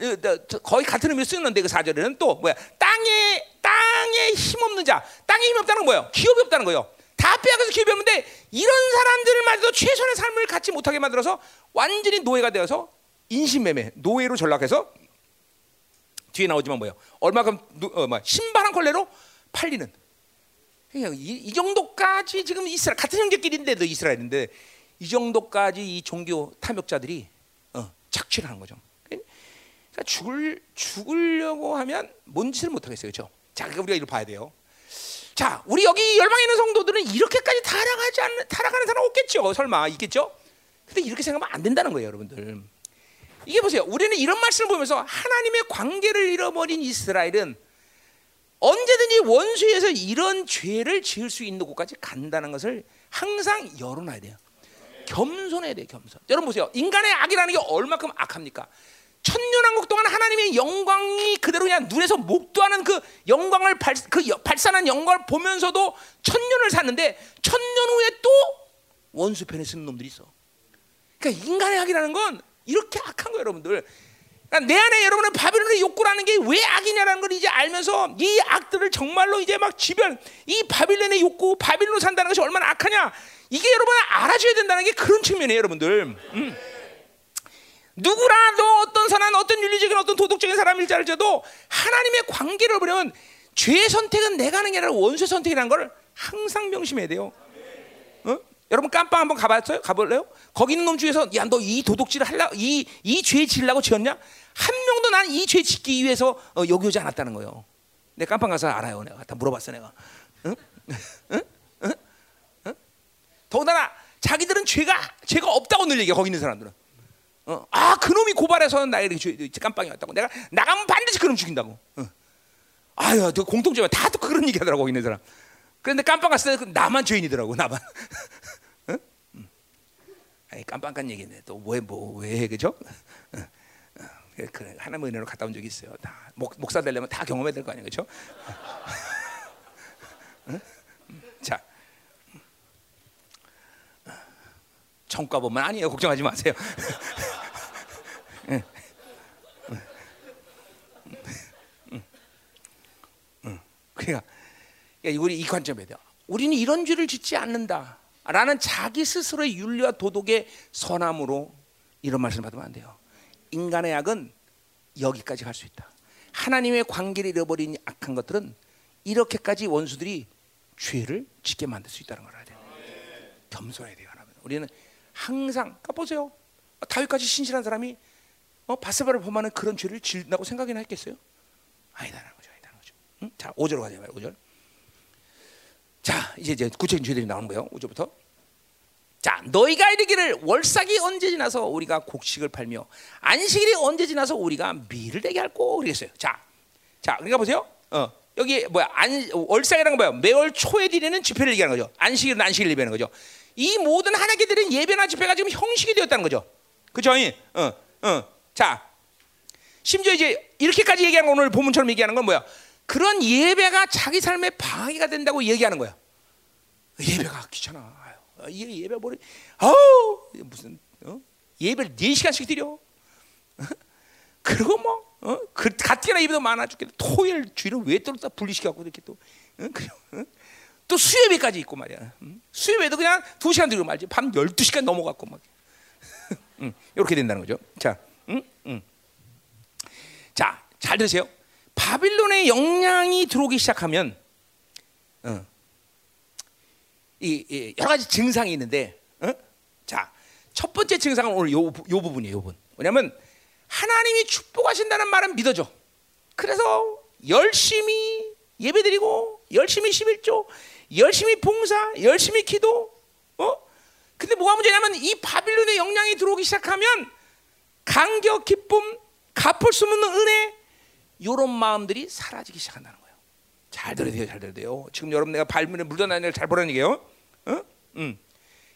거의 같은 의미로 쓰는데 그 사절에는 또 뭐야? 땅에 땅에 힘 없는 자. 땅에 힘 없다는 건 뭐예요? 기업이 없다는 거예요. 다 빼앗겨서 기업이 없는데 이런 사람들을 말도 최선의 삶을 갖지 못하게 만들어서 완전히 노예가 되어서 인신매매 노예로 전락해서 뒤에 나오지만 뭐예요? 얼마큼 어, 뭐, 신발 한 컬레로 팔리는. 이, 이 정도까지 지금 이스라엘 같은 형제끼리인데도 이스라엘인데 이 정도까지 이 종교 탐욕자들이 어, 착취를 하는 거죠. 그러니까 죽을 죽으려고 하면 뭔 짓을 못 하겠어요, 그렇죠? 자, 그러니까 우리가 이걸 봐야 돼요. 자, 우리 여기 열방에 있는 성도들은 이렇게까지 타락하지 않는 타락하는 사람 없겠죠? 설마 있겠죠? 근데 이렇게 생각하면 안 된다는 거예요, 여러분들. 이게 보세요. 우리는 이런 말씀을 보면서 하나님의 관계를 잃어버린 이스라엘은 언제든지 원수에서 이런 죄를 지을 수 있는 곳까지 간다는 것을 항상 열어놔야 돼요. 겸손해야 돼요, 겸손. 여러분 보세요. 인간의 악이라는 게 얼마큼 악합니까? 천년왕국 동안 하나님의 영광이 그대로 그냥 눈에서 목도하는 그 영광을 발, 그 발산한 영광을 보면서도 천년을 샀는데 천년 후에 또 원수 편에 쓰는 놈들이 있어. 그러니까 인간의 악이라는 건 이렇게 악한 거예요, 여러분들. 그러니까 내 안에 여러분은 바빌론의 욕구라는 게 왜 악이냐라는 걸 이제 알면서 이 악들을 정말로 이제 막 지변, 이 바빌론의 욕구, 바빌론 산다는 것이 얼마나 악하냐, 이게 여러분 알아줘야 된다는 게 그런 측면이에요, 여러분들. 음. 누구라도 어떤 선한 어떤 윤리적인 어떤 도덕적인 사람일지라도 하나님의 관계를 보면 죄의 선택은 내가 하는 게 아니라 원수의 선택이라는 걸 항상 명심해야 돼요. 어? 여러분 깜빵 한번 가봤어요? 가볼래요? 거기 있는 놈 중에서 야 너 이 도둑질을 할라 이이 죄 지으려고 지었냐? 한 명도 난 이 죄 짓기 위해서 어, 여기 오지 않았다는 거예요. 내 깜빵 가서 알아요. 내가 다 물어봤어 내가. 응? 응? 응? 응? 더군다나 자기들은 죄가 죄가 없다고 늘 얘기해 거기 있는 사람들은. 어, 아 그놈이 고발해서 나에게 깜빵이 왔다고. 내가 나가면 반드시 그놈 죽인다고. 어. 아유 공통점이 다또 그런 얘기 하더라고 있는 사람. 그런데 깜빵 갔을 때 나만 죄인이더라고 나만. <laughs> 아니 깜빵 간 얘기인데 또왜 뭐왜 그죠? 그래 하나님 은혜로 갔다 온 적이 있어요. 다 목, 목사 되려면 다 경험해야 될 거 아니에요 그죠? <laughs> 음. 자. 청과 보면 아니에요. 걱정하지 마세요 <laughs> 그러니까 우리 이 관점에 대해 우리는 이런 죄를 짓지 않는다라는 자기 스스로의 윤리와 도덕의 선함으로 이런 말씀을 받으면 안 돼요. 인간의 악은 여기까지 갈 수 있다. 하나님의 관계를 잃어버린 악한 것들은 이렇게까지 원수들이 죄를 짓게 만들 수 있다는 걸 알아야 돼요. 겸손해야 돼요. 우리는 항상 그러니까 보세요. 다윗까지 신실한 사람이 어, 바세바를 보면은 그런 죄를 짓는다고 생각이나 했겠어요? 아니다는 거죠. 아니다는 거죠. 응? 자, 5절 가자 말이에요. 5절. 자, 이제 이제 구체적인 죄들이 나오는 거예요. 5절부터. 자, 너희가 이르기를 월삭이 언제 지나서 우리가 곡식을 팔며 안식일이 언제 지나서 우리가 밀을 내게 할꼬 그랬어요. 자, 자, 그러니까 보세요. 어, 여기 뭐야? 안 월삭이라는 건 뭐야? 매월 초에 드리는 집회를 얘기하는 거죠. 안식일은 안식일 예배하는 거죠. 이 모든 하나님께 드리는 예배나 집회가 지금 형식이 되었다는 거죠. 그죠? 어, 어. 자, 심지어 이제 이렇게까지 얘기하는 건 오늘 본문처럼 얘기하는 건 뭐야? 그런 예배가 자기 삶의 방해가 된다고 얘기하는 거야. 예배가 귀찮아. 아유, 이 예배 뭐래? 아우 무슨 어? 예배를 4 시간씩 드려. 그리고 뭐 어? 그 가뜩이나 예배도 많아 죽겠다. 토요일 주일은 왜또 분리시켜갖고 이렇게 또 어? 어? 또 수요예배까지 있고 말이야. 응? 수요예배도 그냥 2 시간 들고 말지. 밤 12 시간 넘어갔고 막. <laughs> 응, 이렇게 된다는 거죠. 자, 자, 잘 들으세요. 바빌론의 영향이 들어오기 시작하면, 어, 이, 이, 여러 가지 증상이 있는데, 어? 자, 첫 번째 증상은 오늘 요, 요 부분이에요. 요 부분. 왜냐하면 하나님이 축복하신다는 말은 믿어져. 그래서 열심히 예배드리고, 열심히 11조, 열심히 봉사, 열심히 기도. 어? 근데 뭐가 문제냐면 이 바빌론의 영향이 들어오기 시작하면 감격, 기쁨, 갚을 수 없는 은혜 이런 마음들이 사라지기 시작한다는 거예요. 잘 들어야 돼요, 잘 들어야 돼요. 지금 여러분 내가 발문에 물러나는 걸잘 보라는 얘기예요. 어? 음.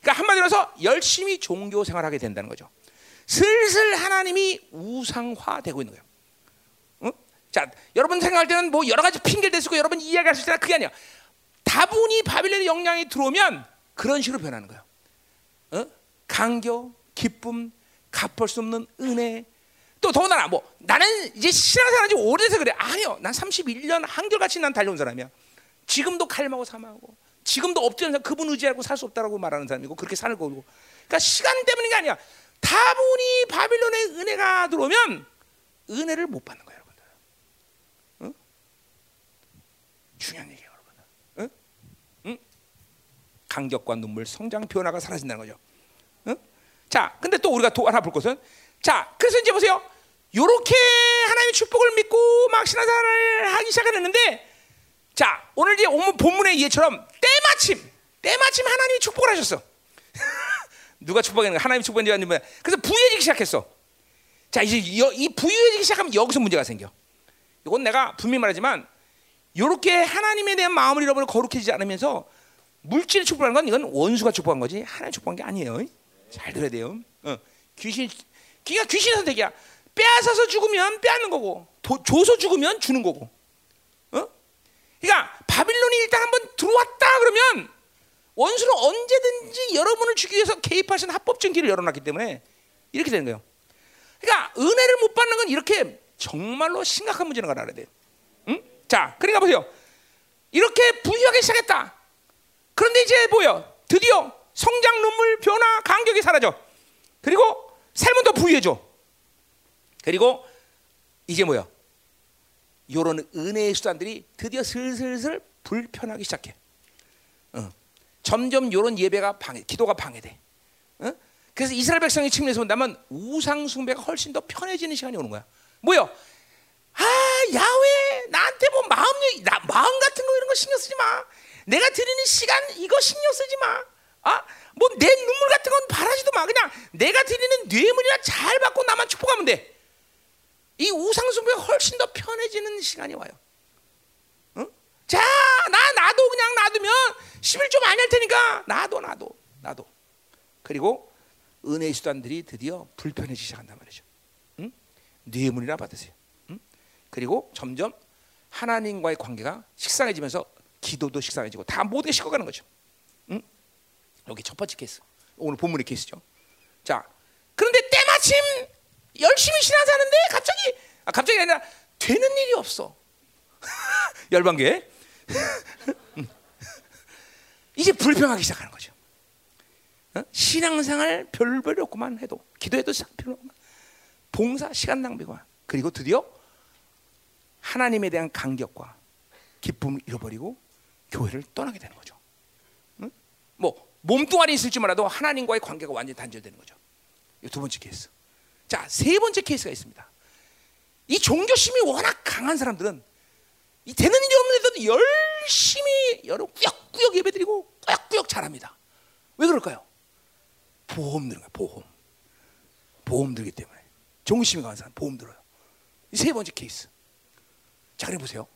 그러니까 한마디로 해서 열심히 종교 생활하게 된다는 거죠. 슬슬 하나님이 우상화되고 있는 거예요. 어? 자, 여러분 생각할 때는 뭐 여러 가지 핑계를 있고 여러분 이야기할 수 있으나 그게 아니야. 다분히 바빌론의 영향이 들어오면 그런 식으로 변하는 거예요. 어? 강교, 기쁨, 갚을 수 없는 은혜. 또 더군다나 뭐 나는 이제 신앙생활 지 오래돼서 그래. 아니요. 난 31년 한결같이 난 달려온 사람이야. 지금도 갈망하고 사망하고 지금도 엎드려 서 그분 의지하고 살 수 없다라고 말하는 사람이고 그렇게 살고 그러니까 시간 때문인 게 아니야. 다분히 바빌론의 은혜가 들어오면 은혜를 못 받는 거야, 여러분들. 응? 중요한 얘기예요, 여러분들. 응? 응? 강격과 눈물, 성장 변화가 사라진다는 거죠. 응? 자, 근데 또 우리가 또 하나 볼 것은 자, 그래서 이제 보세요. 요렇게 하나님의 축복을 믿고 막 신앙생활을 하기 시작했는데 자, 오늘 이제 오늘 본문의 예처럼 때마침 때마침 하나님이 축복을 하셨어. <laughs> 누가 축복했는가? 하나님 축복했는지 뭐야? 그래서 부유해지기 시작했어. 자, 이제 이 부유해지기 시작하면 여기서 문제가 생겨. 이건 내가 분명히 말하지만 이렇게 하나님에 대한 마음을 잃어버려 거룩해지지 않으면서 물질을 축복하는 건 이건 원수가 축복한 거지 하나님 축복한 게 아니에요. 잘 들어야 돼요. 어. 귀신, 귀가 귀신의 선택이야. 빼앗아서 죽으면 빼앗는 거고, 도, 줘서 죽으면 주는 거고. 어? 그러니까 바빌론이 일단 한번 들어왔다 그러면 원수는 언제든지 여러분을 죽이기 위해서 개입하신 합법적인 길을 열어놨기 때문에 이렇게 되는 거예요. 그러니까 은혜를 못 받는 건 이렇게 정말로 심각한 문제는 걸 알아야 돼. 응? 자, 그러니까 보세요. 이렇게 부유하게 시작했다. 그런데 이제 뭐요? 드디어 성장 눈물 변화 간격이 사라져. 그리고 삶은 더 부유해져. 그리고 이제 뭐야? 요런 은혜의 수단들이 드디어 슬슬슬 불편하기 시작해. 어. 점점 요런 예배가 방해, 기도가 방해돼. 어? 그래서 이스라엘 백성의 측면에서 본다면 우상 숭배가 훨씬 더 편해지는 시간이 오는 거야. 뭐요? 아 야외 나한테 뭐 마음 나, 마음 같은 거 이런 거 신경 쓰지 마. 내가 드리는 시간 이거 신경 쓰지 마. 아 뭐 내 눈물 같은 건 바라지도 마. 그냥 내가 드리는 뇌물이나 잘 받고 나만 축복하면 돼. 이 우상 숭배가 훨씬 더 편해지는 시간이 와요. 어? 자, 나 나도 그냥 놔두면 11조 많이 할 테니까 놔둬 놔둬 놔둬. 그리고 은혜의 수단들이 드디어 불편해지기 시작한단 말이죠. 응? 뇌물이나 받으세요. 응? 그리고 점점 하나님과의 관계가 식상해지면서 기도도 식상해지고 다 모든 게 식어가는 거죠. 응? 여기 첫 번째 케이스. 오늘 본문의 케이스죠. 자, 그런데 때마침 열심히 신앙사는데 갑자기 아, 갑자기 아니라 되는 일이 없어. <laughs> 열방계. <laughs> 이제 불평하기 시작하는 거죠. 어? 신앙생활 별별 없고만 해도 기도해도 별로 없고 봉사 시간 낭비고 그리고 드디어 하나님에 대한 간격과 기쁨을 잃어버리고 교회를 떠나게 되는 거죠. 응? 뭐 몸뚱아리 있을지 몰라도 하나님과의 관계가 완전히 단절되는 거죠. 이 두 번째 케이스. 자, 세 번째 케이스가 있습니다. 이 종교심이 워낙 강한 사람들은 이 되는 일이 없는데도 열심히 여러 꾸역꾸역 예배드리고 꾸역꾸역 잘합니다. 왜 그럴까요? 보험 들은 거야, 보험. 보험 들기 때문에. 종교심이 강한 사람 보험 들어요. 이 세 번째 케이스. 자, 그래 보세요.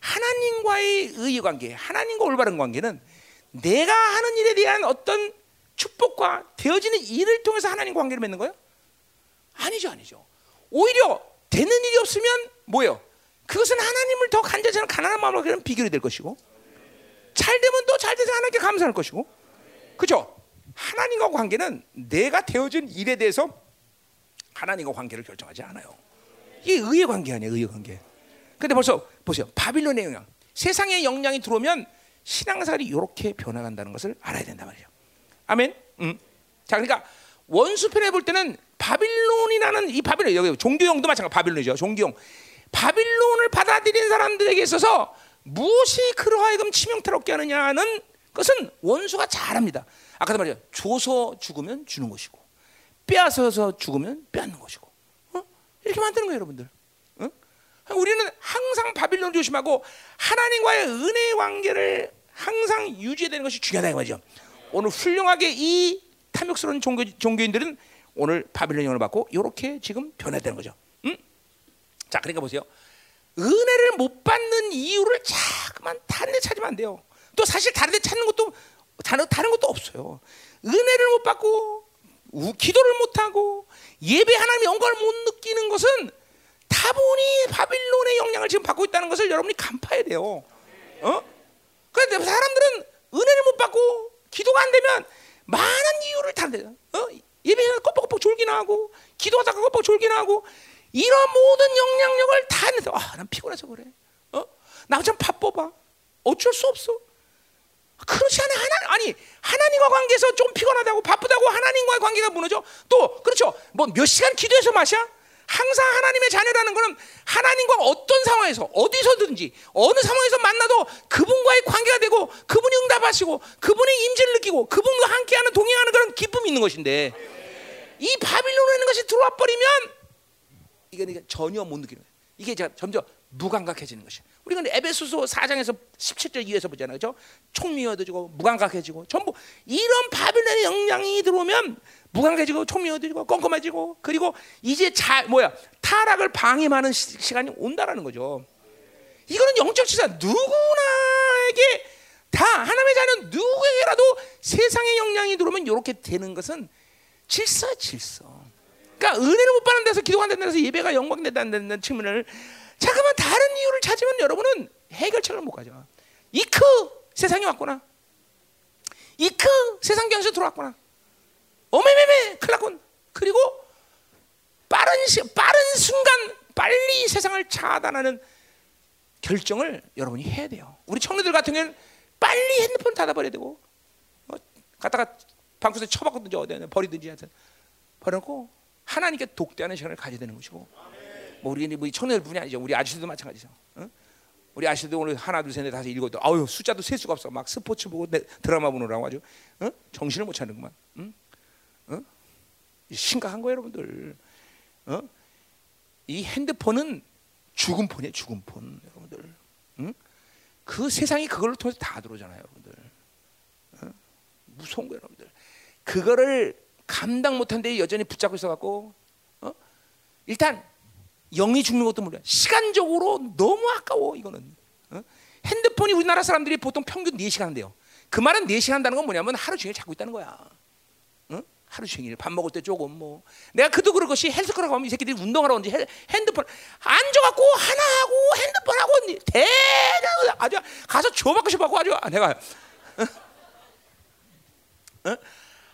하나님과의 의의 관계, 하나님과 올바른 관계는 내가 하는 일에 대한 어떤 축복과 되어지는 일을 통해서 하나님과 관계를 맺는 거예요? 아니죠, 아니죠. 오히려 되는 일이 없으면 뭐예요? 그것은 하나님을 더 간절히 가난한 마음으로 그런 비결이 될 것이고, 잘 되면 또 잘 돼서 하나님께 감사할 것이고, 그죠? 하나님과 관계는 내가 되어진 일에 대해서 하나님과 관계를 결정하지 않아요. 이게 의의 관계 아니에요, 의의 관계. 근데 벌써 보세요. 바빌론의 영향. 세상의 영향이 들어오면 신앙생활이 이렇게 변화간다는 것을 알아야 된단 말이죠. 아멘. 음. 자, 그러니까 원수편에 볼 때는 바빌론이라는 이 바빌론 여기 종교용도 마찬가지 바빌론이죠. 종교용. 바빌론을 받아들이는 사람들에게 있어서 무엇이 그러하여금 치명타롭게 하느냐는 것은 원수가 잘합니다. 아까도 말이죠. 줘서 죽으면 주는 것이고 빼앗아서 죽으면 빼앗는 것이고 어? 이렇게 만드는 거예요, 여러분들. 우리는 항상 바빌론 조심하고 하나님과의 은혜의 관계를 항상 유지해야 되는 것이 중요하다 이 말이죠. 오늘 훌륭하게 이 탐욕스러운 종교, 종교인들은 오늘 바빌론 영을 받고 이렇게 지금 변화되는 거죠. 음? 자, 그러니까 보세요. 은혜를 못 받는 이유를 자꾸만 다른 데 찾으면 안 돼요. 또 사실 다른 데 찾는 것도 다른, 다른 것도 없어요. 은혜를 못 받고 기도를 못 하고 예배 하나님의 영광을 못 느끼는 것은 다분히 바빌론의 영향을 지금 받고 있다는 것을 여러분이 간파해야 돼요. 어? 그런데 사람들은 은혜를 못 받고 기도가 안 되면 많은 이유를 다 대요. 어? 예배에서 껍벅껍벅 졸기나 하고 기도하다가 껍벅 졸기나 하고 이런 모든 영향력을 다 했는데 아, 난 피곤해서 그래. 어? 나좀 바빠봐. 어쩔 수 없어. 그렇지 않아 하나 아니 하나님과 관계에서 좀 피곤하다고 바쁘다고 하나님과의 관계가 무너져 또 그렇죠 뭐 몇 시간 기도해서 마셔 항상 하나님의 자녀라는 것은 하나님과 어떤 상황에서 어디서든지 어느 상황에서 만나도 그분과의 관계가 되고 그분이 응답하시고 그분의 임재를 느끼고 그분과 함께하는 동행하는 그런 기쁨이 있는 것인데 이 바빌론이라는 것이 들어와 버리면 이게 전혀 못 느끼는 거예요. 이게 점점 무감각해지는 것이에요. 우리가 에베소서 4장에서 17절 이해해서 보잖아요. 그죠? 총미어지고 무감각해지고 전부 이런 바빌론의 영향이 들어오면 무감각해지고 총미어지고 껌껌해지고 그리고 이제 자 뭐야 타락을 방임하는 시, 간이 온다라는 거죠. 이거는 영적 질서 누구나에게 다 하나님의 자는 누구에게라도 세상의 영향이 들어오면 이렇게 되는 것은 질서 질서. 그러니까 은혜를 못 받는 데서 기도가 안 되는 데서 예배가 영광된다는 측면을 잠깐만 다른 이유를 찾으면 여러분은 해결책을 못 가져. 이크 세상이 왔구나. 이크 세상 경에서 들어왔구나. 어메메메 클라군. 그리고 빠른 시, 빠른 순간 빨리 세상을 차단하는 결정을 여러분이 해야 돼요. 우리 청년들 같은 경우는 빨리 핸드폰 닫아버려야 되고 어, 갖다가 방구석에 처박든지 버리든지 하여튼 버려놓고 하나님께 독대하는 시간을 가져야 되는 것이고 뭐 우리 뭐 청년들 뿐이 아니죠. 우리 아저씨도 마찬가지죠. 어? 우리 아저씨도 오늘 하나 둘셋넷 다섯 일곱 아유 숫자도 셀 수가 없어. 막 스포츠 보고 드라마 보느라고 아주 어? 정신을 못 차는구만. 응? 어? 심각한 거예요, 여러분들. 어? 이 핸드폰은 죽은 폰이에요, 죽은 폰, 여러분들. 응? 그 세상이 그걸로 통해서 다 들어오잖아요, 여러분들. 어? 무서운 거예요, 여러분들. 그거를 감당 못한데 여전히 붙잡고 있어갖고, 어? 일단 영이 죽는 것도 물론 시간적으로 너무 아까워 이거는. 어? 핸드폰이 우리나라 사람들이 보통 평균 4시간 한대요. 그 말은 4시간 한다는 건 뭐냐면 하루 종일 자고 있다는 거야. 어? 하루 종일 밥 먹을 때 조금 뭐 내가 그도 그럴 것이 헬스클럽 가면 이 새끼들이 운동하러 온지 핸드폰 앉아갖고 하나 하고 핸드폰 하고 대단 아주 가서 줘받고 싶어갖고 아주 내가 어? 어?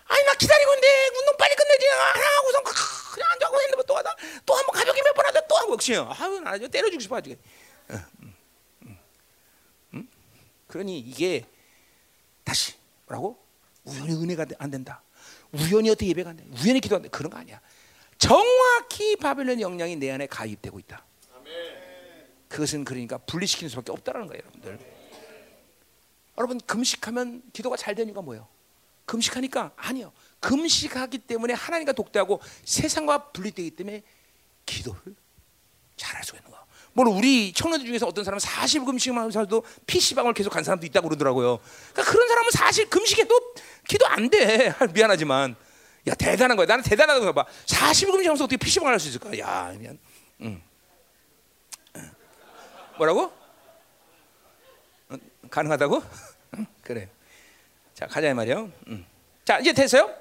아니 나 기다리고 있는데 운동 빨리 끝내지 하나 하고선 그냥 앉아고 핸드폰 또 하다 또 한 번 가볍게 몇 번 하다 또 하고 역시 아유 나 아주 때려주고 싶어 아주 음, 음, 음? 그러니 이게 다시 뭐라고 우연히 은혜가 안 된다 우연히 어떻게 예배가 안 돼? 우연히 기도 안 돼? 그런 거 아니야 정확히 바벨론 영향이 내 안에 가입되고 있다 그것은 그러니까 분리시키는 수밖에 없다라는 거예요, 여러분들. 여러분 금식하면 기도가 잘 되니까 뭐예요? 금식하니까 아니요. 금식하기 때문에 하나님과 독대하고 세상과 분리되기 때문에 기도를 잘할 수가 있는 거야. 물론 우리 청년들 중에서 어떤 사람은 40 금식하면서도 PC방을 계속 간 사람도 있다고 그러더라고요. 그러니까 그런 사람은 사실 금식해도 기도 안 돼. <laughs> 미안하지만. 야, 대단한 거야. 나는 대단하다고 봐. 40 금식하면서 어떻게 PC방을 할수 있을까? 야, 미안. 응. 뭐라고? 어, 가능하다고? <laughs> 응, 그래. 자, 가자 이 말이요. 응. 자, 이제 됐어요?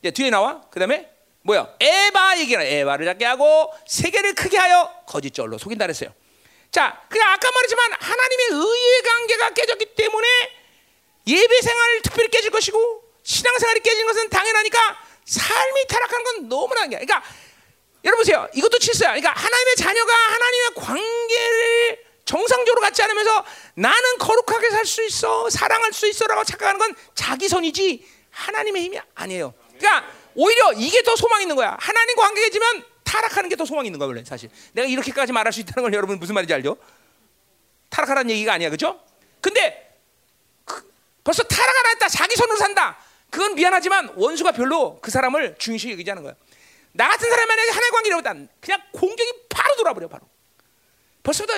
이제 뒤에 나와. 그 다음에 뭐야? 에바 얘기나 에바를 작게 하고 세계를 크게 하여 거짓절로 속인다 그랬어요. 자, 그냥 아까 말했지만 하나님의 의의 관계가 깨졌기 때문에 예배 생활을 특별히 깨질 것이고 신앙 생활이 깨진 것은 당연하니까 삶이 타락하는 건 너무나 한 게. 그러니까 여러분 보세요. 이것도 칠수야. 그러니까 하나님의 자녀가 하나님의 관계를 정상적으로 갖지 않으면서 나는 거룩하게 살 수 있어, 사랑할 수 있어라고 착각하는 건 자기 손이지 하나님의 힘이 아니에요. 그러니까 오히려 이게 더 소망 있는 거야. 하나님과 관계지만 타락하는 게 더 소망 있는 거야 원래 사실. 내가 이렇게까지 말할 수 있다는 걸 여러분 무슨 말인지 알죠? 타락하라는 얘기가 아니야, 그렇죠? 근데 그, 벌써 타락 안 했다, 자기 손으로 산다. 그건 미안하지만 원수가 별로 그 사람을 중요시 여기지 않은 거야. 나 같은 만약에 하나의 관계를 보다 그냥 공격이 바로 돌아버려 바로. 벌써부터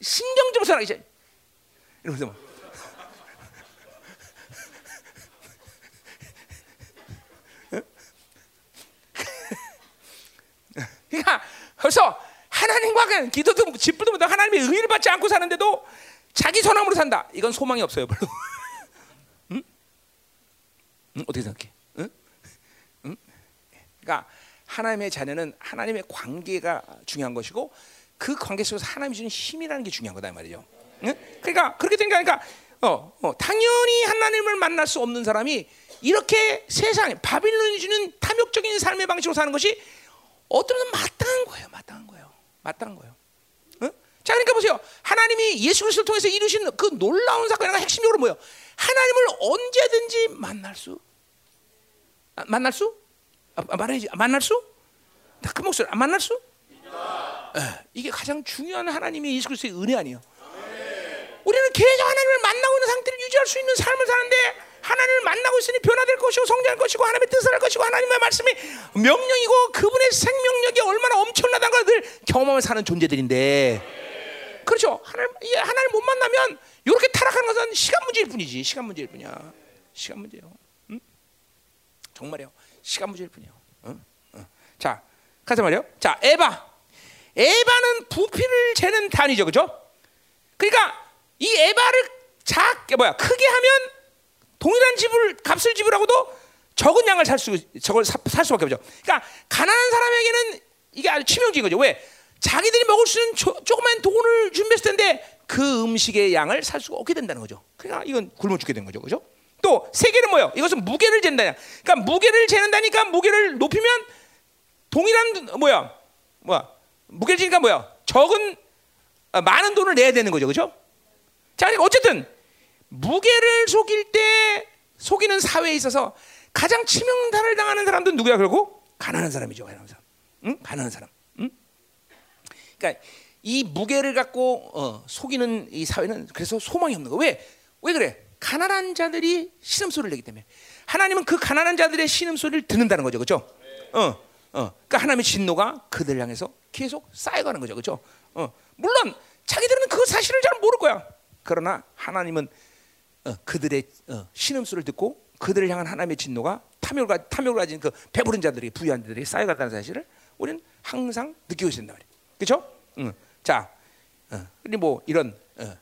신경 좀 써라 이제. 이러면서 막. <laughs> 그러니까 벌써 하나님과 기도도 집부도 못 하나님의 의를 받지 않고 사는데도 자기 선함으로 산다. 이건 소망이 없어요, 별로. <laughs> 응? 응? 어떻게 생각해? 응? <laughs> 응? 그러니까 하나님의 자녀는 하나님의 관계가 중요한 것이고 그 관계 속에서 하나님이 주는 힘이라는 게 중요한 거다 말이죠. 응? 그러니까 그렇게 된게 그러니까 어, 어, 당연히 하나님을 만날 수 없는 사람이 이렇게 세상에 바빌론이 주는 탐욕적인 삶의 방식으로 사는 것이 어떤 면 마땅한 거예요. 마땅한 거예요. 마땅한 거예요. 응? 자, 그러니까 보세요. 하나님이 예수 그리스도를 통해서 이루신 그 놀라운 사건이 핵심적으로 뭐예요? 하나님을 언제든지 만날 수, 아, 만날 수, 아, 말해야지, 아, 만날 수, 다큰 목소리, 아, 만날 수. 에, 이게 가장 중요한 하나님의 예수 그리스도의 은혜 아니에요. 우리는 계속 하나님을 만나고 있는 상태를 유지할 수 있는 삶을 사는데 하나님을 만나고 있으니 변화될 것이고 성장할 것이고 하나님의 뜻을 할 것이고 하나님의 말씀이 명령이고 그분의 생명력이 얼마나 엄청나다는 걸 늘 경험하며 사는 존재들인데. 그렇죠? 하나님, 하나님 못 만나면 이렇게 타락하는 것은 시간 문제일 뿐이지 시간 문제일 뿐이야 시간 문제요 응? 정말이요 시간 문제일 뿐이요 응? 응. 자 가자 말이요 자 에바 에바는 부피를 재는 단위죠 그죠 그러니까 이 에바를 작게 뭐야 크게 하면 동일한 집을 값을 지불하고도 적은 양을 살 수, 저걸 사, 살 수밖에 없죠. 그러니까 가난한 사람에게는 이게 아주 치명적인 거죠. 왜? 자기들이 먹을 수 있는 조, 조그만 돈을 준비했을 텐데 그 음식의 양을 살 수가 없게 된다는 거죠. 그러니까 이건 굶어 죽게 된 거죠, 그죠? 또 세계는 뭐요? 이것은 무게를 잰다. 그러니까 무게를 재는다니까 무게를 높이면 동일한 뭐야, 뭐야, 무게를 재니까 뭐야? 적은 아, 많은 돈을 내야 되는 거죠, 그죠? 자, 그러니까 어쨌든 무게를 속일 때 속이는 사회에 있어서 가장 치명타를 당하는 사람들은 누구야? 결국 가난한 사람이죠. 가난한 사람. 응? 가난한 사람. 응? 그러니까 이 무게를 갖고 어, 속이는 이 사회는 그래서 소망이 없는 거. 왜? 왜 그래? 가난한 자들이 신음 소리를 내기 때문에 하나님은 그 가난한 자들의 신음 소리를 듣는다는 거죠. 그렇죠? 어, 어. 그러니까 하나님의 진노가 그들 향해서 계속 쌓여가는 거죠. 그렇죠? 어. 물론 자기들은 그 사실을 잘 모를 거야. 그러나 하나님은 어, 그들의 어, 신음 소리를 듣고 그들을 향한 하나님의 진노가 탐욕을, 탐욕을 가진 그 배부른 자들이 부유한 자들이 쌓여갔다는 사실을 우리는 항상 느끼고 있습니다 말이에요. 그렇죠? 응. 자, 어, 뭐 이런 어,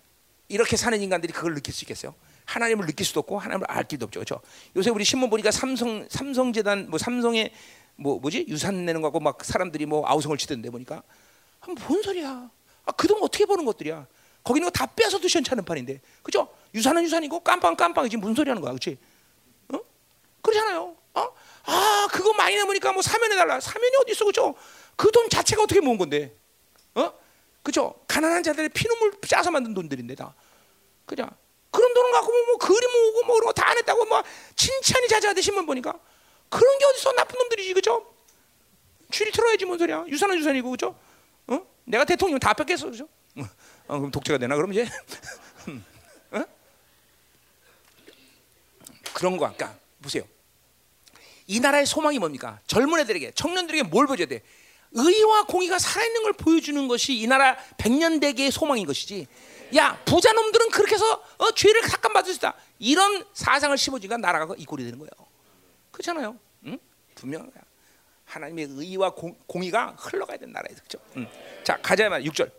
이렇게 사는 인간들이 그걸 느낄 수 있겠어요? 하나님을 느낄 수도 없고 하나님을 알 길도 없죠. 그렇죠? 요새 우리 신문 보니까 삼성 삼성 재단 뭐 삼성의 뭐 뭐지 유산 내는 거고 막 사람들이 뭐 아우성을 치던데 보니까 뭔 소리야? 아, 그동 어떻게 보는 것들이야? 거기 있는 거 다 빼서 도 시원찮은 판인데, 그죠? 유산은 유산이고 깜빵 깜빵이지 무슨 소리 하는 거야, 그렇지? 어? 그러잖아요. 어? 아, 그거 많이 남으니까 뭐 사면해 달라. 사면이 어디 있어, 그죠? 그 돈 자체가 어떻게 모은 건데, 어? 그죠? 가난한 자들의 피눈물 짜서 만든 돈들인데 다, 그죠? 그런 돈을 갖고 뭐, 뭐 그림 모으고 뭐 그런 거 다 안 했다고 뭐 칭찬이 자자하듯 신문 보니까 그런 게 어디서 나쁜 놈들이지, 그죠? 줄이 틀어야지 뭔 소리야? 유산은 유산이고, 그죠? 어? 내가 대통령 다 뺏겠어, 그죠? 어, 그럼 독재가 되나 그럼 이제 <laughs> 어? 그런 거 아까 보세요. 이 나라의 소망이 뭡니까? 젊은 애들에게 청년들에게 뭘 보여줘야 돼? 의와 공의가 살아있는 걸 보여주는 것이 이 나라 백년대계의 소망인 것이지. 야 부자 놈들은 그렇게 해서 어, 죄를 삭감받을 수 있다. 이런 사상을 심어주니까 나라가 이 꼴이 되는 거예요. 그렇잖아요. 응? 분명한 거야. 하나님의 의와 공, 공의가 흘러가야 되는 나라에서 그렇죠. 응. 자 가자 말 6절.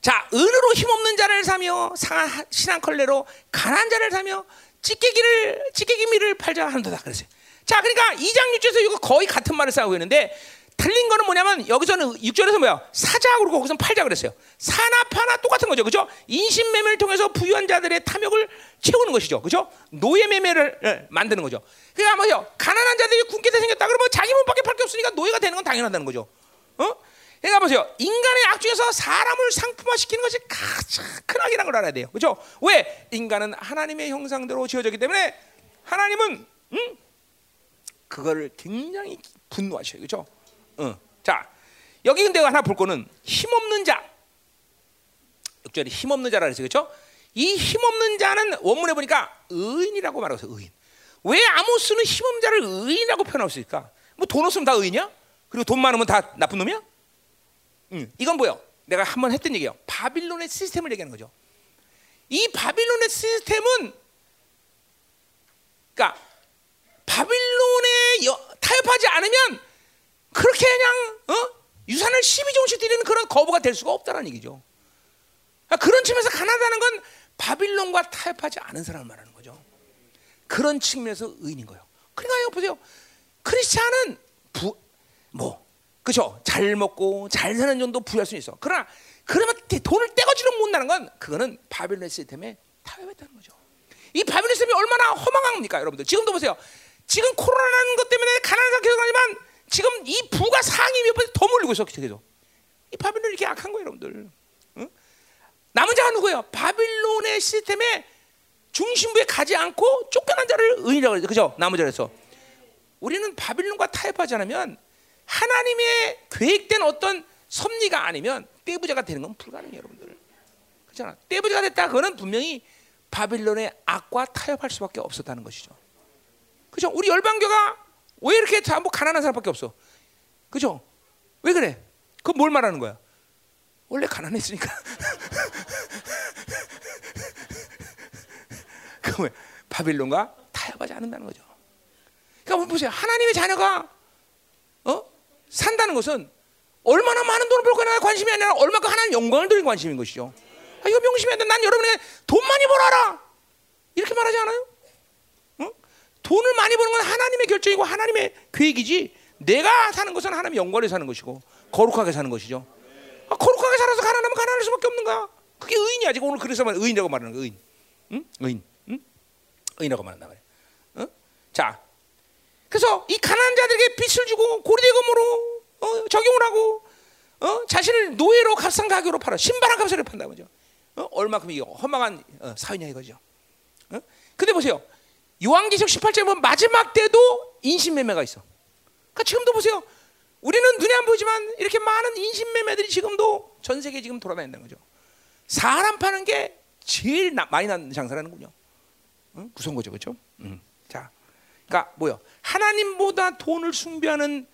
자 은으로 힘없는 자를 사며 상한 신앙컬레로 가난 자를 사며 찌개기를 찌개기미를 팔자 한도다 그랬어요. 자 그러니까 2장 6절에서 이거 거의 같은 말을 싸우고 있는데 틀린 거는 뭐냐면 여기서는 6절에서 뭐야 사자 그러고 거기서 팔자 그랬어요. 사나 파나 똑같은 거죠, 그죠? 인신 매매를 통해서 부유한 자들의 탐욕을 채우는 것이죠, 그죠? 노예 매매를 예, 만드는 거죠. 그러니까 뭐요? 가난한 자들이 굶게 생겼다 그러면 자기 몸밖에 팔 게 없으니까 노예가 되는 건 당연하다는 거죠. 어? 그러니까 보세요. 인간의 악 중에서 사람을 상품화시키는 것이 가장 큰 악이라는 걸 알아야 돼요. 그렇죠? 왜? 인간은 하나님의 형상대로 지어졌기 때문에 하나님은 음? 그거를 굉장히 분노하셔요. 그렇죠? 어. 자, 여기 근데 하나 볼 거는 힘없는 자. 6절에 힘없는 자라 그랬어요. 그렇죠? 이 힘없는 자는 원문에 보니까 의인이라고 말하고 있어요. 의인. 왜 아모스는 힘없는 자를 의인이라고 표현하고 있을까? 뭐 돈 없으면 다 의인이야? 그리고 돈 많으면 다 나쁜 놈이야? 음, 이건 뭐요? 내가 한 번 했던 얘기예요. 바빌론의 시스템을 얘기하는 거죠. 이 바빌론의 시스템은 그러니까 바빌론에 여, 타협하지 않으면 그렇게 그냥 어? 유산을 12종씩 드리는 그런 거부가 될 수가 없다는 얘기죠. 그러니까 그런 측면에서 가난하다는 건 바빌론과 타협하지 않은 사람을 말하는 거죠. 그런 측면에서 의인인 거예요. 그러니까 보세요. 크리스찬은 부, 뭐 그죠? 잘 먹고 잘 사는 정도 부여할 수 있어. 그러나 그러면 돈을 떼거지로 못 나는 건 그거는 바빌론 시스템에 타협했다는 거죠. 이 바빌론 시스템이 얼마나 허망합니까, 여러분들? 지금도 보세요. 지금 코로나라는 것 때문에 가난한 상태가 하지만 지금 이 부가 상위 몇번 더 몰리고 있어, 계속. 이 바빌론이 이렇게 악한 거예요, 여러분들. 응? 남은 자가 누구예요? 바빌론의 시스템에 중심부에 가지 않고 쫓겨난 자를 의인이라고 그러죠. 그죠? 남은 자에서. 우리는 바빌론과 타협하지 않으면 하나님의 계획된 어떤 섭리가 아니면 떼부자가 되는 건 불가능해요, 여러분들. 그렇잖아. 떼부자가 됐다. 그거는 분명히 바빌론의 악과 타협할 수밖에 없었다는 것이죠. 그죠? 우리 열방교가 왜 이렇게 전부 가난한 사람밖에 없어? 그죠? 왜 그래? 그 뭘 말하는 거야? 원래 가난했으니까. <laughs> 그 바빌론과 타협하지 않는다는 거죠. 그러니까 보세요. 하나님의 자녀가 어? 산다는 것은 얼마나 많은 돈을 벌 거나 관심이 아니라 얼마큼 하나님 영광을 드리는 관심인 것이죠. 아, 이거 명심해야 돼. 난 여러분에게 돈 많이 벌어라. 이렇게 말하지 않아요? 어? 돈을 많이 버는 건 하나님의 결정이고 하나님의 계획이지. 내가 사는 것은 하나님의 영광을 사는 것이고 거룩하게 사는 것이죠. 아, 거룩하게 살아서 가난하면 가난할 수밖에 없는 거야. 그게 의인이야. 지금 오늘 그래서 의인이라고 말하는 거 의인. 응? 의인. 응? 의인이라고 말한다 말이야. 어? 자, 그래서 이 가난한 자들에게 빚을 주고 고리대금으로 어, 적용을 하고 어? 자신을 노예로 값싼 가격으로 팔아 신발한 값을 판다 그죠? 어? 얼마큼 이게 허망한 어, 사회냐 이거죠. 어? 근데 보세요. 요한기적 18장에 보면 마지막 때도 인신매매가 있어. 그러니까 지금도 보세요. 우리는 눈에 안 보이지만 이렇게 많은 인신매매들이 지금도 전 세계에 지금 돌아다닌다는 거죠. 사람 파는 게 제일 나, 많이 나는 장사라는군요. 응? 무서운 거죠, 그렇죠? 응. 자, 그러니까 뭐요? 하나님보다 돈을 숭배하는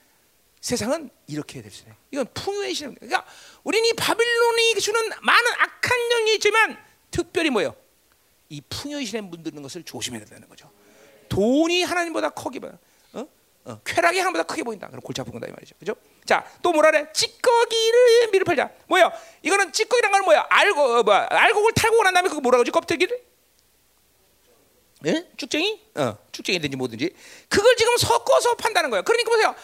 세상은 이렇게 될 수 있어요. 이건 풍요의 신. 그러니까 우리는 이 바빌론이 주는 많은 악한 영이 있지만 특별히 뭐요? 이 풍요의 신에 물드는 것을 조심해야 된다는 거죠. 돈이 하나님보다 크게 보여. 어? 어, 쾌락이 하나님보다 크게 보인다. 그럼 골치 아픈 거다 이 말이죠. 그죠? 자, 또 뭐라 그래? 찌꺼기를 미를 팔자. 뭐야? 이거는 찌꺼기란 건 뭐야? 알고 어, 뭐야? 알곡을 탈고 난 다음에 그거 뭐라 그러지? 껍데기를? 예? 쭉쟁이? 어, 쭉쟁이든지 뭐든지 그걸 지금 섞어서 판다는 거예요. 그러니까 보세요.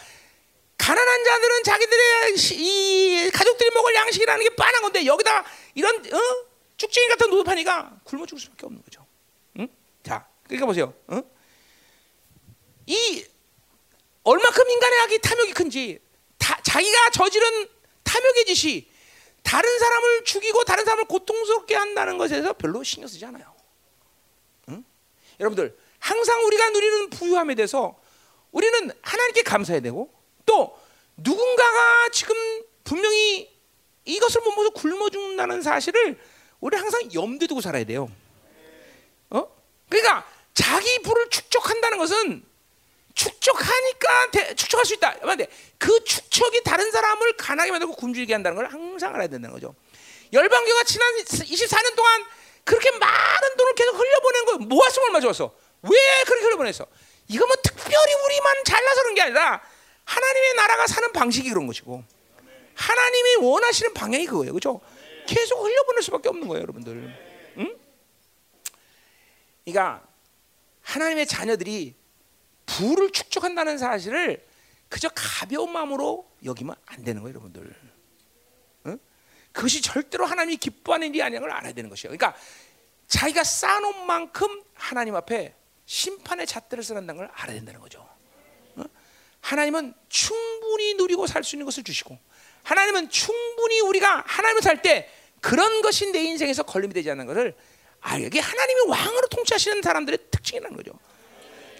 가난한 자들은 자기들의 이 가족들이 먹을 양식이라는 게 빤한 건데 여기다 이런 어? 쭉쟁이 같은 노릇 파니까 굶어 죽을 수밖에 없는 거죠. 응? 자, 그러니까 보세요. 어? 이 얼마큼 인간의 악이 탐욕이 큰지 다, 자기가 저지른 탐욕의 짓이 다른 사람을 죽이고 다른 사람을 고통스럽게 한다는 것에서 별로 신경 쓰지 않아요. 응? 여러분들 항상 우리가 누리는 부유함에 대해서 우리는 하나님께 감사해야 되고 또 누군가가 지금 분명히 이것을 못 먹어서 굶어 죽는다는 사실을 우리 항상 염두에 두고 살아야 돼요. 어? 그러니까 자기 부를 축적한다는 것은 축적하니까 대, 축적할 수 있다. 근데 그 축적이 다른 사람을 가난하게 만들고 굶주리게 한다는 걸 항상 알아야 된다는 거죠. 열방교가 지난 24년 동안 그렇게 많은 돈을 계속 흘려보낸 거예요. 모았으면 얼마 좋았어. 왜 그렇게 흘려보냈어? 이거 뭐 특별히 우리만 잘나서 그런 게 아니라 하나님의 나라가 사는 방식이 그런 것이고 하나님이 원하시는 방향이 그거예요. 그렇죠? 계속 흘려보낼 수밖에 없는 거예요, 여러분들. 응? 그러니까 하나님의 자녀들이 부를 축적한다는 사실을 그저 가벼운 마음으로 여기면 안 되는 거예요, 여러분들. 응? 그것이 절대로 하나님이 기뻐하는 일이 아닌 걸 알아야 되는 것이에요. 그러니까 자기가 쌓아놓은 만큼 하나님 앞에 심판의 잣대를 쓰는다는 걸 알아야 된다는 거죠. 응? 하나님은 충분히 누리고 살 수 있는 것을 주시고 하나님은 충분히 우리가 하나님을 살 때 그런 것이 내 인생에서 걸림이 되지 않는 것을 아, 이게 하나님이 왕으로 통치하시는 사람들의 특징이라는 거죠.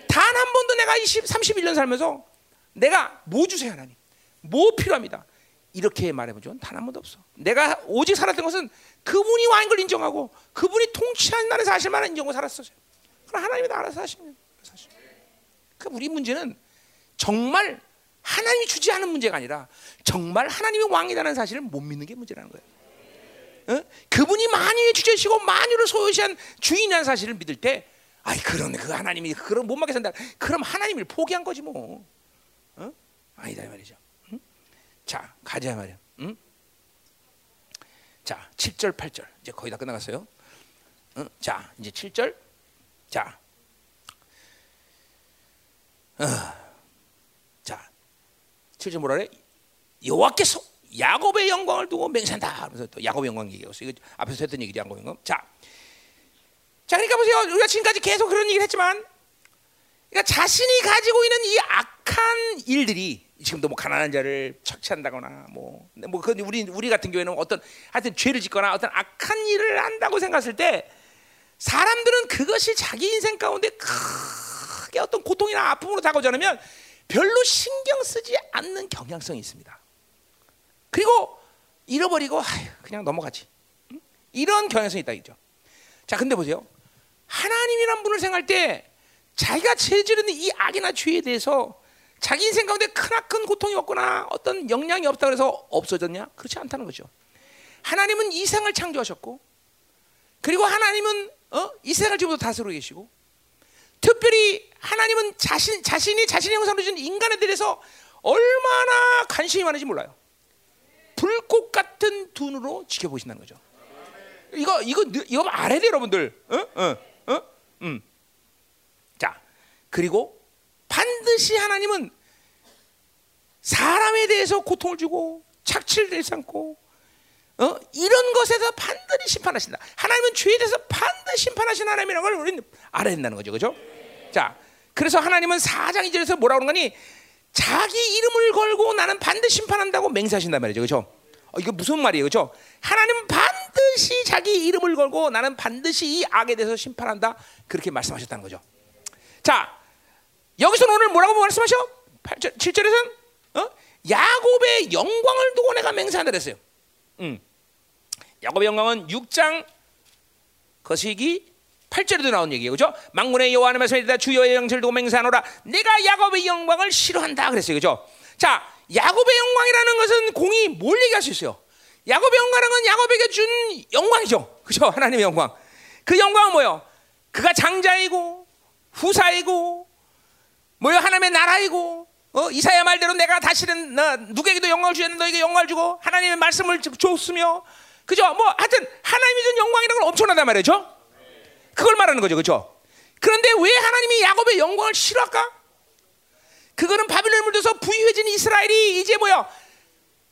단 한 번도 내가 20, 31년 살면서 내가 뭐 주세요 하나님, 뭐 필요합니다. 이렇게 말해보죠. 단한 번도 없어. 내가 오직 살았던 것은 그분이 왕인 걸 인정하고 그분이 통치한다는 사실만 인정하고 살았어요. 그럼 하나님이 다 알아서 하시면 사실. 그 우리 문제는 정말 하나님이 주지 않은 문제가 아니라 정말 하나님이 왕이라는 사실을 못 믿는 게 문제라는 거예요. 어? 그분이 만유의 주제시고 만유를 소유시한 주인이라는 사실을 믿을 때, 아이 그런 그 하나님이 그런 못 막게 산다. 그럼 하나님을 포기한 거지 뭐. 어? 아니다 이 말이죠. 응? 자 가자 말이야. 응? 자 7절 8절 이제 거의 다 끝나갔어요. 응? 자 이제 7절. 자. 어. 자 7절 뭐라 그래? 여호와께서 야곱의 영광을 두고 맹세한다. 하면서 또 야곱의 영광 얘기했어. 이거 앞에서 했던 얘기지 야곱의 영광. 자, 자 그러니까 보세요. 우리가 지금까지 계속 그런 얘기를 했지만, 그러니까 자신이 가지고 있는 이 악한 일들이 지금도 뭐 가난한 자를 착취한다거나 뭐뭐 그 우리 우리 같은 경우에는 어떤 하여튼 죄를 짓거나 어떤 악한 일을 한다고 생각했을 때 사람들은 그것이 자기 인생 가운데 크게 어떤 고통이나 아픔으로 다가오지 않으면 별로 신경 쓰지 않는 경향성이 있습니다. 그리고 잃어버리고 아휴, 그냥 넘어가지. 응? 이런 경향성이 있다 이죠. 자, 근데 보세요. 하나님이란 분을 생각할 때 자기가 죄지르는 이 악이나 죄에 대해서 자기 인생 가운데 크나큰 고통이 없거나 어떤 영향이 없다 그래서 없어졌냐? 그렇지 않다는 거죠. 하나님은 이 생을 창조하셨고 그리고 하나님은 어? 이 생을 지금부터 다스리고 계시고 특별히 하나님은 자신 자신이 자신의 형상으로 준 인간에 대해서 얼마나 관심이 많은지 몰라요. 불꽃 같은 두 눈으로 지켜보신다는 거죠. 이거 이거 이거 알아야 돼 여러분들. 어? 어? 어? 음. 자 그리고 반드시 하나님은 사람에 대해서 고통을 주고 착취를 않고 어? 이런 것에서 반드시 심판하신다. 하나님은 죄에 대해서 반드시 심판하신 하나님이라는 걸 우리는 알아야 된다는 거죠. 그죠? 자, 그래서 하나님은 4장 2절에서 뭐라고 그러는 거니? 자기 이름을 걸고 나는 반드시 심판한다고 맹세하신단 말이죠. 그죠? 어, 이거 무슨 말이에요? 그죠? 하나님은 반드시 자기 이름을 걸고 나는 반드시 이 악에 대해서 심판한다. 그렇게 말씀하셨다는 거죠. 자, 여기서 오늘 뭐라고 말씀하셔? 8절, 7절에서는 어? 야곱의 영광을 두고 내가 맹세한다 그랬어요. 음. 야곱의 영광은 6장 거시기 8절에도 나온 얘기예요. 그죠? 망군의 여호와 하나님의 손에다 주여의 영광을 두고 맹세하노라. 내가 야곱의 영광을 싫어한다 그랬어요. 그죠? 자, 야곱의 영광이라는 것은 공이 뭘 얘기할 수 있어요? 야곱의 영광은 야곱에게 준 영광이죠. 그죠? 하나님의 영광. 그 영광은 뭐요? 그가 장자이고 후사이고 뭐요? 하나님의 나라이고 어? 이사야 말대로 내가 다시는 너, 누구에게도 영광을 주었는 너에게 영광을 주고 하나님의 말씀을 줬으며 그죠? 뭐 하여튼 하나님이 준 영광이라는 건 엄청나단 말이죠. 그걸 말하는 거죠. 그죠? 그런데 왜 하나님이 야곱의 영광을 싫어할까? 그거는 바빌론에 물들서 부유해진 이스라엘이 이제 뭐야?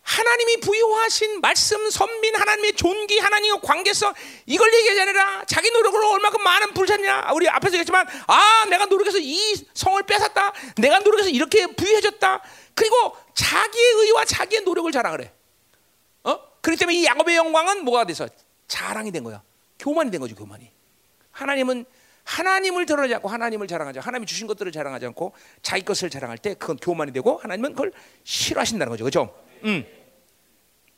하나님이 부유하신 말씀, 선민, 하나님의 존귀, 하나님의 관계성 이걸 얘기하지 아니라 자기 노력으로 얼마큼 많은 불샀냐? 우리 앞에서 얘기했지만 아 내가 노력해서 이 성을 뺏었다. 내가 노력해서 이렇게 부유해졌다. 그리고 자기의 의와 자기의 노력을 자랑을 해. 어? 그렇기 때문에 이 야곱의 영광은 뭐가 돼서 자랑이 된 거야. 교만이 된 거죠, 교만이. 하나님은 하나님을 드러내지 않고 하나님을 자랑하지 하나님이 주신 것들을 자랑하지 않고 자기 것을 자랑할 때 그건 교만이 되고 하나님은 그걸 싫어하신다는 거죠. 그렇죠? 음.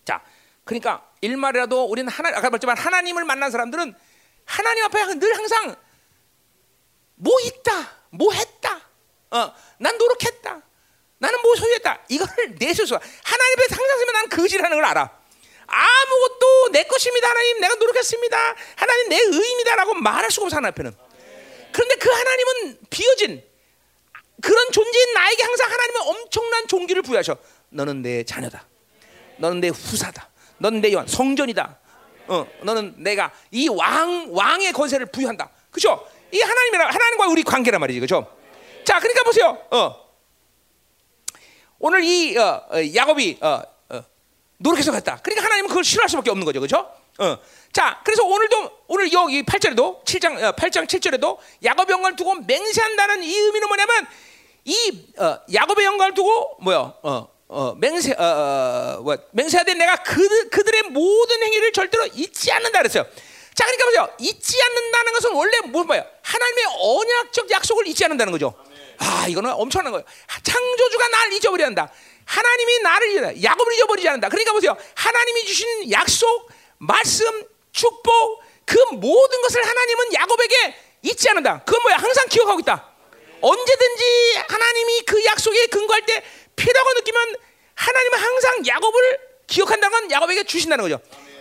자, 그러니까 일말이라도 우리는 하나 아까 말했지만 하나님을 만난 사람들은 하나님 앞에 늘 항상 뭐 있다, 뭐 했다, 어, 난 노력했다, 나는 뭐 소유했다. 이거를 내세워서 하나님 앞에 항상 서면 난 거지라는 걸 알아. 아무것도 내 것입니다, 하나님. 내가 노력했습니다. 하나님 내 의입니다라고 말할 수가 없어 하나님 앞에는. 그런데 그 하나님은 비어진 그런 존재인 나에게 항상 하나님은 엄청난 종기를 부여하셔. 너는 내 자녀다. 너는 내 후사다. 너는 내 요한 성전이다. 어, 너는 내가 이 왕 왕의 권세를 부여한다. 그죠? 이 하나님이랑 하나님과 우리 관계란 말이지, 그죠? 자, 그러니까 보세요. 어, 오늘 이 어, 어, 야곱이 어, 어, 노력해서 갔다. 그러니까 하나님은 그걸 싫어할 수밖에 없는 거죠, 그죠? 어. 자, 그래서 오늘도 오늘 여기 8절에도 7장 어, 8장 7절에도 야곱의 영광을 두고 맹세한다는 이 의미는 뭐냐면 이 어, 야곱의 영광을 두고 뭐요? 어, 어, 맹세 어, 어, 뭐, 맹세하되 내가 그들 그들의 모든 행위를 절대로 잊지 않는다 그랬어요. 자, 그러니까 보세요. 잊지 않는다는 것은 원래 뭐 뭐야? 하나님의 언약적 약속을 잊지 않는다는 거죠. 아, 이거는 엄청난 거예요. 창조주가 날 잊어버려야 한다. 하나님이 나를 잊어, 야곱을 잊어버리지 않는다. 그러니까 보세요. 하나님이 주신 약속, 말씀, 축복, 그 모든 것을 하나님은 야곱에게 잊지 않는다. 그건 뭐야? 항상 기억하고 있다. 언제든지 하나님이 그 약속에 근거할 때 필요하고 느끼면 하나님은 항상 야곱을 기억한다는 건 야곱에게 주신다는 거죠.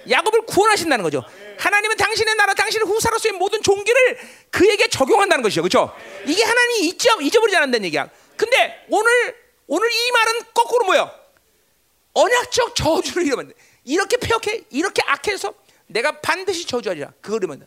야곱을 구원하신다는 거죠. 하나님은 당신의 나라, 당신의 후사로서의 모든 종기를 그에게 적용한다는 것이죠. 그렇죠? 이게 하나님이 잊어, 잊어버리지 않는다는 얘기야. 근데 오늘 오늘 이 말은 거꾸로 뭐야? 언약적 저주를 이러면 이렇게 폐역해, 이렇게 악해서 내가 반드시 저주하리라. 그걸 이러면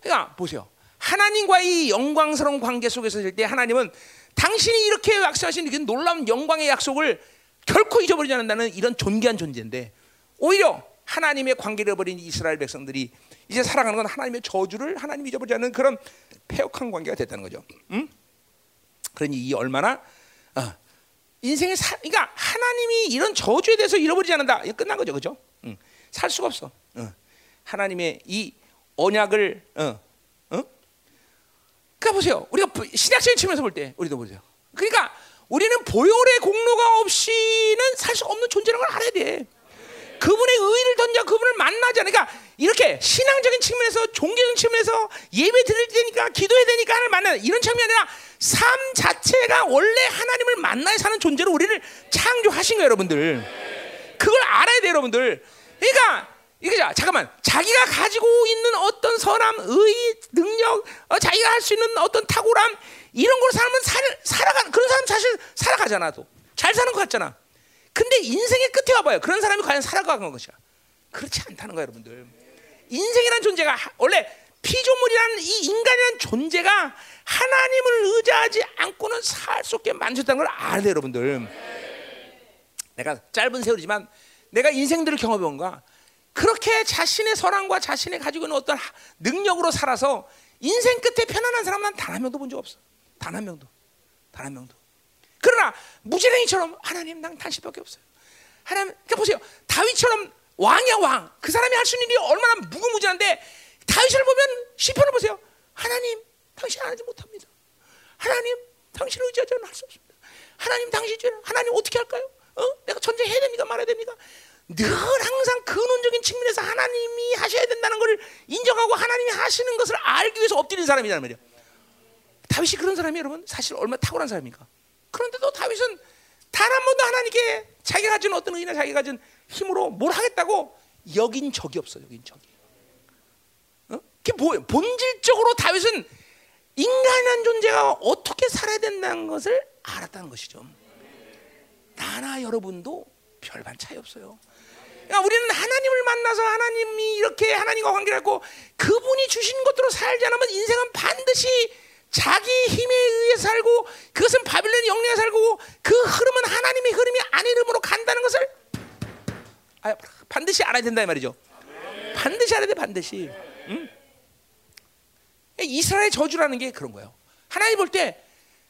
그러니까 보세요. 하나님과 이 영광스러운 관계 속에서 있을 때 하나님은 당신이 이렇게 약속하신 그 놀라운 영광의 약속을 결코 잊어버리지 않는다는 이런 존귀한 존재인데 오히려 하나님의 관계를 버린 이스라엘 백성들이 이제 살아가는 건 하나님의 저주를 하나님 잊어버리지 않는 그런 폐역한 관계가 됐다는 거죠. 응? 그러니 이 얼마나 어, 인생의 사, 그러니까 하나님이 이런 저주에 대해서 잃어버리지 않는다. 이거 끝난 거죠, 그죠? 응. 살 수가 없어. 어. 하나님의 이 언약을 어, 어? 그러니까 보세요. 우리가 신약적인 측면에서 볼 때 우리도 보세요. 그러니까 우리는 보혈의 공로가 없이는 살 수 없는 존재라는 걸 알아야 돼. 그분의 의를 던져 그분을 않으니까 그러니까 이렇게 신앙적인 측면에서 종교적인 측면에서 예배 드릴 때니까 기도해야 되니까 하나님 만나 이런 측면이 아니라 삶 자체가 원래 하나님을 만나야 사는 존재로 우리를 창조하신 거예요, 여러분들. 그걸 알아야 돼요, 여러분들. 그러니까 이게 자 잠깐만 자기가 가지고 있는 어떤 선함, 의, 능력, 어, 자기가 할 수 있는 어떤 탁월함 이런 걸 사람은 살, 살아가 그런 사람 사실 살아가잖아도 잘 사는 것 같잖아. 근데 인생의 끝에 와봐요. 그런 사람이 과연 살아가는 것이야. 그렇지 않다는 거예요, 여러분들. 인생이란 존재가 원래 피조물이라는 이 인간이라는 존재가 하나님을 의지하지 않고는 살 수 없게 만졌다는 걸 알아야 돼요, 여러분들. 내가 짧은 세월이지만 내가 인생들을 경험해 본 거야. 그렇게 자신의 선함과 자신의 가지고 있는 어떤 능력으로 살아서 인생 끝에 편안한 사람은 단 한 명도 본 적 없어. 단 한 명도. 단 한 명도. 그러나 무지랭이처럼 하나님 난 당신밖에 없어요. 하나님 그러니까 보세요. 다윗처럼 왕이야 왕. 그 사람이 할 수 있는 일이 얼마나 무궁무진한데 다윗을 보면 시편을 보세요. 하나님 당신 하지 못합니다. 하나님 당신을 의지하지 않으면 할수 없습니다. 하나님 당신 죄 하나님 어떻게 할까요? 어? 내가 전쟁 해야 됩니까 말아야 됩니까? 늘 항상 근원적인 측면에서 하나님이 하셔야 된다는 것을 인정하고 하나님이 하시는 것을 알기 위해서 엎드리는 사람이란 말이에요. 다윗이 그런 사람이 여러분 사실 얼마나 탁월한 사람입니까? 그런데도 다윗은 단 한 번도 하나님께 자기가 가진 어떤 의나 자기가 가진 힘으로 뭘 하겠다고 여긴 적이 없어. 여긴 적이. 어? 그게 뭐예요? 본질적으로 다윗은 인간이라는 존재가 어떻게 살아야 된다는 것을 알았다는 것이죠. 나나 여러분도 별반 차이 없어요. 그러니까 우리는 하나님을 만나서 하나님이 이렇게 하나님과 관계를 하고 그분이 주신 것대로 살지 않으면 인생은 반드시 자기 힘에 의해 살고 그것은 바빌론 영리에 살고 그 흐름은 하나님의 흐름이 아닌 흐름으로 간다는 것을 아, 반드시 알아야 된다 이 말이죠. 반드시 알아야 돼 반드시. 응? 이스라엘 저주라는 게 그런 거예요. 하나님 볼 때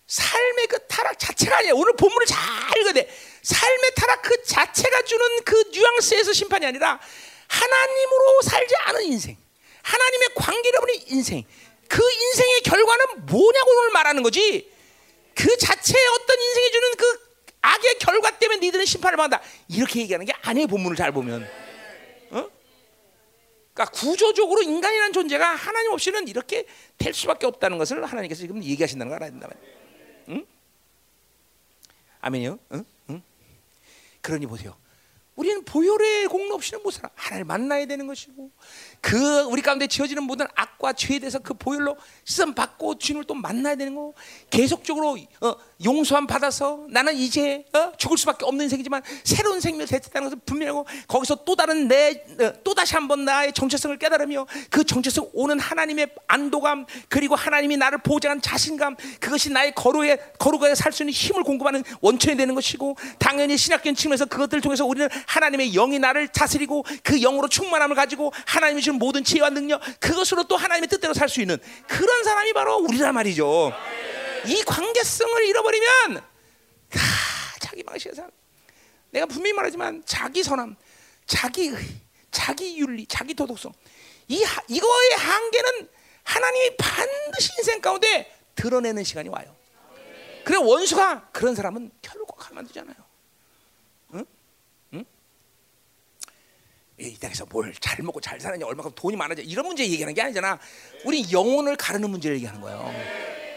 삶의 그 타락 자체가 아니야. 오늘 본문을 잘 읽어야 돼. 삶의 타락 그 자체가 주는 그 뉘앙스에서 심판이 아니라 하나님으로 살지 않은 인생, 하나님의 관계를 보는 인생, 그 인생의 결과는 뭐냐고 오늘 말하는 거지. 그 자체의 어떤 인생이 주는 그 악의 결과 때문에 니들은 심판을 받는다. 이렇게 얘기하는 게 아니에요. 본문을 잘 보면. 그러니까 구조적으로 인간이라는 존재가 하나님 없이는 이렇게 될 수밖에 없다는 것을 하나님께서 지금 얘기하신다는 걸 알아야 된다 말이에요. 응? 아멘이요? 응? 응? 그러니 보세요. 우리는 보혈의 공로 없이는 못 살아. 하나님을 만나야 되는 것이고 그 우리 가운데 지어지는 모든 악과 죄에 대해서 그 보혈로 씻음 받고 주님을 또 만나야 되는 거. 계속적으로 어, 용서함 받아서 나는 이제 어, 죽을 수밖에 없는 인생이지만 새로운 생명을 대했다는 것을 분명하고 거기서 또 다른 내또 어, 다시 한번 나의 정체성을 깨달으며 그 정체성 오는 하나님의 안도감 그리고 하나님이 나를 보장한 자신감 그것이 나의 거룩에 거룩에 살수 있는 힘을 공급하는 원천이 되는 것이고 당연히 신학적인 측면에서 그것들을 통해서 우리는 하나님의 영이 나를 다스리고 그 영으로 충만함을 가지고 하나님이 주신 모든 지혜와 능력 그것으로 또 하나님의 뜻대로 살 수 있는 그런 사람이 바로 우리란 말이죠. 이 관계성을 잃어버리면 다 자기 방식의 삶. 내가 분명히 말하지만 자기 선함, 자기 의, 자기 윤리, 자기 도덕성 이 이거의 한계는 하나님이 반드시 인생 가운데 드러내는 시간이 와요. 그래 원수가 그런 사람은 결국 가만두잖아요. 이 땅에서 뭘 잘 먹고 잘 사느냐, 얼마큼 돈이 많아져 이런 문제 얘기하는 게 아니잖아. 우리 영혼을 가르는 문제를 얘기하는 거예요.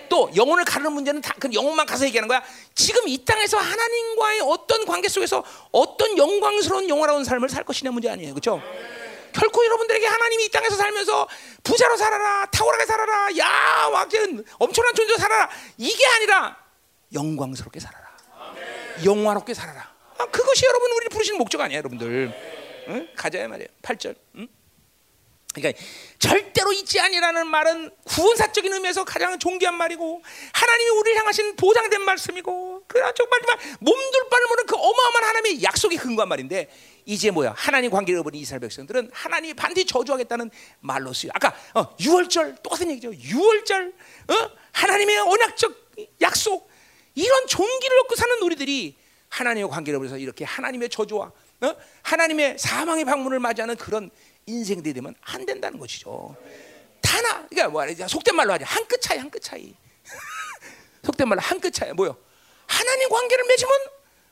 또 영혼을 가르는 문제는 다 그 영혼만 가서 얘기하는 거야. 지금 이 땅에서 하나님과의 어떤 관계 속에서 어떤 영광스러운 영화로운 삶을 살 것이냐 문제 아니에요, 그렇죠? 결코 여러분들에게 하나님이 이 땅에서 살면서 부자로 살아라, 탁월하게 살아라, 야, 완전 엄청난 존재로 살아라 이게 아니라 영광스럽게 살아라, 영화롭게 살아라. 아, 그것이 여러분 우리 부르시는 목적 아니에요, 여러분들. 응? 가자 말이에요. 8절. 응? 그러니까 절대로 잊지 아니라는 말은 구원사적인 의미에서 가장 존귀한 말이고 하나님이 우리를 향하신 보장된 말씀이고 그 정말 몸둘 바를 모르는 그 어마어마한 하나님의 약속이 근거한 말인데 이제 뭐야 하나님 관계를 잃어버린 이스라엘 백성들은 하나님이 반드시 저주하겠다는 말로 쓰여 아까 어, 6월절 똑같은 얘기죠 6월절 어? 하나님의 언약적 약속 이런 종기를 얻고 사는 우리들이 하나님의 관계를 잃어서 이렇게 하나님의 저주와 어? 하나님의 사망의 방문을 맞이하는 그런 인생들이 되면 안 된다는 것이죠. 다나 그러니까 뭐야 속된 말로 하자 한 끗 차이 한 끗 차이 <laughs> 속된 말로 한 끗 차이 뭐요? 하나님 관계를 맺으면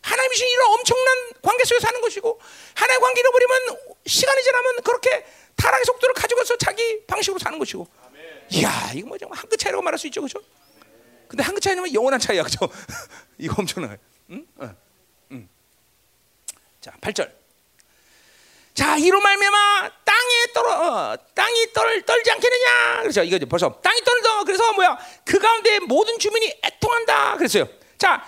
하나님이 신 이런 엄청난 관계 속에 사는 것이고 하나님 관계를 버리면 시간이 지나면 그렇게 타락의 속도를 가지고서 자기 방식으로 사는 것이고 이야 이거 뭐 정말 한 끗 차이라고 말할 수 있죠 그렇죠? 근데 한 끗 차이면 영원한 차이야 그렇죠? <laughs> 이거 엄청나요 응? 어. 자, 8절. 자, 이로 말미암아 땅에 떨어 어, 땅이 떨 떨지 않겠느냐. 그렇죠. 이거 벌써 땅이 떨어. 그래서 뭐야? 그 가운데 모든 주민이 애통한다. 그랬어요. 자,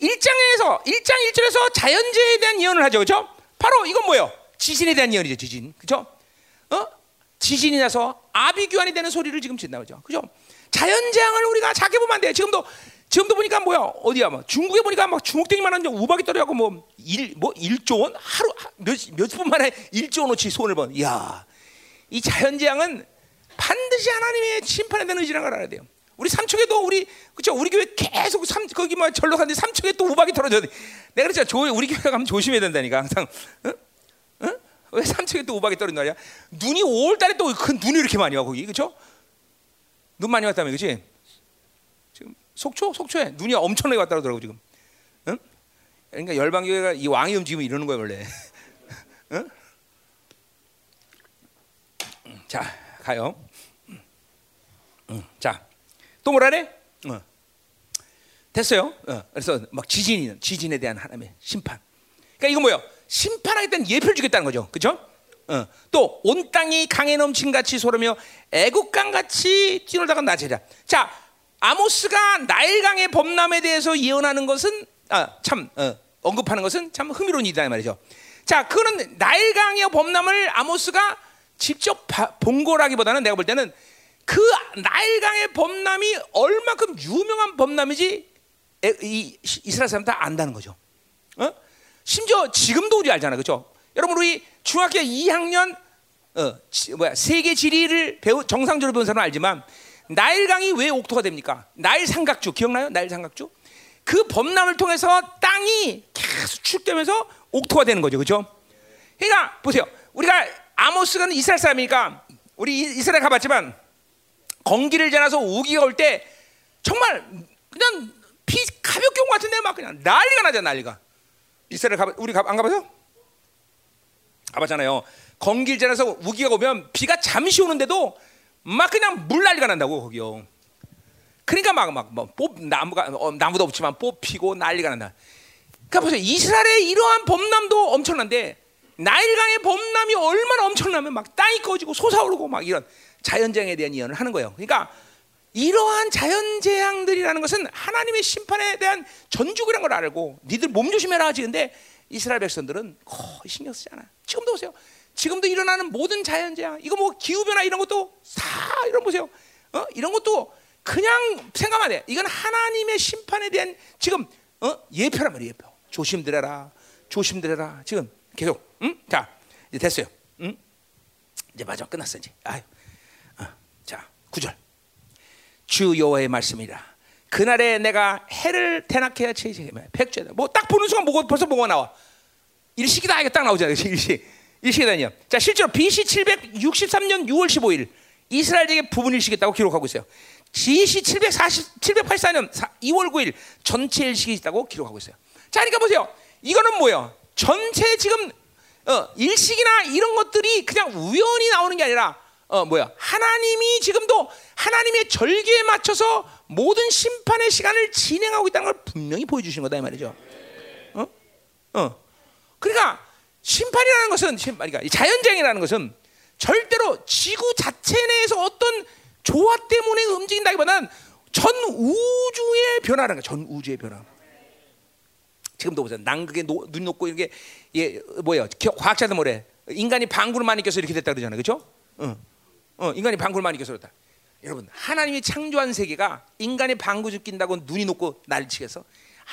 1장에서 1장 1절에서 자연재해에 대한 예언을 하죠. 그렇죠? 바로 이건 뭐예요? 지진에 대한 예언이죠. 지진. 그렇죠? 어? 지진이 나서 아비규환이 되는 소리를 지금 짓나 보죠. 그죠? 자연재앙을 우리가 작게 보면 안 돼. 지금도 지금도 보니까 뭐야 어디야 뭐 중국에 보니까 막 주먹대기만한 우박이 떨어가고 뭐일뭐 1조 원 하루 몇몇분 만에 1조 원어치 손을 번. 야, 이 자연재앙은 반드시 하나님의 심판에 대한 의지라는 걸 알아야 돼요. 우리 삼척에도 우리 그죠 우리 교회 계속 삼 거기 뭐 절로 갔는데 삼척에 또 우박이 떨어져. 내가 그랬잖아. 조, 우리 교회 가면 조심해야 된다니까 항상. 응? 응? 왜 삼척에 또 우박이 떨어진 말이야? 눈이 5월달에 또 큰 눈이 이렇게 많이 와 거기 그죠? 눈 많이 왔다며 그지? 속초 속초에 눈이 엄청나게 왔다 그러더라고 지금. 응? 그러니까 열방교회가 이 왕이 움직이면 이러는 거야 원래. <laughs> 응? 자 가요. 응. 자또 뭐라래? 어. 됐어요. 어. 그래서 막 지진이 지진에 대한 하나님의 심판. 그러니까 이거 뭐요? 심판하겠다는 예표를 주겠다는 거죠. 그렇죠? 어. 또온 땅이 강에 넘친 같이 소르며 애국강 같이 뛰놀다가 낮으자. 자 아모스가 나일강의 범람에 대해서 예언하는 것은 아, 참 어, 언급하는 것은 참 흥미로운 일이다 말이죠. 자, 그는 나일강의 범람을 아모스가 직접 바, 본 거라기보다는 내가 볼 때는 그 나일강의 범람이 얼마큼 유명한 범람이지 에, 이, 이스라엘 사람 다 안다는 거죠. 어? 심지어 지금도 우리 알잖아, 그렇죠? 여러분 우리 중학교 2학년 어, 지, 뭐야 세계 지리를 배우 정상적으로 배운 사람은 알지만 나일강이 왜 옥토가 됩니까? 나일 삼각주 기억나요? 나일 삼각주? 그 범람을 통해서 땅이 계속 축되면서 옥토가 되는 거죠, 그렇죠? 그러니까 보세요. 우리가 아모스는 이스라엘 사람이니까 우리 이스라엘 가봤지만 건기를 지나서 우기가 올 때 정말 그냥 비 가볍게 온 것 같은데 막 그냥 난리가 나잖아 난리가. 이스라엘 가 우리 가, 안 가봐서? 아봤잖아요. 건길전에서 우기가 오면 비가 잠시 오는데도 막 그냥 물난리가 난다고 거기요. 그러니까 막막뭐 나무가 어, 나무도 없지만 뽑히고 난리가 난다. 그러니까 보세요. 이스라엘의 이러한 범람도 엄청난데 나일강의 범람이 얼마나 엄청나면 막 땅이 꺼지고 솟아오르고 막 이런 자연재앙에 대한 예언을 하는 거예요. 그러니까 이러한 자연재앙들이라는 것은 하나님의 심판에 대한 전죽이라는 걸 알고 니들 몸 조심해라 하지 근데 이스라엘 백성들은 거의 신경 쓰지 않아. 지금도 보세요. 지금도 일어나는 모든 자연재앙 이거 뭐 기후변화 이런 것도 다 이런 보세요. 어? 이런 것도 그냥 생각만 돼. 이건 하나님의 심판에 대한 지금 어? 예표란 말이에요. 예표. 조심들해라. 조심들해라. 지금 계속. 응? 자 이제 됐어요. 응? 이제 마지막 끝났어 이제. 아유. 어. 자 구절. 주 여호와의 말씀이라. 그날에 내가 해를 대낮게 하지 백주다. 뭐 딱 보는 순간 뭐가 벌써 뭐가 나와. 일식이다 이게 딱 나오잖아요. 일식. 일식이다니요. 자 실제로 BC 763년 6월 15일 이스라엘에게 부분 일식이 있다고 기록하고 있어요. BC 740, 784년 2월 9일 전체 일식이 있다고 기록하고 있어요. 자, 그러니까 보세요. 이거는 뭐예요? 전체 지금 어, 일식이나 이런 것들이 그냥 우연히 나오는 게 아니라 어 뭐야? 하나님이 지금도 하나님의 절기에 맞춰서 모든 심판의 시간을 진행하고 있다는 걸 분명히 보여주신 거다 이 말이죠. 어? 어. 그러니까 심판이라는 것은 그러니까 자연재앙이라는 것은 절대로 지구 자체 내에서 어떤 조화 때문에 움직인다기보다는 전 우주의 변화라는 거야. 전 우주의 변화. 지금도 보세요. 남극에 노, 눈 녹고 이게 예, 뭐야? 과학자들 뭐래? 인간이 방구를 많이 껴서 이렇게 됐다 그러잖아요. 그렇죠? 어. 어, 인간이 방구를 많이 껴서 그렇다. 여러분, 하나님이 창조한 세계가 인간이 방구 낀다고 눈이 녹고 날치겠어?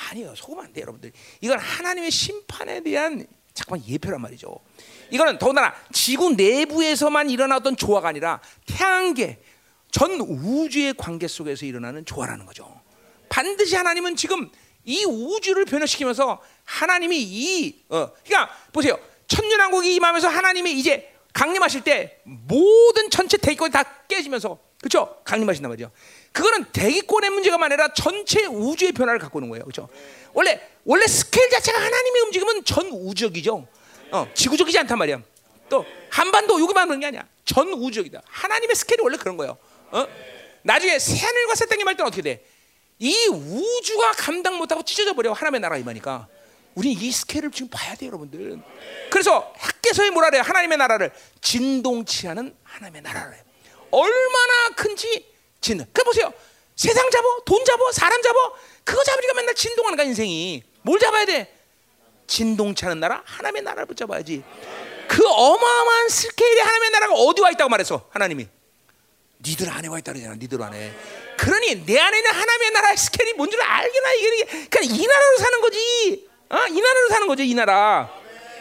아니요. 속으면 안 돼, 여러분들. 이건 하나님의 심판에 대한 잠깐만 예표란 말이죠. 이거는 더군다나 지구 내부에서만 일어나던 조화가 아니라 태양계 전 우주의 관계 속에서 일어나는 조화라는 거죠. 반드시 하나님은 지금 이 우주를 변화시키면서 하나님이 이 어, 그러니까 보세요. 천년왕국이 임하면서 하나님이 이제 강림하실 때 모든 전체 대기권이 다 깨지면서 그렇죠? 강림하신단 말이죠. 그거는 대기권의 문제가 아니라 전체 우주의 변화를 갖고 오는 거예요. 그렇죠? 원래 원래 스케일 자체가 하나님의 움직임은 전 우주적이죠. 어, 지구적이지 않단 말이야. 또 한반도 여기만 오는 게 아니야. 전 우주적이다. 하나님의 스케일이 원래 그런 거예요. 어? 나중에 새하늘과 새 땅이 말 때는 어떻게 돼? 이 우주가 감당 못하고 찢어져 버려 하나님의 나라 임하니까 우리 이 스케일을 지금 봐야 돼요, 여러분들. 그래서 학계서에 뭐라 그래요? 하나님의 나라를 진동치 않은 하나님의 나라를 얼마나 큰지 진. 그 보세요. 세상 잡어, 돈 잡어, 사람 잡어. 그거 잡으니까 맨날 진동하는 거야 인생이. 뭘 잡아야 돼? 않은 나라, 하나님의 나라를 붙잡아야지. 그 어마어마한 스케일의 하나님의 나라가 어디 와 있다고 말했어? 하나님이. 니들 안에 와 있다 그러잖아. 니들 안에. 그러니 내 안에 있는 하나님의 나라의 스케일이 뭔 줄 알게나 이게 그러니까 이 나라로 사는 거지. 어? 이 나라로 사는 거지 이 나라.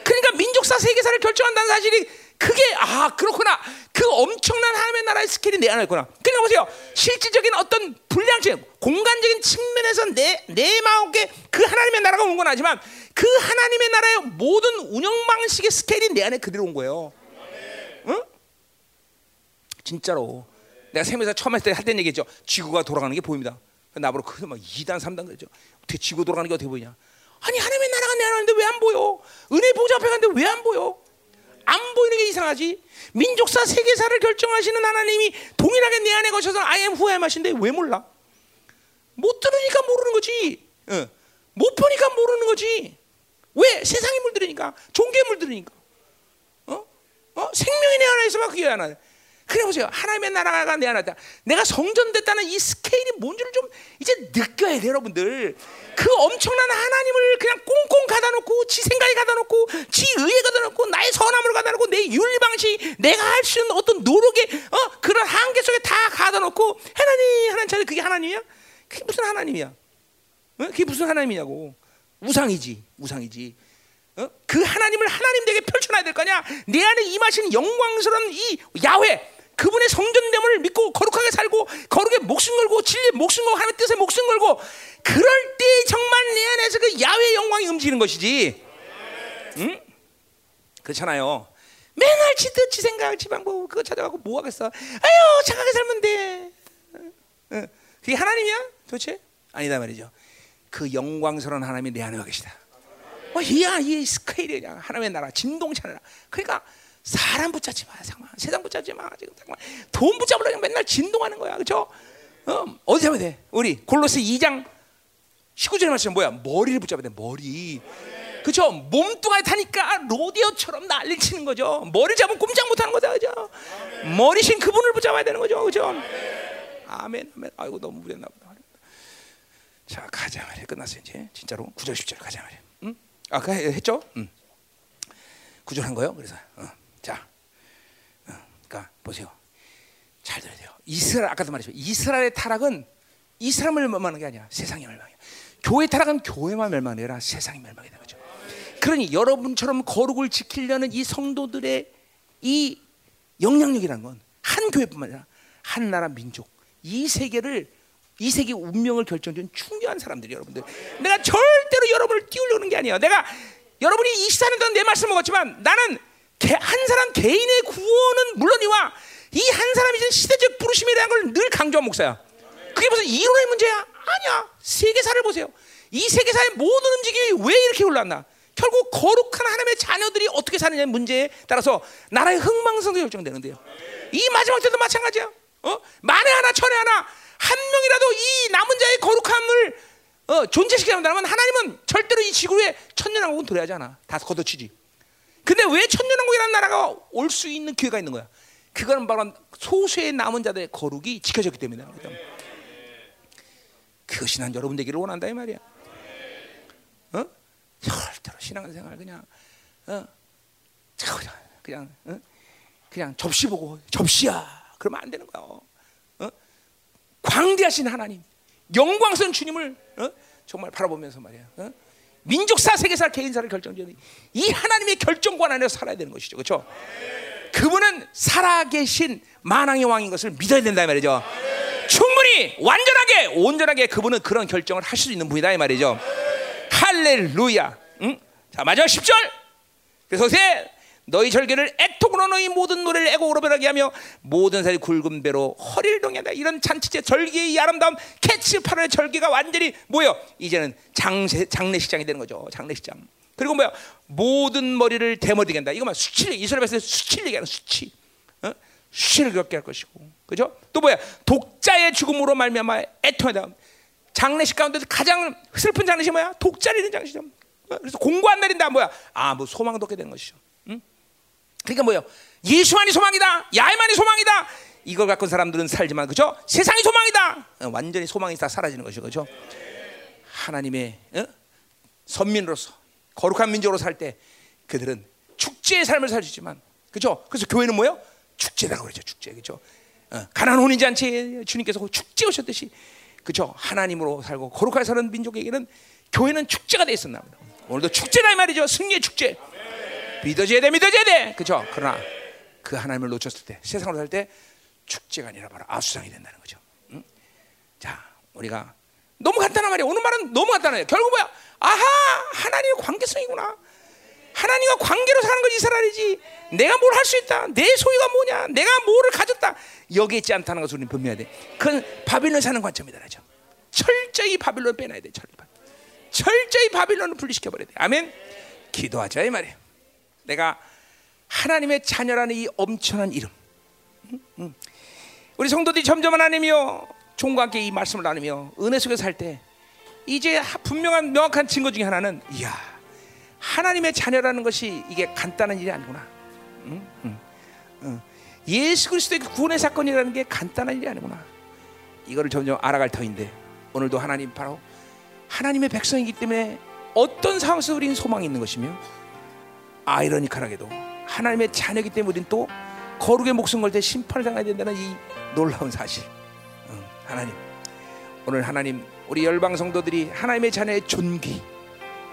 그러니까 민족사 세계사를 결정한다는 사실이 그게 아 그렇구나. 그 엄청난 하나님의 나라의 스케일이 내 안에 있구나. 그러니까 보세요. 실질적인 어떤 불량증, 공간적인 측면에서 내 내 마음에 그 하나님의 나라가 온 건 아니지만 그 하나님의 나라의 모든 운영 방식의 스케일이 내 안에 그대로 온 거예요. 응? 진짜로. 내가 세면서 처음 했을 때할때 얘기했죠. 지구가 돌아가는 게 보입니다. 나보고 그막 2단 3단 그랬죠. 어떻게 지구 돌아가는 게 어떻게 보이냐? 아니 하나님의 나라가 내 안에 있는데 왜 안 보여? 은혜 보좌 앞에 갔는데 왜 안 보여? 안 보이는 게 이상하지. 민족사 세계사를 결정하시는 하나님이 동일하게 내 안에 거셔서 I am who I am 하신데 왜 몰라? 못 들으니까 모르는 거지. 어. 못 보니까 모르는 거지. 왜? 세상에 물들으니까. 종교에 물들으니까. 어? 어? 생명이 내 안에 있으면 그게 하나. 그래 보세요. 하나님의 나라가 내 안에 있다. 내가 성전 됐다는 이 스케일이 뭔지를 좀 이제 느껴야 돼요, 여러분들. 그 엄청난 하나님을 그냥 꽁꽁 가다놓고 지 생각에 가다놓고 지 의에 가다놓고 나의 선함을 가다놓고 내 윤리 방식 내가 할 수 있는 어떤 노력의 어 그런 한계 속에 다 가다놓고 하나님 하나님 자 그게 하나님이야? 그게 무슨 하나님이야? 어? 그게 무슨 하나님이냐고 우상이지 우상이지. 어? 그 하나님을 하나님 되게 펼쳐놔야 될 거냐? 내 안에 임하신 영광스러운 이 야훼 그분의 성전됨을 믿고 거룩하게 살고 거룩에 목숨 걸고 진리에 목숨 걸고 하나님의 뜻에 목숨 걸고 그럴 때 정말 내 안에서 그 야훼 영광이 움직이는 것이지. 응? 그렇잖아요. 맨날 지 뜻 지 생각 지 방법 그거 찾아가고 뭐 하겠어? 아유 착하게 살면 돼. 응. 그게 하나님이야? 도대체? 아니다 말이죠. 그 영광스러운 하나님이 내 안에 와 계시다. 어, 이야 이 스케일이 그냥 하나님의 나라 않아. 그러니까 사람 붙잡지 마, 상만 세상 붙잡지 마. 지금 상만 돈 붙잡으려고 맨날 진동하는 거야, 그렇죠? 어, 어디 잡아야 돼? 우리 골로새 2장 19절에 말씀 뭐야? 머리를 붙잡아야 돼, 머리. 그죠? 몸뚱아리 타니까 로디오처럼 난리 치는 거죠. 머리 잡으면 꼼짝 못 하는 거죠, 그죠? 머리신 그분을 붙잡아야 되는 거죠, 그죠? 아멘, 아멘. 아이고 너무 무리했나 보다. 자 가자 말이야. 끝났어 이제 진짜로 9절 10절 가자 말이야. 응? 아까 했죠? 응. 9절 한 거요. 그래서 어. 그러니까 보세요. 잘 들어야 돼요. 이스라엘 아까도 말했죠. 이스라엘의 타락은 이스라엘을 멸망하는 게 아니야. 세상이 멸망이야. 교회 타락은 교회만 멸망이 아니라 세상이 멸망이 되는 거죠. 그러니 여러분처럼 거룩을 지키려는 이 성도들의 이 영향력이라는 건 한 교회뿐만 아니라 한 나라 민족 이 세계를 이 세계 운명을 결정짓는 중요한 사람들이 여러분들. 내가 절대로 여러분을 띄우려는 게 아니야. 내가 여러분이 24년 동안 내 말씀 먹었지만 나는 한 사람 개인의 구원은 물론이와 이 한 사람이 진 시대적 부르심에 대한 걸늘 강조한 목사야. 그게 무슨 이론의 문제야? 아니야. 세계사를 보세요. 이 세계사의 모든 움직임이 왜 이렇게 올랐나? 결국 거룩한 하나님의 자녀들이 어떻게 사느냐의 문제에 따라서 나라의 흥망성도 결정되는데요. 이 마지막 때도 마찬가지야. 어? 만에 하나 천에 하나 한 명이라도 이 남은 자의 거룩함을 어, 존재시키게 한다면 하나님은 절대로 이 지구에 천년왕국은 들어야지 않아. 다 걷어치지. 근데 왜 천년왕국이라는 나라가 올 수 있는 기회가 있는 거야? 그거는 바로 소수의 남은 자들의 거룩이 지켜졌기 때문이다. 그것이 난 여러분 되기를 원한다 이 말이야. 어? 절대로 신앙생활 그냥 어? 그냥 그냥 어? 그냥 접시 보고 접시야. 그러면 안 되는 거야. 어? 광대하신 하나님, 영광스러운 주님을 어? 정말 바라보면서 말이야. 어? 민족사, 세계사, 개인사를 결정지는 이 하나님의 결정권 안에서 살아야 되는 것이죠. 그렇죠? 그분은 살아계신 만왕의 왕인 것을 믿어야 된다 말이죠. 충분히 완전하게 온전하게 그분은 그런 결정을 할수 있는 분이다 이 말이죠. 할렐루야. 응? 자 마지막 10절. 그래서 세 너희 절개를 애통으로 너희 모든 노래를 애곡으로 변하게 하며 모든 살이 굵은 배로 허리를 동한다. 이런 잔치제 절기의 이 아름다운 캐치 8월의 절기가 완전히 뭐요? 이제는 장세, 장례식장이 되는 거죠. 장례식장. 그리고 뭐야? 모든 머리를 대머리게 한다. 이거만 수치 이스라엘 백성 수치를 하는 수치. 어? 수치를 겪게 할 것이고. 그죠? 또 뭐야? 독자의 죽음으로 말미암아 애통하다. 장례식 가운데 가장 슬픈 장례식 뭐야? 독자를 잃은 장례식. 어? 그래서 공고 안 내린다 뭐야? 아, 뭐 소망도 없게 되는 것이죠. 그러니까 뭐예요? 예수만이 소망이다. 야훼만이 소망이다. 이걸 갖고 사람들은 살지만 그죠? 세상이 소망이다. 어, 완전히 소망이 다 사라지는 것이죠. 그죠? 하나님의 어? 선민으로서 거룩한 민족으로 살 때 그들은 축제의 삶을 살지만 그죠? 그래서 교회는 뭐예요? 축제라고 그러죠. 축제. 그죠? 어, 가난 혼인 잔치에 주님께서 축제 오셨듯이 그죠? 하나님으로 살고 거룩하게 사는 민족에게는 교회는 축제가 돼 있었나 보다. 오늘도 축제다 이 말이죠. 승리의 축제. 믿어져야 돼, 믿어져야 돼. 그죠? 그러나 그 하나님을 놓쳤을 때, 세상으로 살 때 축제가 아니라 바로 아수상이 된다는 거죠. 응? 자, 우리가 너무 간단한 말이야. 오늘 말은 너무 간단해요. 결국 뭐야? 아하, 하나님의 관계성이구나. 하나님과 관계로 사는 것이 이스라엘이지. 내가 뭘 할 수 있다. 내 소유가 뭐냐? 내가 뭐를 가졌다. 여기 있지 않다는 것을 우리는 분명해야 돼. 그건 바빌론 사는 관점이다. 그죠? 철저히 바빌론 빼놔야 돼. 철저히. 바빌론을 분리시켜 버려야 돼. 아멘. 기도하자 이 말이에요. 내가 하나님의 자녀라는 이 엄청난 이름. 우리 성도들이 점점 하나님이요 종과 함께 이 말씀을 나누며 은혜 속에 살 때 이제 분명한 명확한 증거 중에 하나는 이야 하나님의 자녀라는 것이 이게 간단한 일이 아니구나. 응? 응. 응. 예수 그리스도의 구원의 사건이라는 게 간단한 일이 아니구나. 이거를 점점 알아갈 터인데 오늘도 하나님 바로 하나님의 백성이기 때문에 어떤 상황 속에 우리는 소망이 있는 것이며 아이러니컬하게도 하나님의 자녀이기 때문에 우리는 또 거룩의 목숨 걸 때 심판을 당해야 된다는 이 놀라운 사실. 응, 하나님 오늘 하나님 우리 열방 성도들이 하나님의 자녀의 존귀,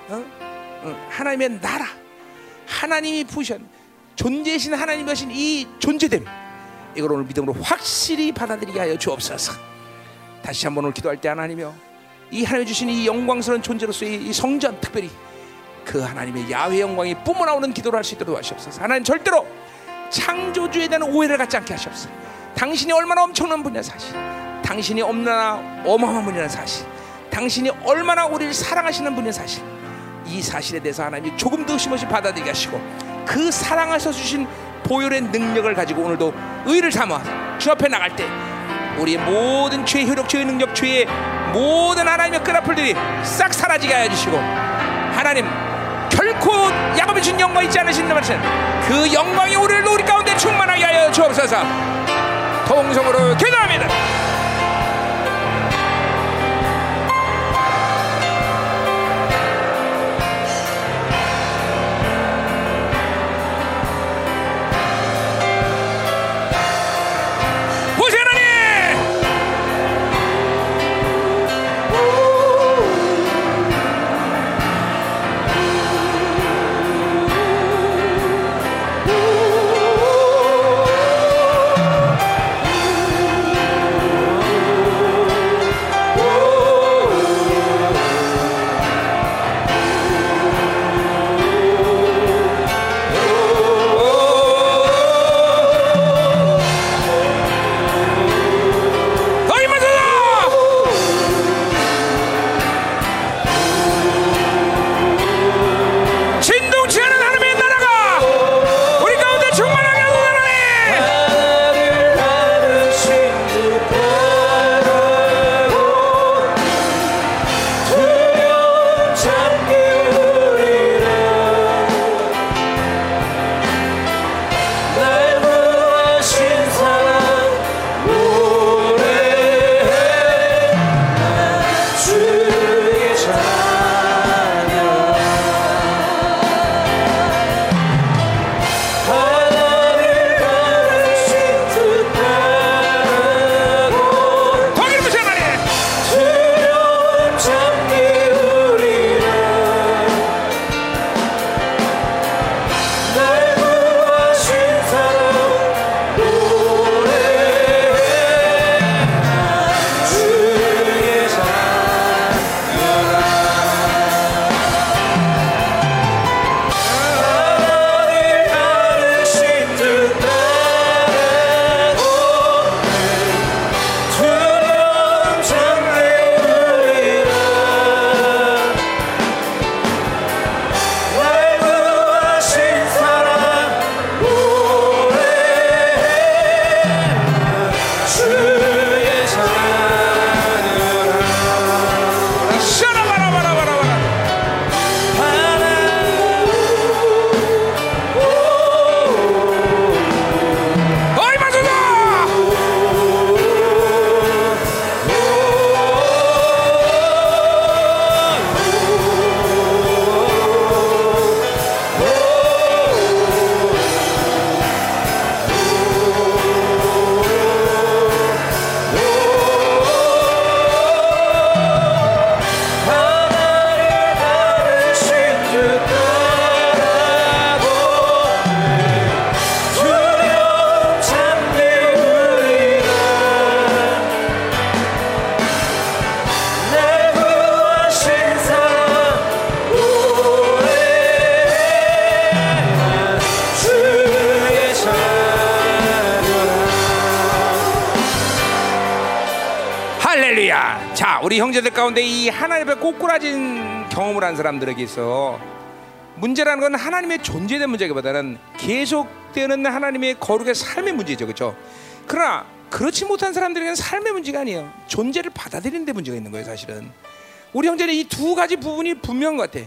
어? 응, 하나님의 나라, 하나님이 부으신 존재이신 하나님 이신 이 존재됨 이걸 오늘 믿음으로 확실히 받아들이게 하여 주옵소서. 다시 한번 오늘 기도할 때 하나님이여 이 하나님 주신 이 영광스러운 존재로서의 이 성전 특별히 그 하나님의 야훼 영광이 뿜어나오는 기도를 할 수 있도록 하시옵소서. 하나님 절대로 창조주에 대한 오해를 갖지 않게 하시옵소서. 당신이 얼마나 엄청난 분이냐 사실. 당신이 얼마나 어마어마한 분이라는 사실. 당신이 얼마나 우리를 사랑하시는 분이냐 사실. 이 사실에 대해서 하나님이 조금도 의심없이 받아들이게 하시고 그 사랑하셔 주신 보혈의 능력을 가지고 오늘도 의를 삼아 주 앞에 나갈 때 우리의 모든 죄의 효력, 죄의 능력, 죄의 모든 하나님의 끈앞을들이 싹 사라지게 하여 주시고 하나님 결코 야곱이 준 영광 있지 않으신 말씀. 그 영광이 우리를 우리 가운데 충만하게 하여 주옵소서. 통성으로 기도합니다 가운데 이 하나님 앞에 꼬꾸라진 경험을 한 사람들에게 있어 문제라는 건 하나님의 대한 문제기보다는 계속되는 하나님의 거룩의 삶의 문제죠, 그렇죠? 그러나 그렇지 못한 사람들에게는 삶의 문제가 아니에요. 존재를 받아들이는 데 문제가 있는 거예요, 사실은. 우리 형제는 이 두 가지 부분이 분명한 것 같아.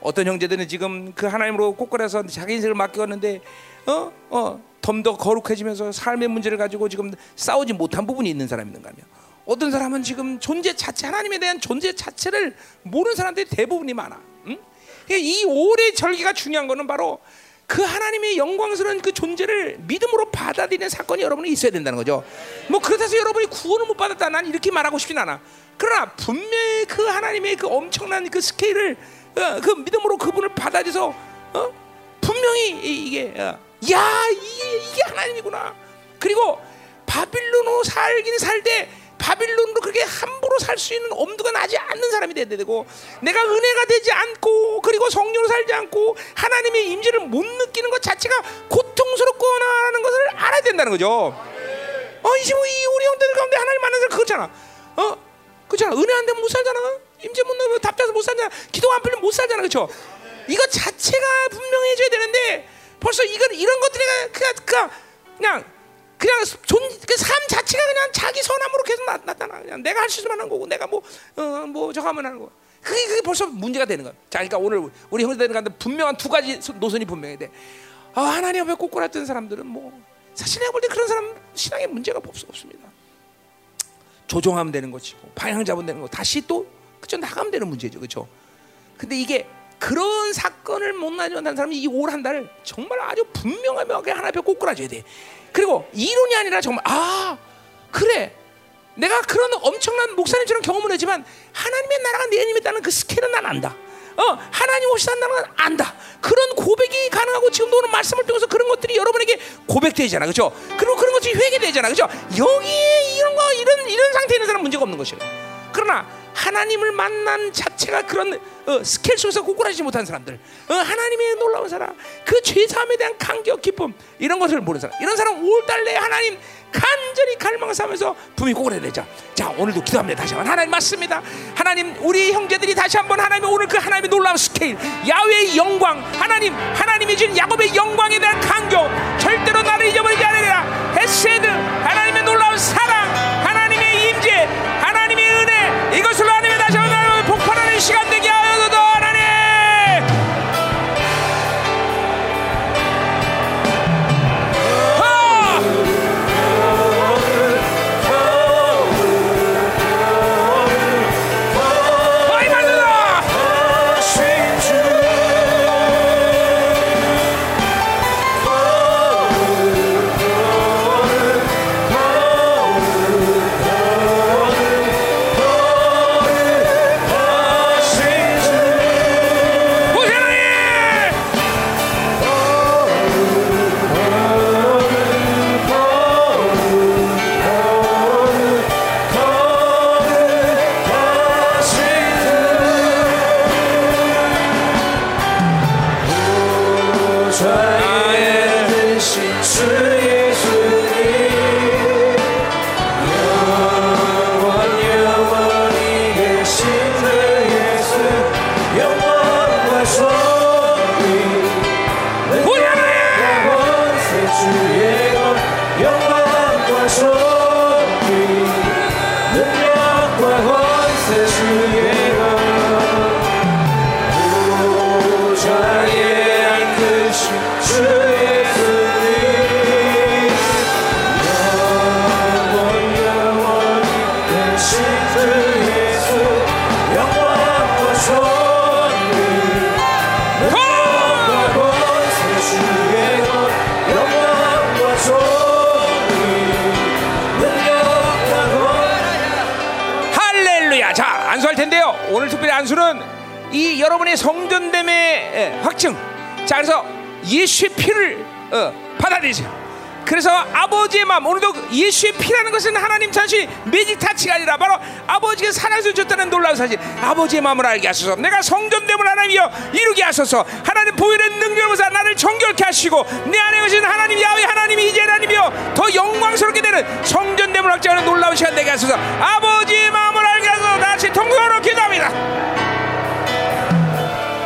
어떤 형제들은 지금 그 하나님으로 꼬꾸라서 자기 인생을 맡겼는데, 어, 어, 좀더 거룩해지면서 삶의 문제를 가지고 지금 싸우지 못한 부분이 있는 사람이 있는가 하면, 어떤 사람은 지금 존재 자체 하나님에 대한 존재 자체를 모르는 사람들이 대부분이 많아. 응? 그러니까 이 오래 절기가 중요한 거는 바로 그 하나님의 영광스러운 그 존재를 믿음으로 받아들이는 사건이 여러분이 있어야 된다는 거죠. 뭐 그렇다고 해서 여러분이 구원을 못 받았다. 난 이렇게 말하고 싶진 않아. 그러나 분명히 그 하나님의 그 엄청난 그 스케일을 어, 그 믿음으로 그분을 받아들여서 어? 분명히 이- 이게 어, 야 이게, 이게 하나님이구나. 그리고 바빌론으로 살긴 살되 바빌론으로 그렇게 함부로 살 수 있는 엄두가 나지 않는 사람이 돼야 되고 내가 은혜가 되지 않고 그리고 성령으로 살지 않고 하나님의 임재를 못 느끼는 것 자체가 고통스럽구나라는 것을 알아야 된다는 거죠. 어, 이 지금 이 우리 형들 가운데 하나님 만난 사람 그렇잖아. 어, 그렇잖아. 은혜 안 되면 못 살잖아. 임재 못 나면 답답해서 못 살잖아. 기도 안 풀리면 못 살잖아, 그렇죠? 이거 자체가 분명해져야 되는데 벌써 이건 이런 것들이 그냥 그냥 그냥 존그삶 자체가 그냥 자기 선함으로 계속 나, 타나 그냥 내가 할 수 있으면 하는 거고 내가 뭐어뭐 저거 하면 하는 거. 그게 그게 벌써 문제가 되는 거야. 자, 그러니까 오늘 우리 형제들 가운데 분명한 두 가지 노선이 분명해 돼. 아, 하나님 앞에 꼬꾸랐던 사람들은 뭐 사실 내가 볼 때 그런 사람 신앙에 문제가 없, 없습니다. 조종하면 되는 것이고 방향 잡으면 되는 거 다시 또 그죠 나가면 되는 문제죠, 그렇죠? 근데 이게 그런 사건을 못 나타난 사람이 이 올 한 달을 정말 아주 분명하게 하나 앞에 꼬꾸라져야 돼. 그리고 이론이 아니라 정말 아 그래 내가 그런 엄청난 목사님처럼 경험을 했지만 하나님의 나라가 내 안에 있다는 그 스케일은 난 안다. 어, 하나님 없이 산다는 건 안다. 그런 고백이 가능하고 지금도 오늘 말씀을 통해서 그런 것들이 여러분에게 고백되잖아, 그렇죠? 그리고 그런 것이 회개되잖아, 그렇죠? 여기에 이런 거 이런 이런 상태에 있는 사람 문제가 없는 것이에요. 그러나 하나님을 만난 자체가 그런 어, 스케일 속에서 고꾸라지지 못한 사람들, 어, 하나님의 놀라운 사랑, 그 죄사함에 대한 감격, 기쁨 이런 것을 모르는 사람, 이런 사람 올달 내 하나님 간절히 갈망하면서 고꾸라져야 되죠. 자 오늘도 기도합니다. 다시 한번 하나님 맞습니다. 하나님 우리 형제들이 다시 한번 하나님 오늘 그 하나님의 놀라운 스케일, 야훼의 영광, 하나님 하나님이 주신 야곱의 영광에 대한 감격, 절대로 나를 잊어버리지 않으리라. 헤세드 하나님의 놀라운 사랑, 하나님의 임재, 이것을 하나님의 다시 한번 복판하는 시간 되 놀라운 사실 아버지의 마음을 알게 하소서. 내가 성전됨을 하나님이여 이루게 하소서. 하나님 보혈의 능력으로 나를 정결케 하시고 내 안에 계신 하나님 야외 하나님이 이제 하나님이여 더 영광스럽게 되는 성전됨을 확증하는 놀라운 시간 되게 하소서. 아버지의 마음을 알게 하소서. 다시 통곡으로 기도합니다.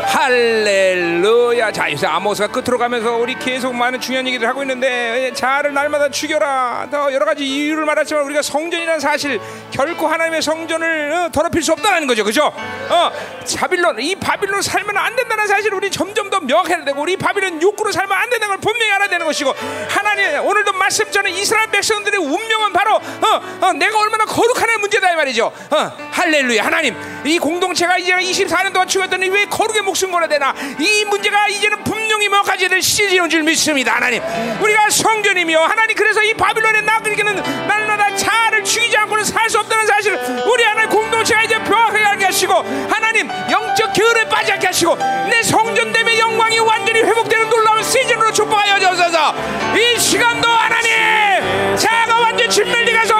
할렐루야. 자, 요새 아모스가 끝으로 가면서 우리 계속 많은 중요한 얘기를 하고 있는데 자를 날마다 죽여라. 더 여러 가지 이유를 말했지만 우리가 성전이라는 사실 결코 하나님의 성전을 어, 더럽힐 수 없다는 거죠. 그죠? 어, 바빌론 이 바빌론 살면 안 된다는 사실 우리 점점 더 명확해야 되고 우리 바빌론 욕구로 살면 안 된다는 걸 분명히 알아야 되는 것이고 하나님 오늘도 말씀 전에 이스라엘 백성들의 운명은 바로 어, 어, 내가 얼마나 거룩하는 문제다 이 말이죠. 어, 할렐루야. 하나님 이 공동체가 이제 24년 동안 죽었더니 왜 거룩의 목숨 걸어야 되나? 이 문제가 이제는 분명히 명확해져야 될 시즌인 줄 믿습니다. 하나님 우리가 성전이며 하나님 그래서 이 바빌론에 자아를 않고는 살 수 없다는 사실 우리 하나님 공동체가 이제 명확하게 알게 하시고 하나님 영적 빠지지 않게 하시고 내 성전됨의 영광이 완전히 회복되는 놀라운 시즌으로 축복하여 주옵소서. 이 시간도 하나님 자아가 완전히 진멸리 가서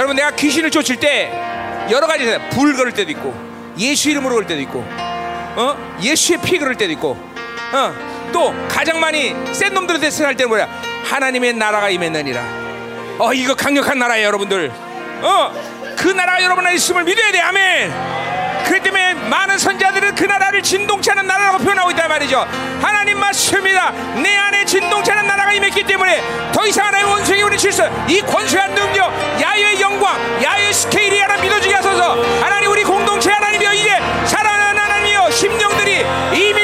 여러분 내가 귀신을 쫓을 때 여러 가지. 불 걸을 때도 있고 예수 이름으로 걸 때도 있고 어? 예수의 피 걸을 때도 있고 어? 또 가장 많이 센 놈들한테 할 때는 뭐야? 하나님의 나라가 임했느니라. 어 이거 강력한 나라예요, 여러분들. 어? 그 나라가 여러분 안에 있음을 믿어야 돼. 아멘. 그렇기 때문에 많은 선자들은 그 나라를 진동치 않은 나라라고 표현하고 있단 말이죠. 하나님 말씀입니다. 내 안에 진동치 않은 나라가 임했기 때문에 더 이상 하나님의 원수에게 우리 질서, 이 권세한 능력, 야유의 영광, 야유의 스케일이 하나 믿어지게 하소서. 하나님 우리 공동체 하나님이여 이제 살아나는 하나님이여 심령들이 이민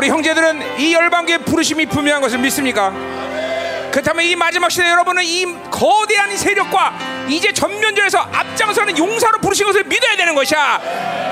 우리 형제들은 이 열방교의 부르심이 분명한 것을 믿습니까? 그렇다면 이 마지막 시대 여러분은 이 거대한 세력과 이제 전면전에서 앞장서는 용사로 부르신 것을 믿어야 되는 것이야.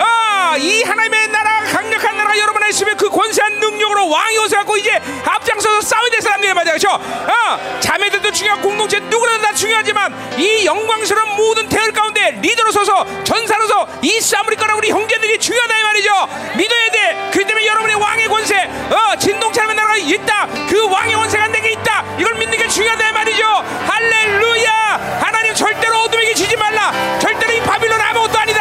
아, 이 하나님의 나라 강력한 나라 여러분 있으면 그 권세한 능력으로 왕이 오서 갖고 이제 앞장서서 싸워야 될 사람들이 말이야, 그렇죠? 어, 자매들도 중요하고 공동체 누구나 다 중요하지만 이 영광스러운 모든 대열 가운데 리더로 서서 전사로서 이 싸움을 이끌어 우리 형제들이 중요하다 이 말이죠. 믿어야 돼. 그 때문에 여러분의 왕의 권세, 어, 진동차는 나라가 있다. 그 왕의 권세가 내게 있다. 이걸 믿는 게 중요하다 이 말이죠. 할렐루야. 하나님 절대로 어둠에게 지지 말라. 절대로 이 바빌론 아무것도 아니다.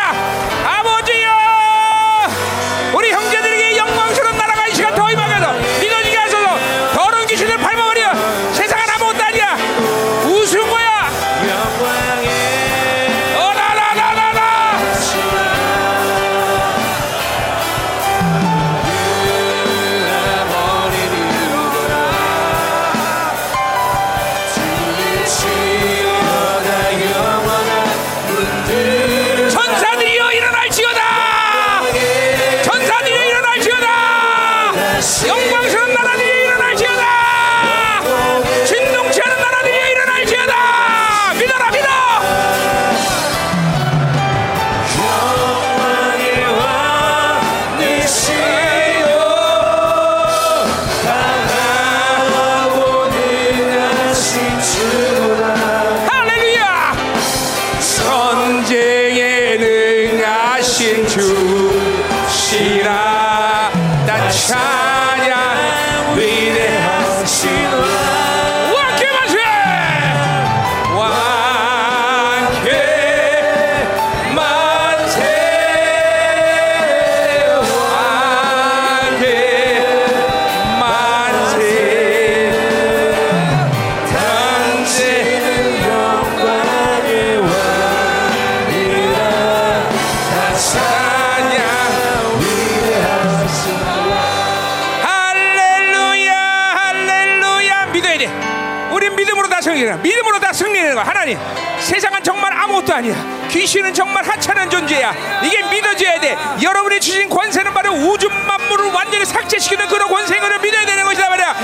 귀신은 정말 하찮은 존재야. 이게 믿어져야 돼. 여러분이 주신 권세는 바로 우주 만물을 완전히 삭제시키는 그런 권세인 걸 믿어야 되는 것이다 말이야.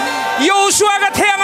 여호수아가 태양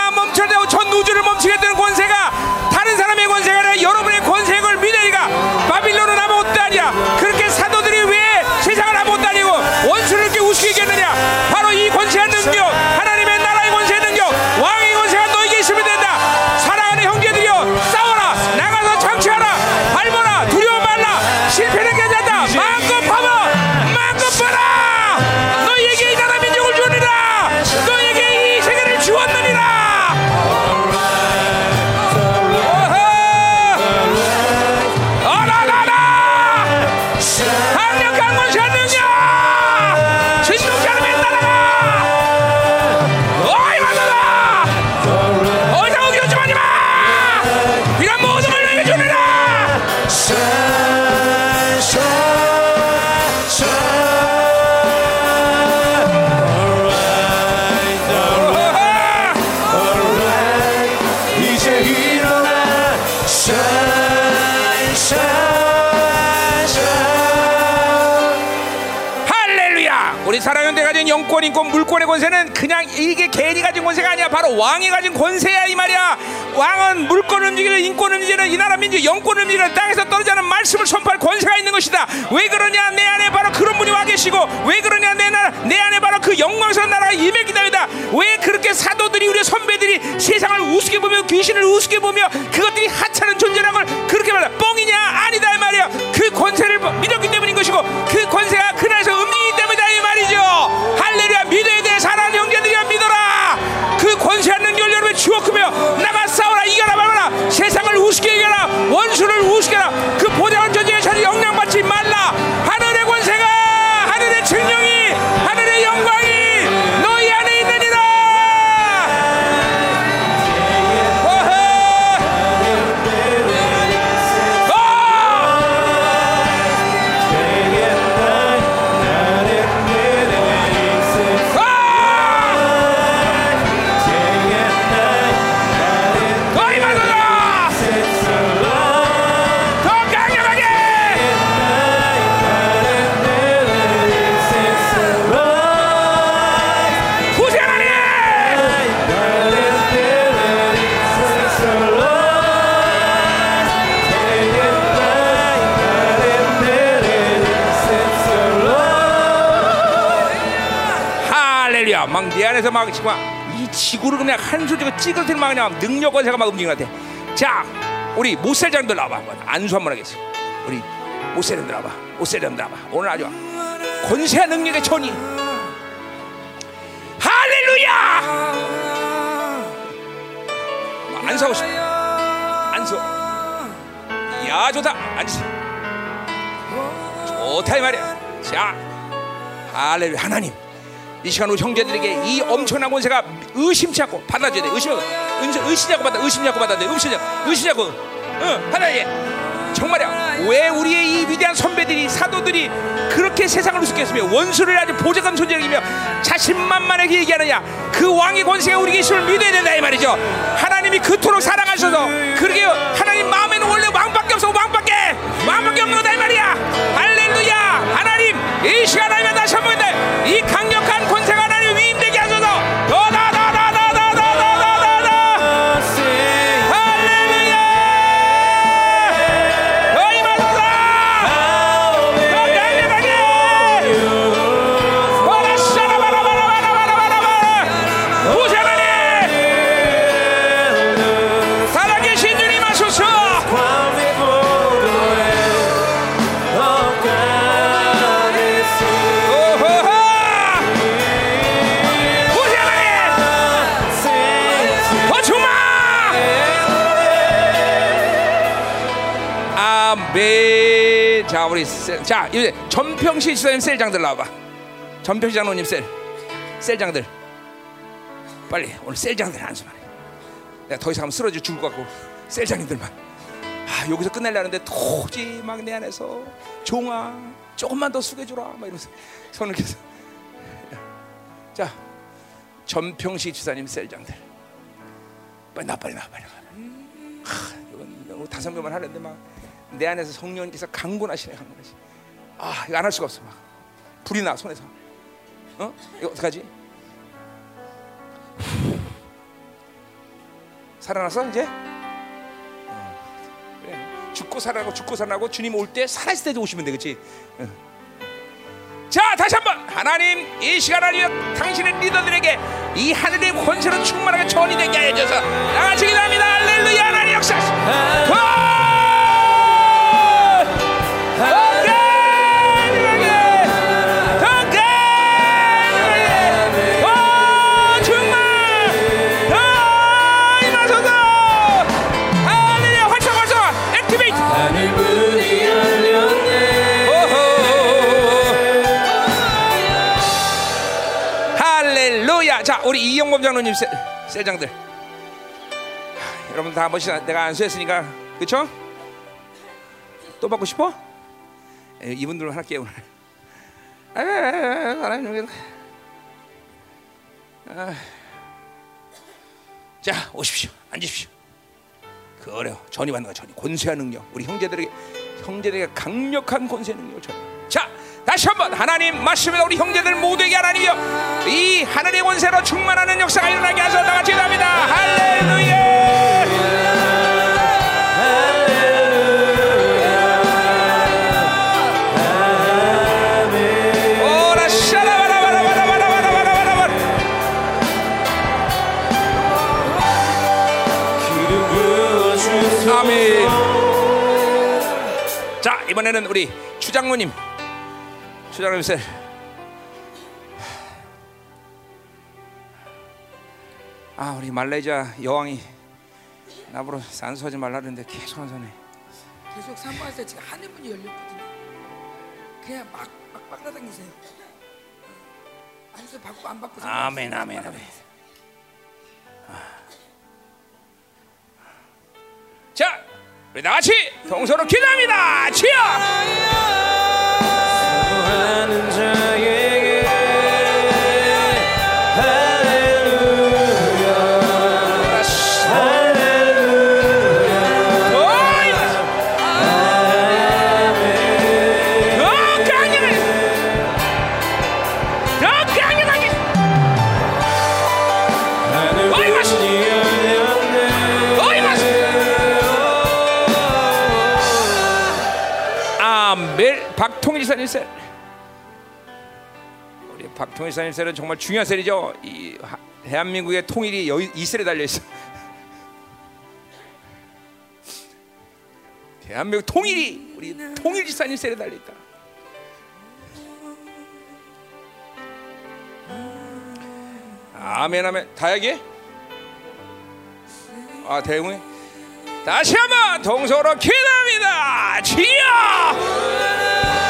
가진 영권, 인권, 물권의 권세는 그냥 이게 괜히 가진 권세가 아니야. 바로 왕이 가진 권세야 이 말이야. 왕은 물권 움직이는 인권 움직이는 이 나라 민주 영권 움직이는 땅에서 떨어지는 말씀을 선포할 권세가 있는 것이다. 왜 그러냐? 내 안에 바로 그런 분이 와 계시고 왜 그러냐? 내 나라 내 안에 바로 그 영광스러운 나라가 임해 기다리다. 왜 그렇게 사도들이 우리 선배들이 세상을 우습게 보며 귀신을 우습게 보며 그것들이 하찮은 존재라는 걸 그렇게 말해 뻥이냐? 아니다 이 말이야. 그 권세를 믿었기 때문인 것이고 그 권세가 그날에서 움직이기 때문이다 이 말이죠. 사랑하는 형제들이야 믿어라. 그 권세한 능력을 여러분 주었으며 나가 싸워라. 이겨라 말라. 세상을 우습게 이겨라. 원수를 우습게 해라 안에서 막 지금 이 지구를 그냥 한 소리가 찌그러뜨리는 막 그냥 능력 권세가 막 움직이는 것 같아. 자 우리 모세장들 나와봐. 안수 한번 하겠어 우리 모세장들 나와봐. 모세장들 나와봐. 오늘 아주 권세와 능력의 전이. 할렐루야! 안서고 싶어. 안 서 야 좋다. 앉으세요. 좋다 이 말이야. 자 할렐루야. 하나님 이 시간 우리 형제들에게 이 엄청난 권세가 의심치 않고 받아줘야 돼. 의심 의심 의심치 않고 받아 의심치 않고 받아야 돼. 의심치 않고. 응 하나님 정말이야. 왜 우리의 이 위대한 선배들이 사도들이 그렇게 세상을 우습게 했으며 원수를 아주 보좌감 존재이며 자신만만하게 얘기하느냐? 그 왕의 권세가 우리에게 있음을 믿어야 된다 이 말이죠. 하나님이 그토록 사랑하셔서 그렇게 하나님 마음에는 원래 왕밖에 없어. 왕밖에! 왕밖에 없는 거다 이 말이야. 할렐 루야! 하나님 이 시간 하나님 다시 한번 이 강력한 자 우리 셀, 자 이제 전평시 지사님 셀장들 나와봐. 전평시 장로님 셀. 셀장들. 빨리 오늘 셀장들 한수만 해 내가 더 이상 쓰러져 죽을 것 같고 셀장님들만. 아 여기서 끝내려는데 도저히 막 내 안에서 종아 조금만 더 숙여주라. 막 이러면서 손을 계속. 자 전평시 지사님 셀장들. 빨리 나 빨리 나 빨리 나. 하, 이건 다섯 명만 하는데 막 내 안에서 성령님께서 강군하시네 강군하시 아 이거 안 할 수가 없어 막. 불이 나 손에서. 어? 이거 어떡하지? 살아났어 이제? 어, 그래. 죽고 살아나고 죽고 살아나고 주님 올 때 살아있을 때도 오시면 돼 그렇지 자 다시 한번. 하나님 이 시간 하나님 당신의 리더들에게 이 하늘의 권세로 충만하게 전이 되게 하여 주셔서. 나같이 기도합니다. 할렐루야 하나님 역사 우리 이영범 장로님 셀, 셀장들. 하, 여러분 다한 번씩 내가 안수했으니까, 그렇죠? 또 받고 싶어? 에, 이분들 할게 오늘. 아, 여기. 아. 자, 오십시오. 앉으십시오. 그 어려 전이 받는 거 전이 권세한 능력. 우리 형제들에게 형제들에게 강력한 권세 능력을 전. 자, 다시. 한번 하나님 말씀에 우리 형제들 모두에게 하나님이여 이 하늘의 권세로 충만하는 역사가 일어나게 하소서. 다 같이 기도합니다. 할렐루야. 자 이번에는 우리 추장로님 추장로님 셀 아, 우리 말레이시아 여왕이 나보러 산소하지 말라는데 계속 안 사네. 계속 사모하세요. 지금 하늘문이 열렸거든요. 그냥 막, 막, 막 따다니세요. 안에서 받고 안 받고 아멘, 아멘, 아멘. 자, 우리 다 같이 동서로 기도합니다. 주여! 하는 자에게 어 박통일 지사님 셀. 박통일 지사님 셀은 정말 중요한 셀이죠. 이 하- 대한민국의 통일이 여기 이 셀에 달려 있어. 대한민국 통일이 우리 통일 지사님 셀에 달려 있다. 아멘 아멘. 다야기? 아 대웅이? 다시 한번 동서로 기도합니다. 주여!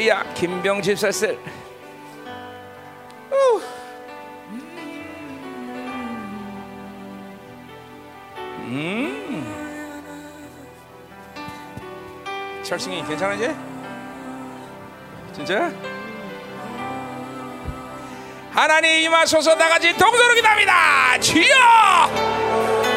할렐루야 김병 집 사슬 철승이 괜찮아 이제? 진짜? 하나님 임하소서 나같이 동서로 기도합니다 주여!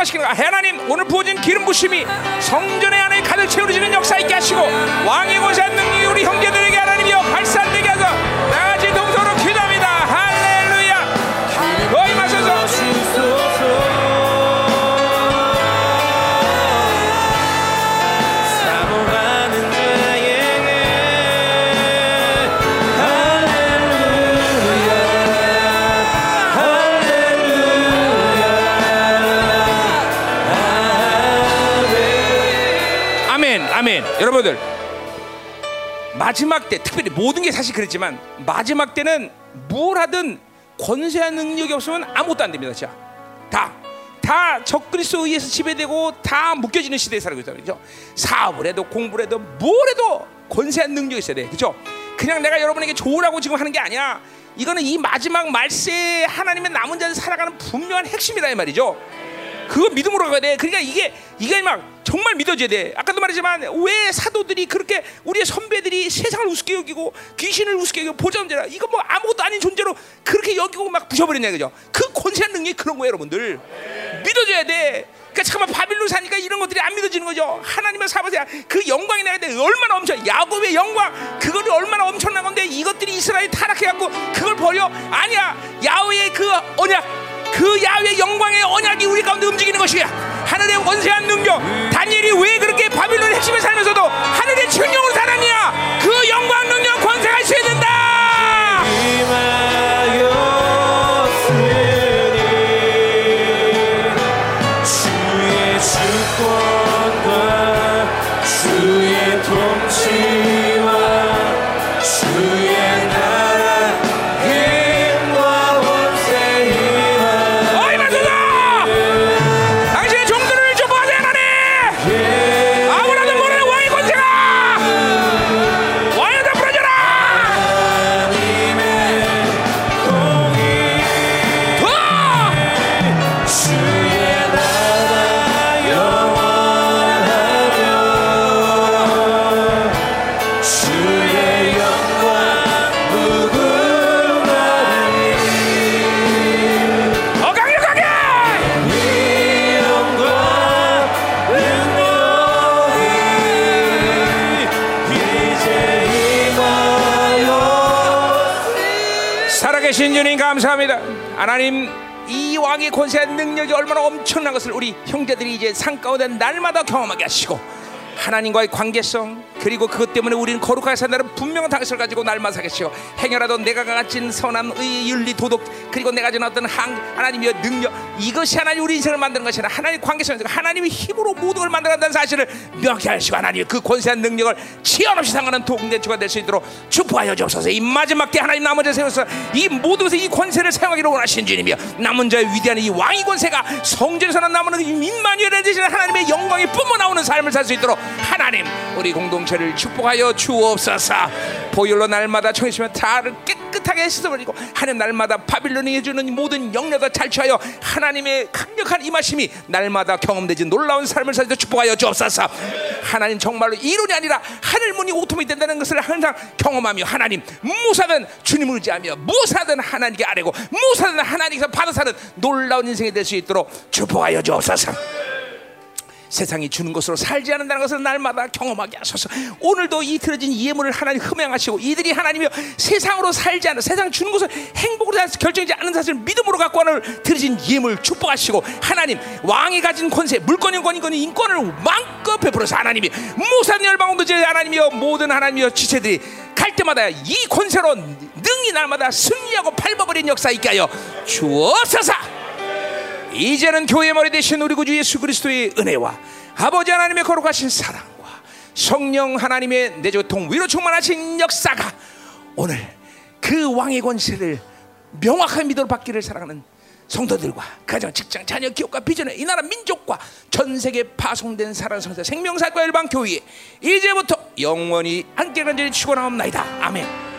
확 활성화시키는 거야. 하나님 오늘 부어진 기름 부심이 성전의 안에 가득 채워지는 역사 있게 하시고 왕의 권세한 능력이 우리 형제들에게 여러분들 마지막 때 특별히 모든 게 사실 그랬지만 마지막 때는 뭘 하든 권세한 능력이 없으면 아무것도 안 됩니다. 자, 다. 다 적그리스도에 의해서 지배되고 다 묶여지는 시대에 살고 있다 그죠? 사업을 해도 공부를 해도 뭘 해도 권세한 능력이 있어야 돼. 그죠? 그냥 내가 여러분에게 좋으라고 지금 하는 게 아니야. 이거는 이 마지막 말세에 하나님의 남은 자들 살아가는 분명한 핵심이다 이 말이죠. 그거 믿음으로 가야 돼. 그러니까 이게 이게 막 정말 믿어져야 돼. 아까도 말했지만 왜 사도들이 그렇게 우리의 선배들이 세상을 우습게 여기고 귀신을 우습게 여기고 보존자라 이거 뭐 아무것도 아닌 존재로 그렇게 여기고 막 부셔버렸냐 그죠? 그 권세한 능력이 그런 거예요, 여러분들. 믿어줘야 돼. 그러니까 잠깐만 바빌론 사니까 이런 것들이 안 믿어지는 거죠. 하나님을 사보세요. 그 영광이 나야 돼. 얼마나 엄청 야곱의 영광 그거를 얼마나 엄청난 건데 이것들이 이스라엘 타락해갖고 그걸 버려 아니야 야훼의 그 언약 그 야훼 영광의 언약이 우리 가운데 움직이는 것이야. 하늘의 원세한 능력. 다니엘이 왜 그렇게 바빌론 핵심에 살면서도 하늘의 천령으로 살았냐? 그 영광 능력 권세가 있어야 된다. 주님 감사합니다. 하나님 이 왕의 권세와 능력이 얼마나 엄청난 것을 우리 형제들이 이제 산 가운데 날마다 경험하게 하시고 하나님과의 관계성 그리고 그것 때문에 우리는 거룩하게 산다는 분명한 당식을 가지고 날마다 사겠시고 행여라도 내가 가진 선한 의 윤리 도덕 그리고 내가 가진 어떤 한, 하나님의 능력 이것이 하나님 우리 인생을 만드는 것이 아니라 하나님 관계성 하나님의 힘으로 모든 걸 만들어간다는 사실을 명확히 하시고 하나님 그 권세한 능력을 치연 없이 상하는 동대주가 될 수 있도록 축복하여 주옵소서. 이 마지막 때 하나님 자 세워서 이 모든 것에 이 권세를 사용하기를 원하시는 주님이여. 남은 자의 위대한 이 왕의 권세가 성전에서는 남은 이 임마누엘에 되시는 하나님의 영광이 뿜어나오는 삶을 살 수 있도록 하나님 우리 공동 체를 축복하여 주옵소서. 보혈로 날마다 청해주시면 다를 깨끗하게 씻어버리고 하나님 날마다 바빌론이 해주는 모든 영역을 탈취하여 하나님의 강력한 임하심이 날마다 경험되지 놀라운 삶을 있도록 축복하여 주옵소서. 하나님 정말로 이론이 아니라 하늘 문이 오토이 된다는 것을 항상 경험하며 하나님 무사든 주님을 의지하며 무사든 하나님께 아뢰고 무사든 하나님께서 받아 사는 놀라운 인생이 될 수 있도록 축복하여 주옵소서 세상이 주는 것으로 살지 않는다는 것을 날마다 경험하게 하소서. 오늘도 이 들어진 예물을 하나님 흠양하시고 이들이 하나님이여 세상으로 살지 않는 세상 주는 것을 행복으로 결정하지 않는 사실을 믿음으로 갖고 하는 들어진 예물 축복하시고 하나님 왕이 가진 권세 물권 인 권인 인권을 마음껏 베풀어서 하나님이 무산 열방원도 제 하나님이여 모든 하나님이여 지체들이 갈 때마다 이 권세로 능히 날마다 승리하고 밟아버린 역사 있게 하여 주옵소서. 이제는 교회 머리 대신 우리 구주 예수 그리스도의 은혜와 아버지 하나님의 거룩하신 사랑과 성령 하나님의 내조통 위로 충만하신 역사가 오늘 그 왕의 권세를 명확한 믿음으로 받기를 사랑하는 성도들과 가정, 직장, 자녀, 기업과 비전의 이 나라 민족과 전 세계 파송된 사랑 성사 생명사과 일반 교회 이제부터 영원히 함께 간절히 축원하옵나이다. 아멘.